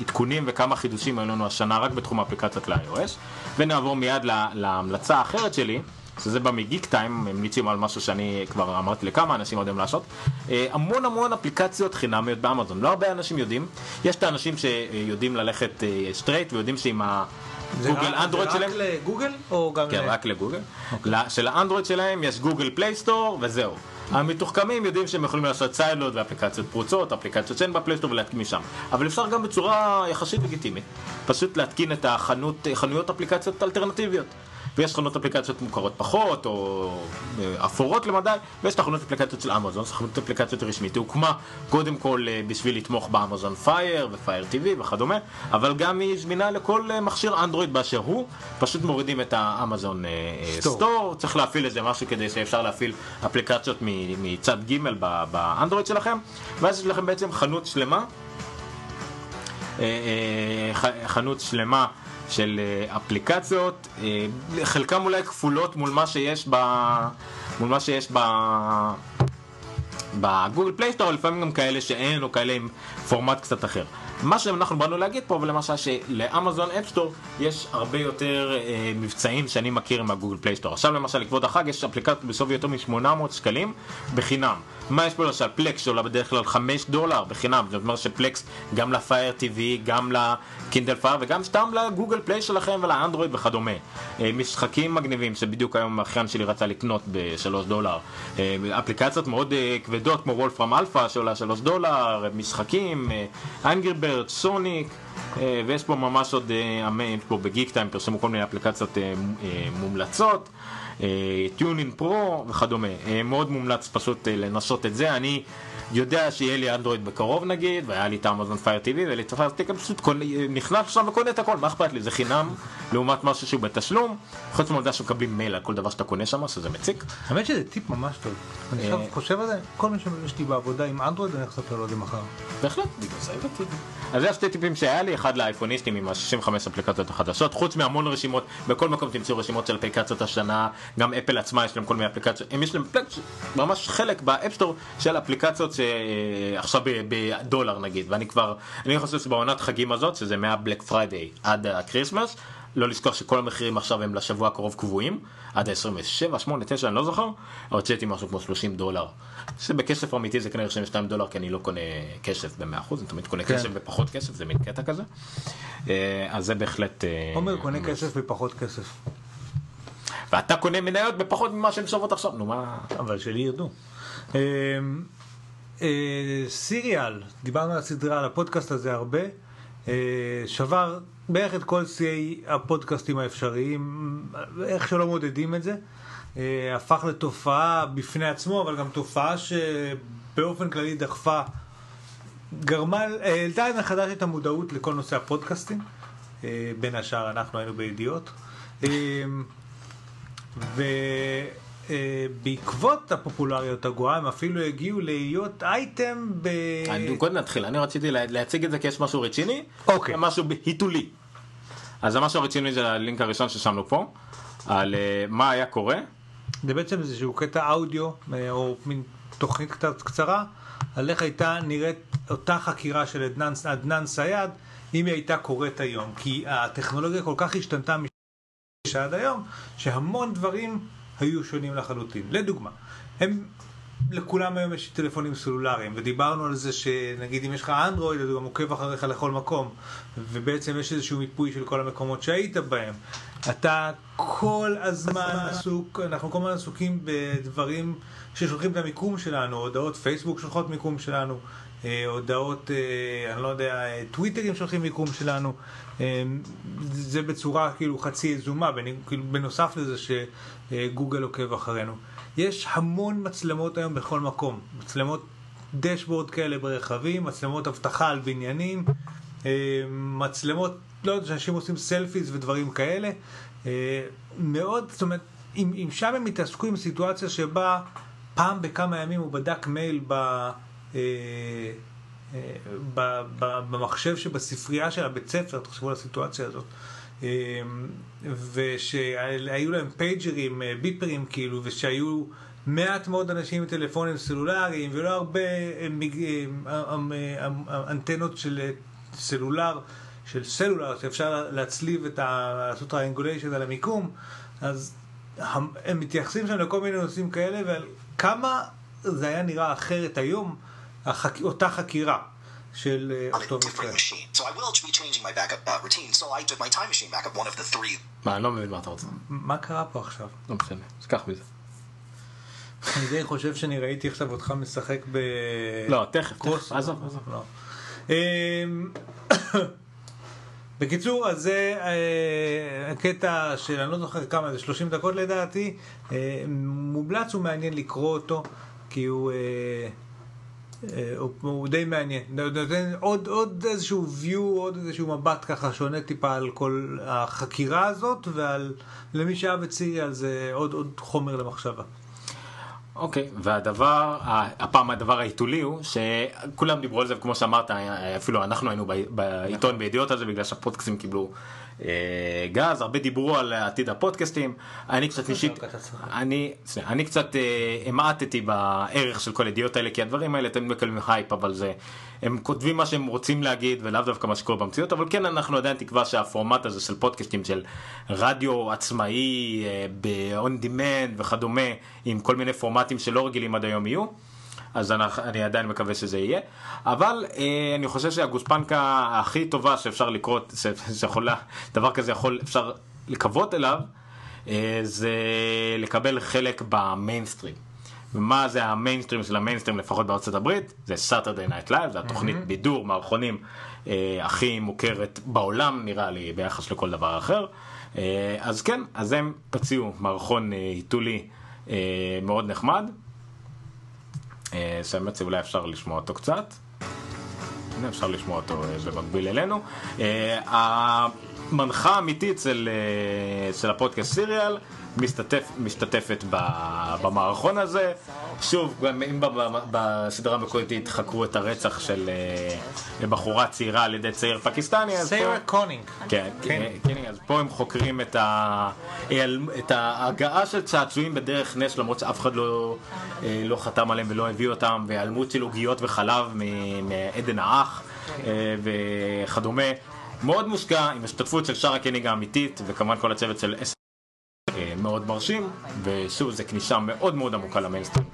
עדכונים וכמה חידושים היו לנו השנה רק בתחום האפליקציות ל-iOS, ונעבור מיד להמלצה האחרת שלי. שזה בא מ-Geektime, המליצו על משהו שאני כבר אמרתי לכמה אנשים יודעים לעשות. אה, המון המון אפליקציות חינמיות באמזון, לא הרבה אנשים יודעים. יש את האנשים שיודעים ללכת straight אה, ויודעים שעם. גוגל אנדרואיד שלהם. רק לגוגל או גם... כן, רק לגוגל. של האנדרואיד שלהם יש Google Play Store וזהו. המתוחכמים יודעים שהם יכולים לעשות sideload ואפליקציות פרוצות, אפליקציות שאין ב-Play Store ולהתקין משם. אבל אפשר גם בצורה יחסית לגיטימית, פשוט להתקין את החנויות אפליקציות אלטרנטיביות. ויש חנויות אפליקציות מוכרות פחות, או אה, אפורות למדי, ויש חנות אפליקציות של אמזון, חנות אפליקציות רשמית. היא הוקמה קודם כל אה, בשביל לתמוך ב-Amazon Fire ו-Fire TV וכדומה, אבל גם היא זמינה לכל אה, מכשיר אנדרואיד באשר הוא, פשוט מורידים את ה-Amazon Store, צריך להפעיל איזה משהו כדי שאפשר להפעיל אפליקציות מצד ג' באנדרואיד שלכם, ואז יש לכם בעצם חנות שלמה. חנות שלמה של אה, אפליקציות, אה, חלקם אולי כפולות מול מה שיש ב... מול מה שיש ב... ב-Google Play Store, לפעמים גם כאלה שאין, או כאלה עם פורמט קצת אחר. מה שאנחנו באנו להגיד פה, ולמשל של-Amazon Appstore יש הרבה יותר אה, מבצעים שאני מכיר מה-Google Play Store. עכשיו למשל לכבוד החג יש אפליקציות בשווי יותר מ-800 שקלים בחינם. מה יש פה למשל? Plex שעולה בדרך כלל 5 דולר בחינם, זאת אומרת ש-Plex גם ל-Fire TV, גם ל-Kindle Fire וגם סתם ל-Google Play שלכם ולאנדרואיד וכדומה. אה, משחקים מגניבים שבדיוק היום האחיין שלי רצה לקנות ב-3 דולר. אה, אפליקציות מאוד אה, כבדות כמו Wolfram Alpha שעולה 3 דולר, משחקים, Angry Bird, Sonic. ויש פה ממש עוד, פה ב-Geektime פרסמו כל מיני אפליקציות מומלצות. TuneIn Pro וכדומה. אה, מאוד מומלץ פשוט אה, לנסות את זה. אני יודע שיהיה לי אנדרואיד בקרוב נגיד, והיה לי את Amazon Fire TV, לי את ה-Fire TV, פשוט נכנס עכשיו וקונה את הכל, מה אכפת לי? זה חינם לעומת משהו שהוא בתשלום, חוץ מהעובדה שמקבלים מייל על כל דבר שאתה קונה שם, שזה מציק. האמת שזה טיפ ממש טוב. אני עכשיו אה, חושב על זה, כל מי שיש לי בעבודה עם אנדרואיד, אני אחשוף לו את זה מחר. בהחלט, בגלל זה הבאתי. אז זה השתי טיפים שהיה לי, אחד לאייפוניסטים עם ה-65 אפליקציות החדשות, חוץ מהמון רשימות, בכל מקום תמצאו רשימות של אפליקציות השנה, גם אפל עצמה יש להם כל מיני אפליקציות, יש להם ממש חלק ב-App Store של אפליקציות שעכשיו בדולר נגיד, ואני כבר, אני חושב שבעונת חגים הזאת, שזה מה-Black Friday עד ה-Christmas, לא לזכור שכל המחירים עכשיו הם לשבוע הקרוב קבועים, עד ה-27, 8, 9, אני לא זוכר, הוצאתי משהו כמו 30 דולר. שבכסף אמיתי זה כנראה 22 דולר, כי אני לא קונה כסף ב-100%, אני תמיד קונה כן. כסף בפחות כסף, זה מין קטע כזה. אה, אז זה בהחלט... אה, עומר קונה כסף בפחות כסף. ואתה קונה מניות בפחות ממה שהן שוות עכשיו, נו מה... אבל שלי ירדו. אה, סיריאל, דיברנו על הסדרה, על הפודקאסט הזה הרבה, שבר בערך את כל שיאי הפודקאסטים האפשריים, איך שלא מודדים את זה, אה, הפך לתופעה בפני עצמו, אבל גם תופעה שבאופן כללי דחפה, גרמה, העלתה מחדש את המודעות לכל נושא הפודקאסטים, אה, בין השאר אנחנו היינו בידיעות. אה, ו... אה, בעקבות הפופולריות הגואה הם אפילו הגיעו להיות אייטם ב... קודם נתחיל, אני רציתי להציג את זה כי יש משהו רציני, אוקיי. משהו היתולי. אז המשהו הרציני זה הלינק הראשון ששמנו פה, על uh, מה היה קורה. זה בעצם איזשהו קטע אודיו, אה, או מין תוכנית קצת קצרה, על איך הייתה נראית אותה חקירה של עדנאן, עדנאן סייד, אם היא הייתה קורית היום. כי הטכנולוגיה כל כך השתנתה משעד היום, שהמון דברים היו שונים לחלוטין. לדוגמה, הם לכולם היום יש טלפונים סלולריים, ודיברנו על זה שנגיד אם יש לך אנדרואיד, אז הוא גם עוקב אחריך לכל מקום, ובעצם יש איזשהו מיפוי של כל המקומות שהיית בהם. אתה כל הזמן עסוק, אנחנו כל הזמן עסוקים בדברים ששולחים את המיקום שלנו, הודעות פייסבוק שולחות מיקום שלנו, אה, הודעות, אה, אני לא יודע, אה, טוויטרים שולחים מיקום שלנו, זה בצורה כאילו חצי יזומה, כאילו, בנוסף לזה שגוגל עוקב אחרינו. יש המון מצלמות היום בכל מקום, מצלמות דשבורד כאלה ברכבים, מצלמות אבטחה על בניינים, אה, מצלמות, לא יודע, שאנשים עושים סלפיז ודברים כאלה. אה, מאוד, זאת אומרת, אם, אם שם הם התעסקו עם סיטואציה שבה פעם בכמה ימים הוא בדק מייל ב... במחשב שבספרייה של הבית ספר, תחשבו על הסיטואציה הזאת. אה, ושהיו להם פייג'רים, אה, ביפרים כאילו, ושהיו מעט מאוד אנשים עם טלפונים סלולריים ולא הרבה אה, אה, אנטנות של סלולר, של סלולר, שאפשר להצליב את ה... לעשות triangulation על המיקום, אז הם מתייחסים שם לכל מיני נושאים כאלה, ועל כמה זה היה נראה אחרת היום, החק... אותה חקירה של אה, on a אותו מקרה. different machine. So I will be changing my backup uh, routine. So I took my time machine backup, one of the three מה, אני לא מבין מה אתה רוצה. מה קרה פה עכשיו? לא משנה, אז קח מזה. אני די חושב שאני ראיתי עכשיו אותך משחק ב... לא, תכף. תכף, עזוב, עזוב. לא. אמ, בקיצור, אז זה אה, הקטע של, אני לא זוכר כמה זה, 30 דקות לדעתי, אה, מומלץ ומעניין לקרוא אותו, כי הוא, הוא, הוא די מעניין. נותן עוד, עוד איזשהו view, עוד איזשהו מבט ככה שונה טיפה על כל החקירה הזאת, ועל, למי שאהב את סיריאל זה עוד, עוד חומר למחשבה. אוקיי, והדבר, הפעם הדבר העיתולי הוא שכולם דיברו על זה, וכמו שאמרת, אפילו אנחנו היינו בעיתון בידיעות על זה, בגלל שהפודקאסטים קיבלו אה, גז, הרבה דיברו על עתיד הפודקאסטים, אני קצת אישית. אני, אני קצת אה, המעטתי בערך של כל הידיעות האלה, כי הדברים האלה תמיד מקבלים הייפ, אבל זה, הם כותבים מה שהם רוצים להגיד, ולאו דווקא מה שקורה במציאות, אבל כן אנחנו עדיין תקווה שהפורמט הזה של פודקאסטים של רדיו עצמאי, אה, ב-on demand וכדומה, עם כל מיני פורמטים שלא רגילים עד היום יהיו. אז אני, אני עדיין מקווה שזה יהיה, אבל אה, אני חושב שהגוספנקה הכי טובה שאפשר לקרוא, ש- שיכולה, דבר כזה יכול, אפשר לקוות אליו, אה, זה לקבל חלק במיינסטרים. ומה זה המיינסטרים של המיינסטרים לפחות בארצות הברית? זה Saturday Night Live, זה התוכנית בידור, מערכונים אה, הכי מוכרת בעולם נראה לי ביחס לכל דבר אחר. אה, אז כן, אז הם פציעו מערכון אה, היתולי אה, מאוד נחמד. אה, שהאמת שאולי אפשר לשמוע אותו קצת. הנה אפשר לשמוע אותו אה, במקביל אלינו. אה, המנחה האמיתית של, אה, של הפודקאסט Serial משתתף, משתתפת ב- במערכון הזה. שוב, גם אם בסדרה המקורית חקרו את הרצח של אה, בחורה צעירה על ידי צעיר פקיסטני, אז פה... קונינג. כן, כן, כן, אז פה הם חוקרים את, ה... את ההגעה של צעצועים בדרך נס, למרות שאף אחד לא, אה, לא חתם עליהם ולא הביא אותם, והיעלמות של עוגיות וחלב מעדן האח אה, וכדומה. מאוד מושקע, עם השתתפות של שאר הקניג האמיתית, וכמובן כל הצוות של מאוד מרשים, ושוב, זו כניסה מאוד מאוד עמוקה למיינסטרים.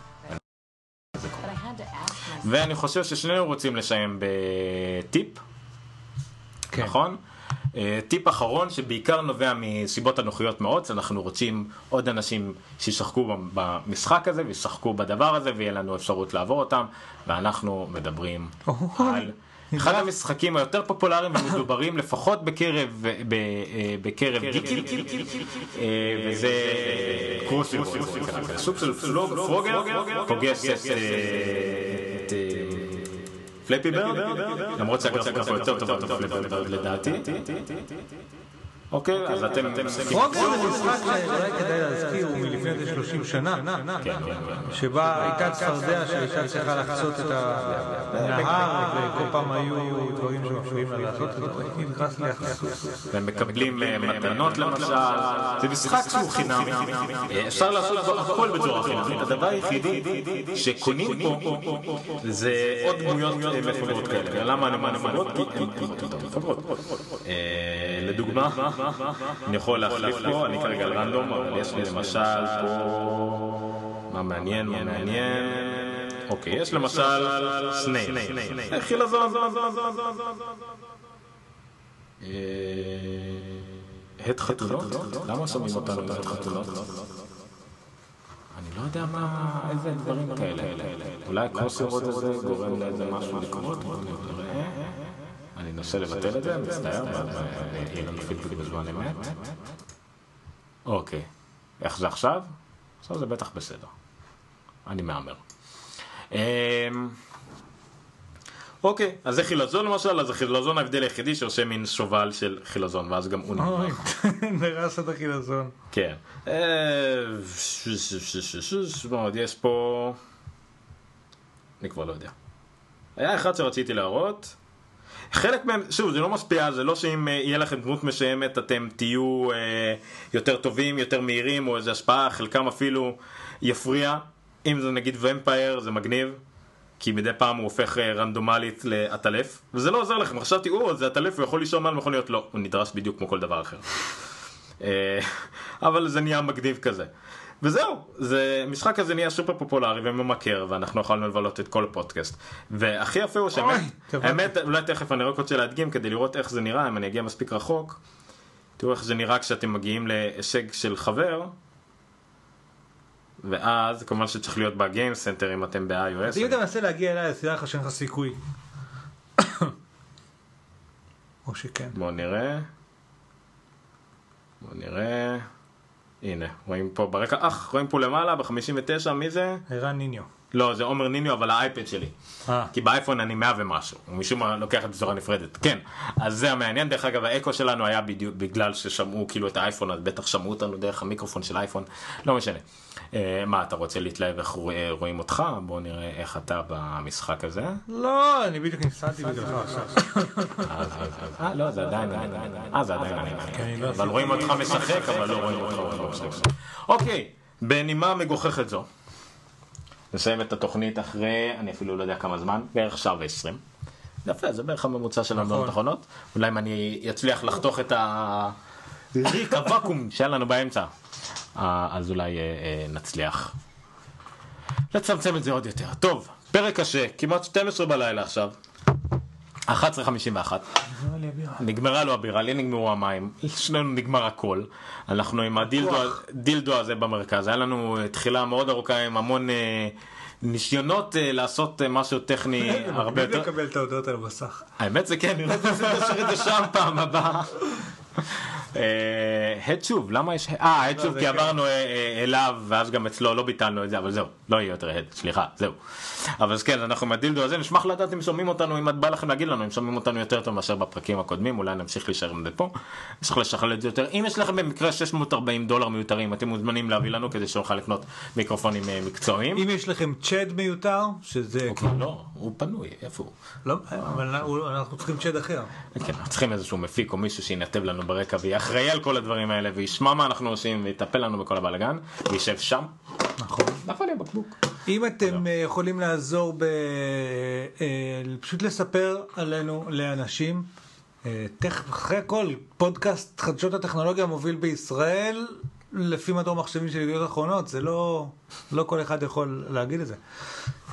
ואני חושב ששנינו רוצים לסיים בטיפ. כן. נכון? אה, טיפ אחרון שבעיקר נובע מסיבות אנוכיות מאוד, אנחנו רוצים עוד אנשים שישחקו במשחק הזה וישחקו בדבר הזה ויהיה לנו אפשרות לעבור אותם ואנחנו מדברים על אחד המשחקים היותר פופולריים ומדוברים לפחות בקרב, אה, בקרב גיקים אה, וזה קרוסיבו, סוג של פרוגר פוגש את אה, פלפי ברד, למרות שהגרפיקה פה יותר טובה לדעתי. אוקיי, אז אתם משחקים. פרוגר זה משחק שאולי כדאי להזכיר, הוא מלפני איזה 30 שנה, שבה הייתה צפרדע שהייתה צריכה לחצות את הנהר, וכל פעם היו דברים שמפריעים לה לעשות את הסוס. והם מקבלים אה, מתנות למשל, זה משחק שהוא חינמי, אה, אפשר לעשות הכל בצורה חינמית, הדבר היחידי שקונים פה זה עוד דמויות אה, מפגרות כאלה, אני אומר מפגרות? כי הן יותר מפגרות. אה, לדוגמה, אני יכול להחליף פה, אני כרגע על רנדום, אבל יש לי למשל פה, מה מעניין, מה מעניין, אוקיי, יש למשל סנייל. אה, חילזון. אה, הד חתולות? למה שומעים אותנו בהד חתולות? אני לא יודע מה, איזה דברים כאלה. אולי הקרוסירוד הזה גורם לאיזה משהו לקרות? בואו נראה. אני אנסה לבטל את זה, מצטער, יהיה לנו פידבק בזמן אמת. אוקיי. איך זה עכשיו? עכשיו זה בטח בסדר. אני מהמר. אמ, אוקיי, אז זה חילזון למשל, אז החילזון ההבדל היחידי שעושה מין שובל של חילזון, ואז גם הוא אוי, נמרח. נרס את החילזון. כן. אה, יש פה? אני כבר לא יודע. היה אחד שרציתי להראות. חלק מהם, שוב, זה לא משפיע, זה לא שאם אה, יהיה לכם דמות משעמת אתם תהיו אה, יותר טובים, יותר מהירים, או איזו השפעה, חלקם אפילו יפריע. אם זה נגיד ומפייר, זה מגניב. כי מדי פעם הוא הופך אה, רנדומלית לעטלף, וזה לא עוזר לכם, חשבתי, או, זה עטלף, הוא יכול לישון מעל מכוניות, לא, הוא נדרש בדיוק כמו כל דבר אחר. אה, אבל זה נהיה מגניב כזה. וזהו, זה, המשחק הזה נהיה סופר פופולרי וממכר, ואנחנו יכולנו לבלות את כל הפודקאסט. והכי יפה הוא שהאמת. האמת, אולי תכף אני רק רוצה להדגים כדי לראות איך זה נראה, אם אני אגיע מספיק רחוק. תראו איך זה נראה כשאתם מגיעים להישג של חבר. ואז כמובן שצריך להיות ב-Game Center אם אתם ב-iOS. אם אתה מנסה להגיע אליי, אז תדע לך שאין לך סיכוי. או שכן. בואו נראה. בואו נראה. הנה, רואים פה ברקע, אך, רואים פה למעלה ב-59, מי זה? ערן ניניו. לא, זה עומר ניניו, אבל האייפד שלי. אה. כי באייפון אני 100 ומשהו, הוא משום מה לוקח את זה בצורה נפרדת. כן, אז זה המעניין. דרך אגב, האקו שלנו היה בדיוק בגלל ששמעו כאילו את האייפון, אז בטח שמעו אותנו דרך המיקרופון של האייפון, לא משנה. אה, מה, אתה רוצה להתלהב איך רוא- רואים אותך? בואו נראה איך אתה במשחק הזה. לא, אני בדיוק נסעתי בגללך עכשיו. אה, לא, זה עדיין, אה, זה עדיין, אני לא אבל רואים אותך משחק, אבל לא רואים אותך משחק. אוקיי, בנימה מגוחכת זו, נסיים את התוכנית אחרי, אני אפילו לא יודע כמה זמן, בערך שעה ועשרים. יפה, זה בערך הממוצע של נכון. המאות האחרונות. אולי אם אני אצליח לחתוך את הריק, הוואקום שהיה לנו באמצע, אה, אז אולי אה, אה, נצליח לצמצם את זה עוד יותר. טוב, פרק קשה, כמעט 12 בלילה עכשיו. 11.51. נגמרה לו הבירה, לי נגמרו המים, לשנינו נגמר הכל. אנחנו עם הדילדו דילדו הזה במרכז. היה לנו תחילה מאוד ארוכה עם המון אה, ניסיונות אה, לעשות אה, משהו טכני הרבה מי יותר... מקבל את ההודעות על המסך? האמת זה כן, נראה לי נשאיר את זה שם פעם הבאה. אה, הד שוב, למה יש... אה, הד שוב כי כן. עברנו אה, אה, אליו ואז גם אצלו לא ביטלנו את זה, אבל זהו, לא יהיה יותר הד, סליחה, זהו. אבל אז כן, אנחנו עם הדילדו הזה, נשמח לדעת אם שומעים אותנו, אם בא לכם להגיד לנו, אם שומעים אותנו יותר טוב מאשר בפרקים הקודמים, אולי נמשיך להישאר עם זה פה. צריך לשכלל את זה יותר. אם יש לכם במקרה 640 דולר מיותרים, אתם מוזמנים להביא לנו כדי שנוכל לקנות מיקרופונים אה, מקצועיים. אם יש לכם צ'אד מיותר, שזה... לא, הוא פנוי, איפה הוא? לא, אבל אנחנו צריכים צ'אד אחר. כן, אנחנו צריכים איזשהו מפיק או מישהו שינתב לנו ברקע ויהיה אחראי על כל הדברים האלה וישמע מה אנחנו עושים ויטפל לנו בכל הבלאגן וישב שם. נכון. נפל לי הבקבוק. אם אתם אה, יכולים לעזור ב... אה, פשוט לספר עלינו לאנשים, אה, אחרי הכל, פודקאסט חדשות הטכנולוגיה המוביל בישראל, לפי מדור מחשבים של ידיעות אחרונות, זה לא, לא כל אחד יכול להגיד את זה.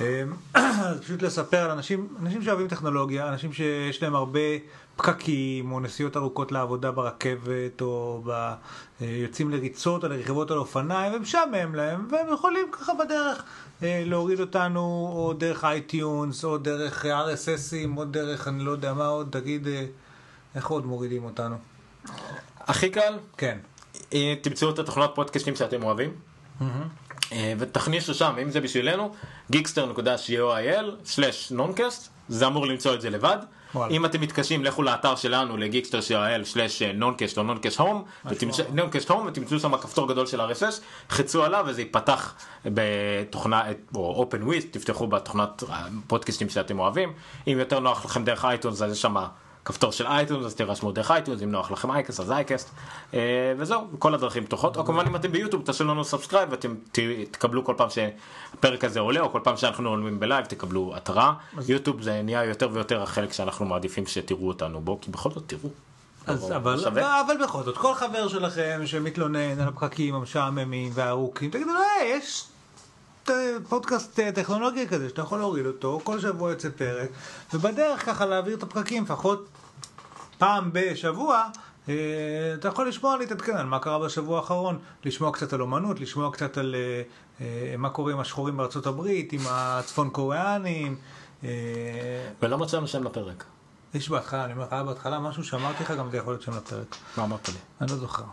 אה, אז פשוט לספר על אנשים, אנשים שאוהבים טכנולוגיה, אנשים שיש להם הרבה פקקים או נסיעות ארוכות לעבודה ברכבת או ב... אה, יוצאים לריצות או לרכיבות על אופניים ומשעמם להם והם יכולים ככה בדרך אה, להוריד אותנו או דרך iTunes או דרך RSSים או דרך אני לא יודע מה עוד, תגיד אה, איך עוד מורידים אותנו? הכי קל, כן. אה, תמצאו את התוכנות פודקאסטים שאתם אוהבים. אה, ותכניסו שם, אם זה בשבילנו, geekster.co.il/נונקאסט, זה אמור למצוא את זה לבד. וואלה. אם אתם מתקשים, לכו לאתר שלנו ל-geekster.co.il/נונקאסט או נונקאסט הום, נונקאסט הום, ותמצאו שם כפתור גדול של RSS, חצו עליו וזה ייפתח בתוכנה, או open with, תפתחו בתוכנת פודקאסטים שאתם אוהבים. אם יותר נוח לכם דרך iTunes, אז יש שם כפתור של iTunes, אז תירשמו דרך iTunes, אם נוח לכם iCast אז iCast, אה, וזהו, כל הדרכים פתוחות, או כמובן אם אתם ביוטיוב תעשו לנו subscribe ואתם תקבלו כל פעם שהפרק הזה עולה, או כל פעם שאנחנו עולים ב-live תקבלו התראה, יוטיוב זה נהיה יותר ויותר החלק שאנחנו מעדיפים שתראו אותנו בו, כי בכל זאת תראו. אז לא אבל, שווה. אבל בכל זאת, כל חבר שלכם שמתלונן על הפקקים המשעממים והארוכים, תגידו לו, יש פודקאסט אה, טכנולוגי כזה, שאתה יכול להוריד אותו, כל שבוע יוצא פרק, ובדרך ככה להעביר את הפרקים, לפחות פעם בשבוע, אה, אתה יכול לשמוע, להתעדכן על מה קרה בשבוע האחרון, לשמוע קצת על אומנות, לשמוע קצת על אה, אה, מה קורה עם השחורים בארצות הברית, עם הצפון קוריאנים. אה, ולא מצאנו שם לפרק. יש בהתחלה, אני אומר לך, היה בהתחלה משהו שאמרתי לך, גם זה יכול להיות שם לפרק. מה אמרת לי? אני לא זוכר.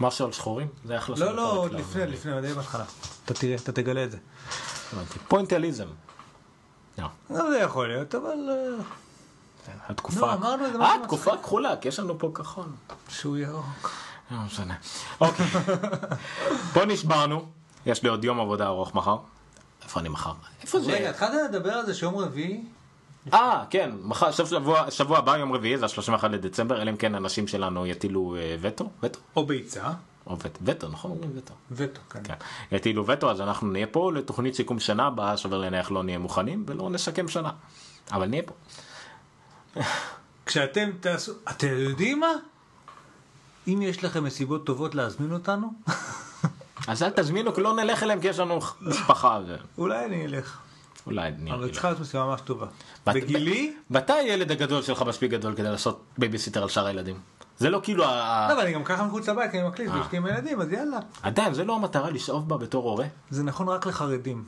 משהו על שחורים? זה אחלה שם לא, לא, עוד לפרק, לפני, לפני, די בהתחלה. אתה תראה, אתה תגלה את זה. פוינטליזם. לא. גם זה יכול להיות, אבל אה, התקופה... לא, אמרנו את זה אה, תקופה כחולה, כי יש לנו פה כחול. שהוא ירוק. לא משנה. אוקיי. פה נשברנו. יש לי עוד יום עבודה ארוך מחר. איפה אני מחר? איפה רגע, זה? התחלת לדבר על זה שיום רביעי? אה, כן. מחר, שבוע, שבוע הבא, יום רביעי, זה ה-31 לדצמבר, אלא אם כן אנשים שלנו יטילו אה, וטו. וטו? או ביצה. או וטו. וטו, נכון? אומרים וטו. וטו, כן. כן. יטילו וטו, אז אנחנו נהיה פה לתוכנית סיכום שנה הבאה, שווה להניח לא נהיה מוכנים, ולא נשקם שנה. אבל נהיה פה. כשאתם תעשו... אתם יודעים מה? אם יש לכם מסיבות טובות להזמין אותנו, אז אל תזמינו, כי לא נלך אליהם, כי יש לנו משפחה. אולי אני אלך. אולי נהיה. אבל צריכה להיות מסיבה ממש טובה. בגילי, מתי הילד הגדול שלך מספיק גדול כדי לעשות בייביסיטר על שאר הילדים? זה לא כאילו, לא, אבל אני גם ככה מחוץ לבית, כי אני מקליט, אה. ואשתי עם הילדים, אז יאללה. עדיין, זה לא המטרה לשאוב בה בתור הורה. זה נכון רק לחרדים.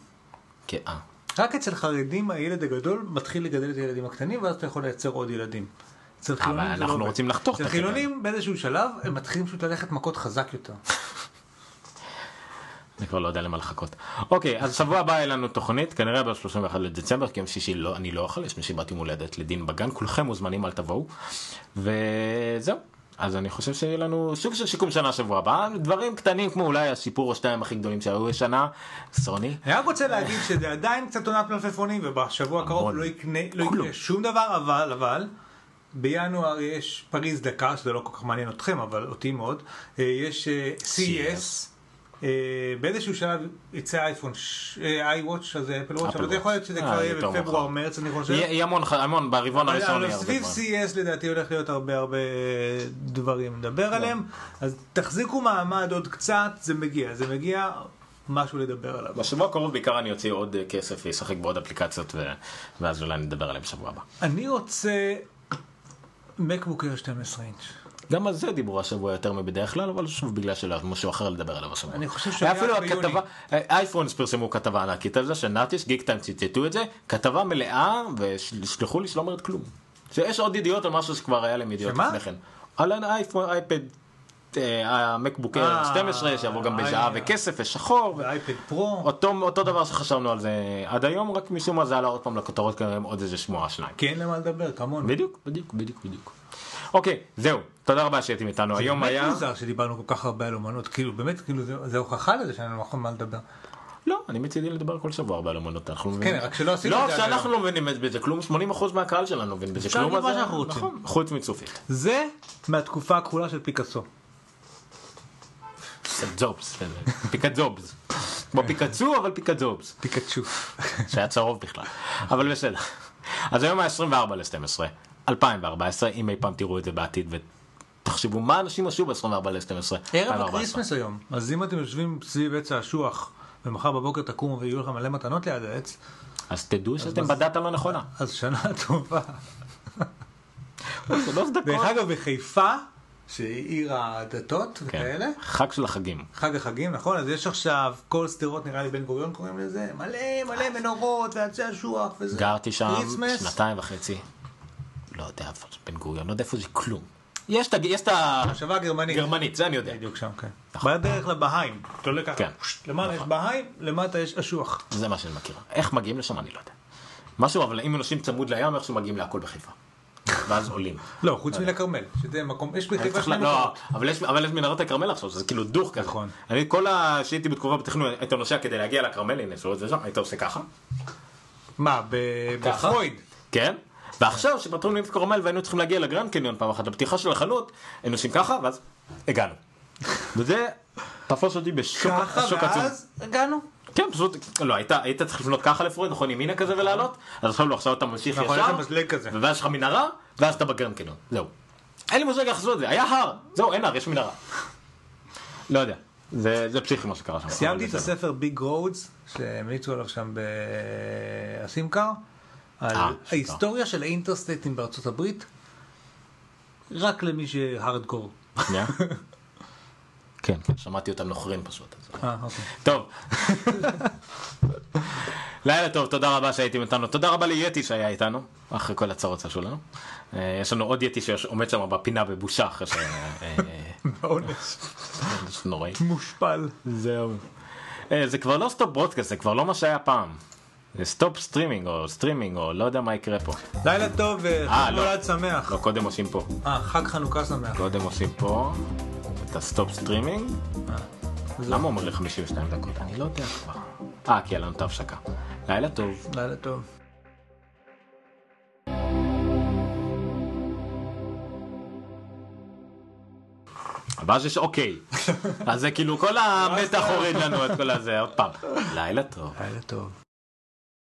כן, אה. רק אצל חרדים הילד הגדול מתחיל לגדל את הילדים הקטנים, ואז אתה יכול לייצר עוד ילדים. אצל חילונים זה לא אנחנו. רוצים לחתוך את אצל הקטע. חילונים באיזשהו שלב הם מתחילים פשוט ללכת מכות חזק יותר. אני כבר לא יודע למה לחכות. אוקיי, אז שבוע הבא יהיה לנו תוכנית, כנראה ב-31 לדצמבר, כי יום שישי לא, אני לא אוכל, יש מסיבת יום הולדת לדין בגן, כולכם מוזמנים, אל תבואו. וזהו. אז אני חושב שיהיה לנו סוג של שיקום שנה שבוע הבא, דברים קטנים כמו אולי הסיפור או שתיים הכי גדולים שהיו השנה, סוני. אני רק רוצה להגיד שזה עדיין קצת עונת מלפפונים, ובשבוע הקרוב. לא יקנה, לא שום דבר, אבל, אבל, בינואר יש פריז דקה, שזה לא כל כך מעניין אתכם, אבל אותי מאוד. אה, יש אה, CES. אה, באיזשהו שלב יצא אייפון, אה, iWatch, אז אפל וואץ', אבל זה יכול להיות שזה וואץ'. כבר אה, יהיה בפברואר. מרץ, אני חושב. יהיה המון, המון, ברבעון הראשון אבל יהיה הרבה סביב. CES לדעתי הולך להיות הרבה הרבה דברים לדבר עליהם, אז תחזיקו מעמד עוד קצת, זה מגיע, זה מגיע, משהו לדבר עליו. בשבוע הקרוב בעיקר אני אוציא עוד אה, כסף ואשחק בעוד אפליקציות ו... ואז אולי נדבר עליהם בשבוע הבא. אני רוצה מקבוק איר 12 אינץ'. גם על זה דיברו השבוע יותר מבדרך כלל, אבל שוב בגלל שלא היה משהו אחר לדבר עליו השבוע. אני חושב היה שהיה אפילו. הכתבה, אייפונס פרסמו כתבה ענקית על זה, שנאטיס, גיק טיים ציטטו את זה, כתבה מלאה, ושלחו לי שלא אומרת כלום. שיש עוד ידיעות על משהו שכבר היה להם ידיעות? לפני כן. על האייפון, אייפד, אה, המקבוק אר אה, 12, שיבוא גם בזהב אה. וכסף ושחור. ואייפד פרו. אותו, דבר שחשבנו על זה עד היום, רק משום מה זה עלה עוד פעם לכותרות כנראה עוד איזה שמועה שניים. כי אין למה לדבר, כמונו. בדיוק, בדיוק, בדיוק, בדיוק. אוקיי, זהו, תודה רבה שהייתם איתנו. היום באמת היה... מוזר שדיברנו כל כך הרבה על אומנות, כאילו באמת, כאילו זה- זה הוכחה לזה שאין לנו נכון מה לדבר. לא, אני מצידי לדבר כל שבוע הרבה על אמנות, אנחנו כן, מבינים. רק שלא עשינו את לא, זה עד שאנחנו. לא מבינים בזה כלום, 80% מהקהל שלנו מבין בזה כלום. מה זה- שאנחנו רוצים. נכון, חוץ מצופית. זה מהתקופה הכחולה של פיקאסו. ג'ובס, פיקת ג'ובס. כמו פיקצו, אבל פיקת ג'ובס. פיקצ'ו. שהיה צהוב בכלל. אבל בסדר. אז היום ה-24 ל-12, 2014, אם אי פעם תראו את זה בעתיד ותחשבו מה אנשים עשו ב-24 ל-12, ערב הקריסמס היום, אז אם אתם יושבים סביב עץ האשוח, ומחר בבוקר תקומו ויהיו לכם מלא מתנות ליד העץ, אז תדעו שאתם בדת הלא נכונה. אז שנה טובה. דרך אגב, בחיפה, שהיא עיר הדתות כן. וכאלה, חג של החגים. חג החגים, נכון? אז יש עכשיו, כל שדרות נראה לי בן גוריון קוראים לזה, מלא מלא מנורות ועצי אשוח וזה. גרתי שם. שנתיים וחצי. לא יודע זה בן גוריון, לא יודע איפה זה כלום. יש את הג- יש את ה... מחשבה גרמנית. זה אני יודע. בדיוק שם, כן. בדרך לבהיים. אתה עולה ככה, כן. למעלה יש נכון. בהיים, למטה יש אשוח. זה מה שאני מכיר. איך מגיעים לשם אני לא יודע. משהו, אבל אם אנשים צמוד לים, איכשהו מגיעים להכל בחיפה. ואז עולים. לא, חוץ לכרמל, שזה מקום, יש בחיפה שני לא, מקומות. אבל יש מנהרות הכרמל עכשיו, שזה כאילו דוך כזה. נכון. אני כל ה... שהייתי בתקופה בתכנון, היית נוסע כדי להגיע לכרמל, הנה, את זה שם, היית עושה ככה. מה? בפרויד? כן? ועכשיו לנו את כרמל והיינו צריכים להגיע לגרנד קניון פעם אחת לפתיחה של החנות, היינו עושים ככה ואז הגענו. וזה תפס אותי בשוק ככה, שוק עצום. ואז הגענו. כן, פשוט, לא, היית, היית צריך לפנות ככה לפרויד, נכון, ימינה כזה ולעלות, אז עכשיו לא, עכשיו אתה ממשיך נכון, יש ישר. ואז יש לך מנהרה, ואז אתה בגרנד קניון, זהו. אין לי מושג איך עשו את זה, היה הר, זהו, אין הר, יש מנהרה. לא יודע. זה זה פסיכי מה שקרה שם. סיימתי את. הספר ביג רודס שהמליצו עליו שם באסימקר, על אה, ההיסטוריה של האינטרסטייטים בארצות הברית, רק למי שהארדקור. כן, כן, שמעתי אותם נוחרים פשוט. אה, אוקיי. טוב. לילה טוב, תודה רבה שהייתם איתנו. תודה רבה ליאטי שהיה איתנו, אחרי כל הצרות שעשו לנו. אה, יש לנו עוד יאטי שעומד שם בפינה בבושה אחרי ש... אה, עונש. זה נוראי. מושפל. זהו. זה כבר לא stop broadcast, זה כבר לא מה שהיה פעם. stop streaming או סטרימינג או לא יודע מה יקרה פה. לילה טוב אה, וחג לא. מולד שמח. לא, קודם עושים פה. אה, חג חנוכה שמח. קודם עושים פה את ה stop streaming. אה, למה אומר לי 52 דקות? אני לא יודע כבר. אה, כי היה לנו את ההפסקה. לילה טוב. לילה טוב. הבא שיש אוקיי. אז זה כאילו כל המתח הוריד לנו את כל הזה. עוד פעם. לילה טוב. לילה טוב.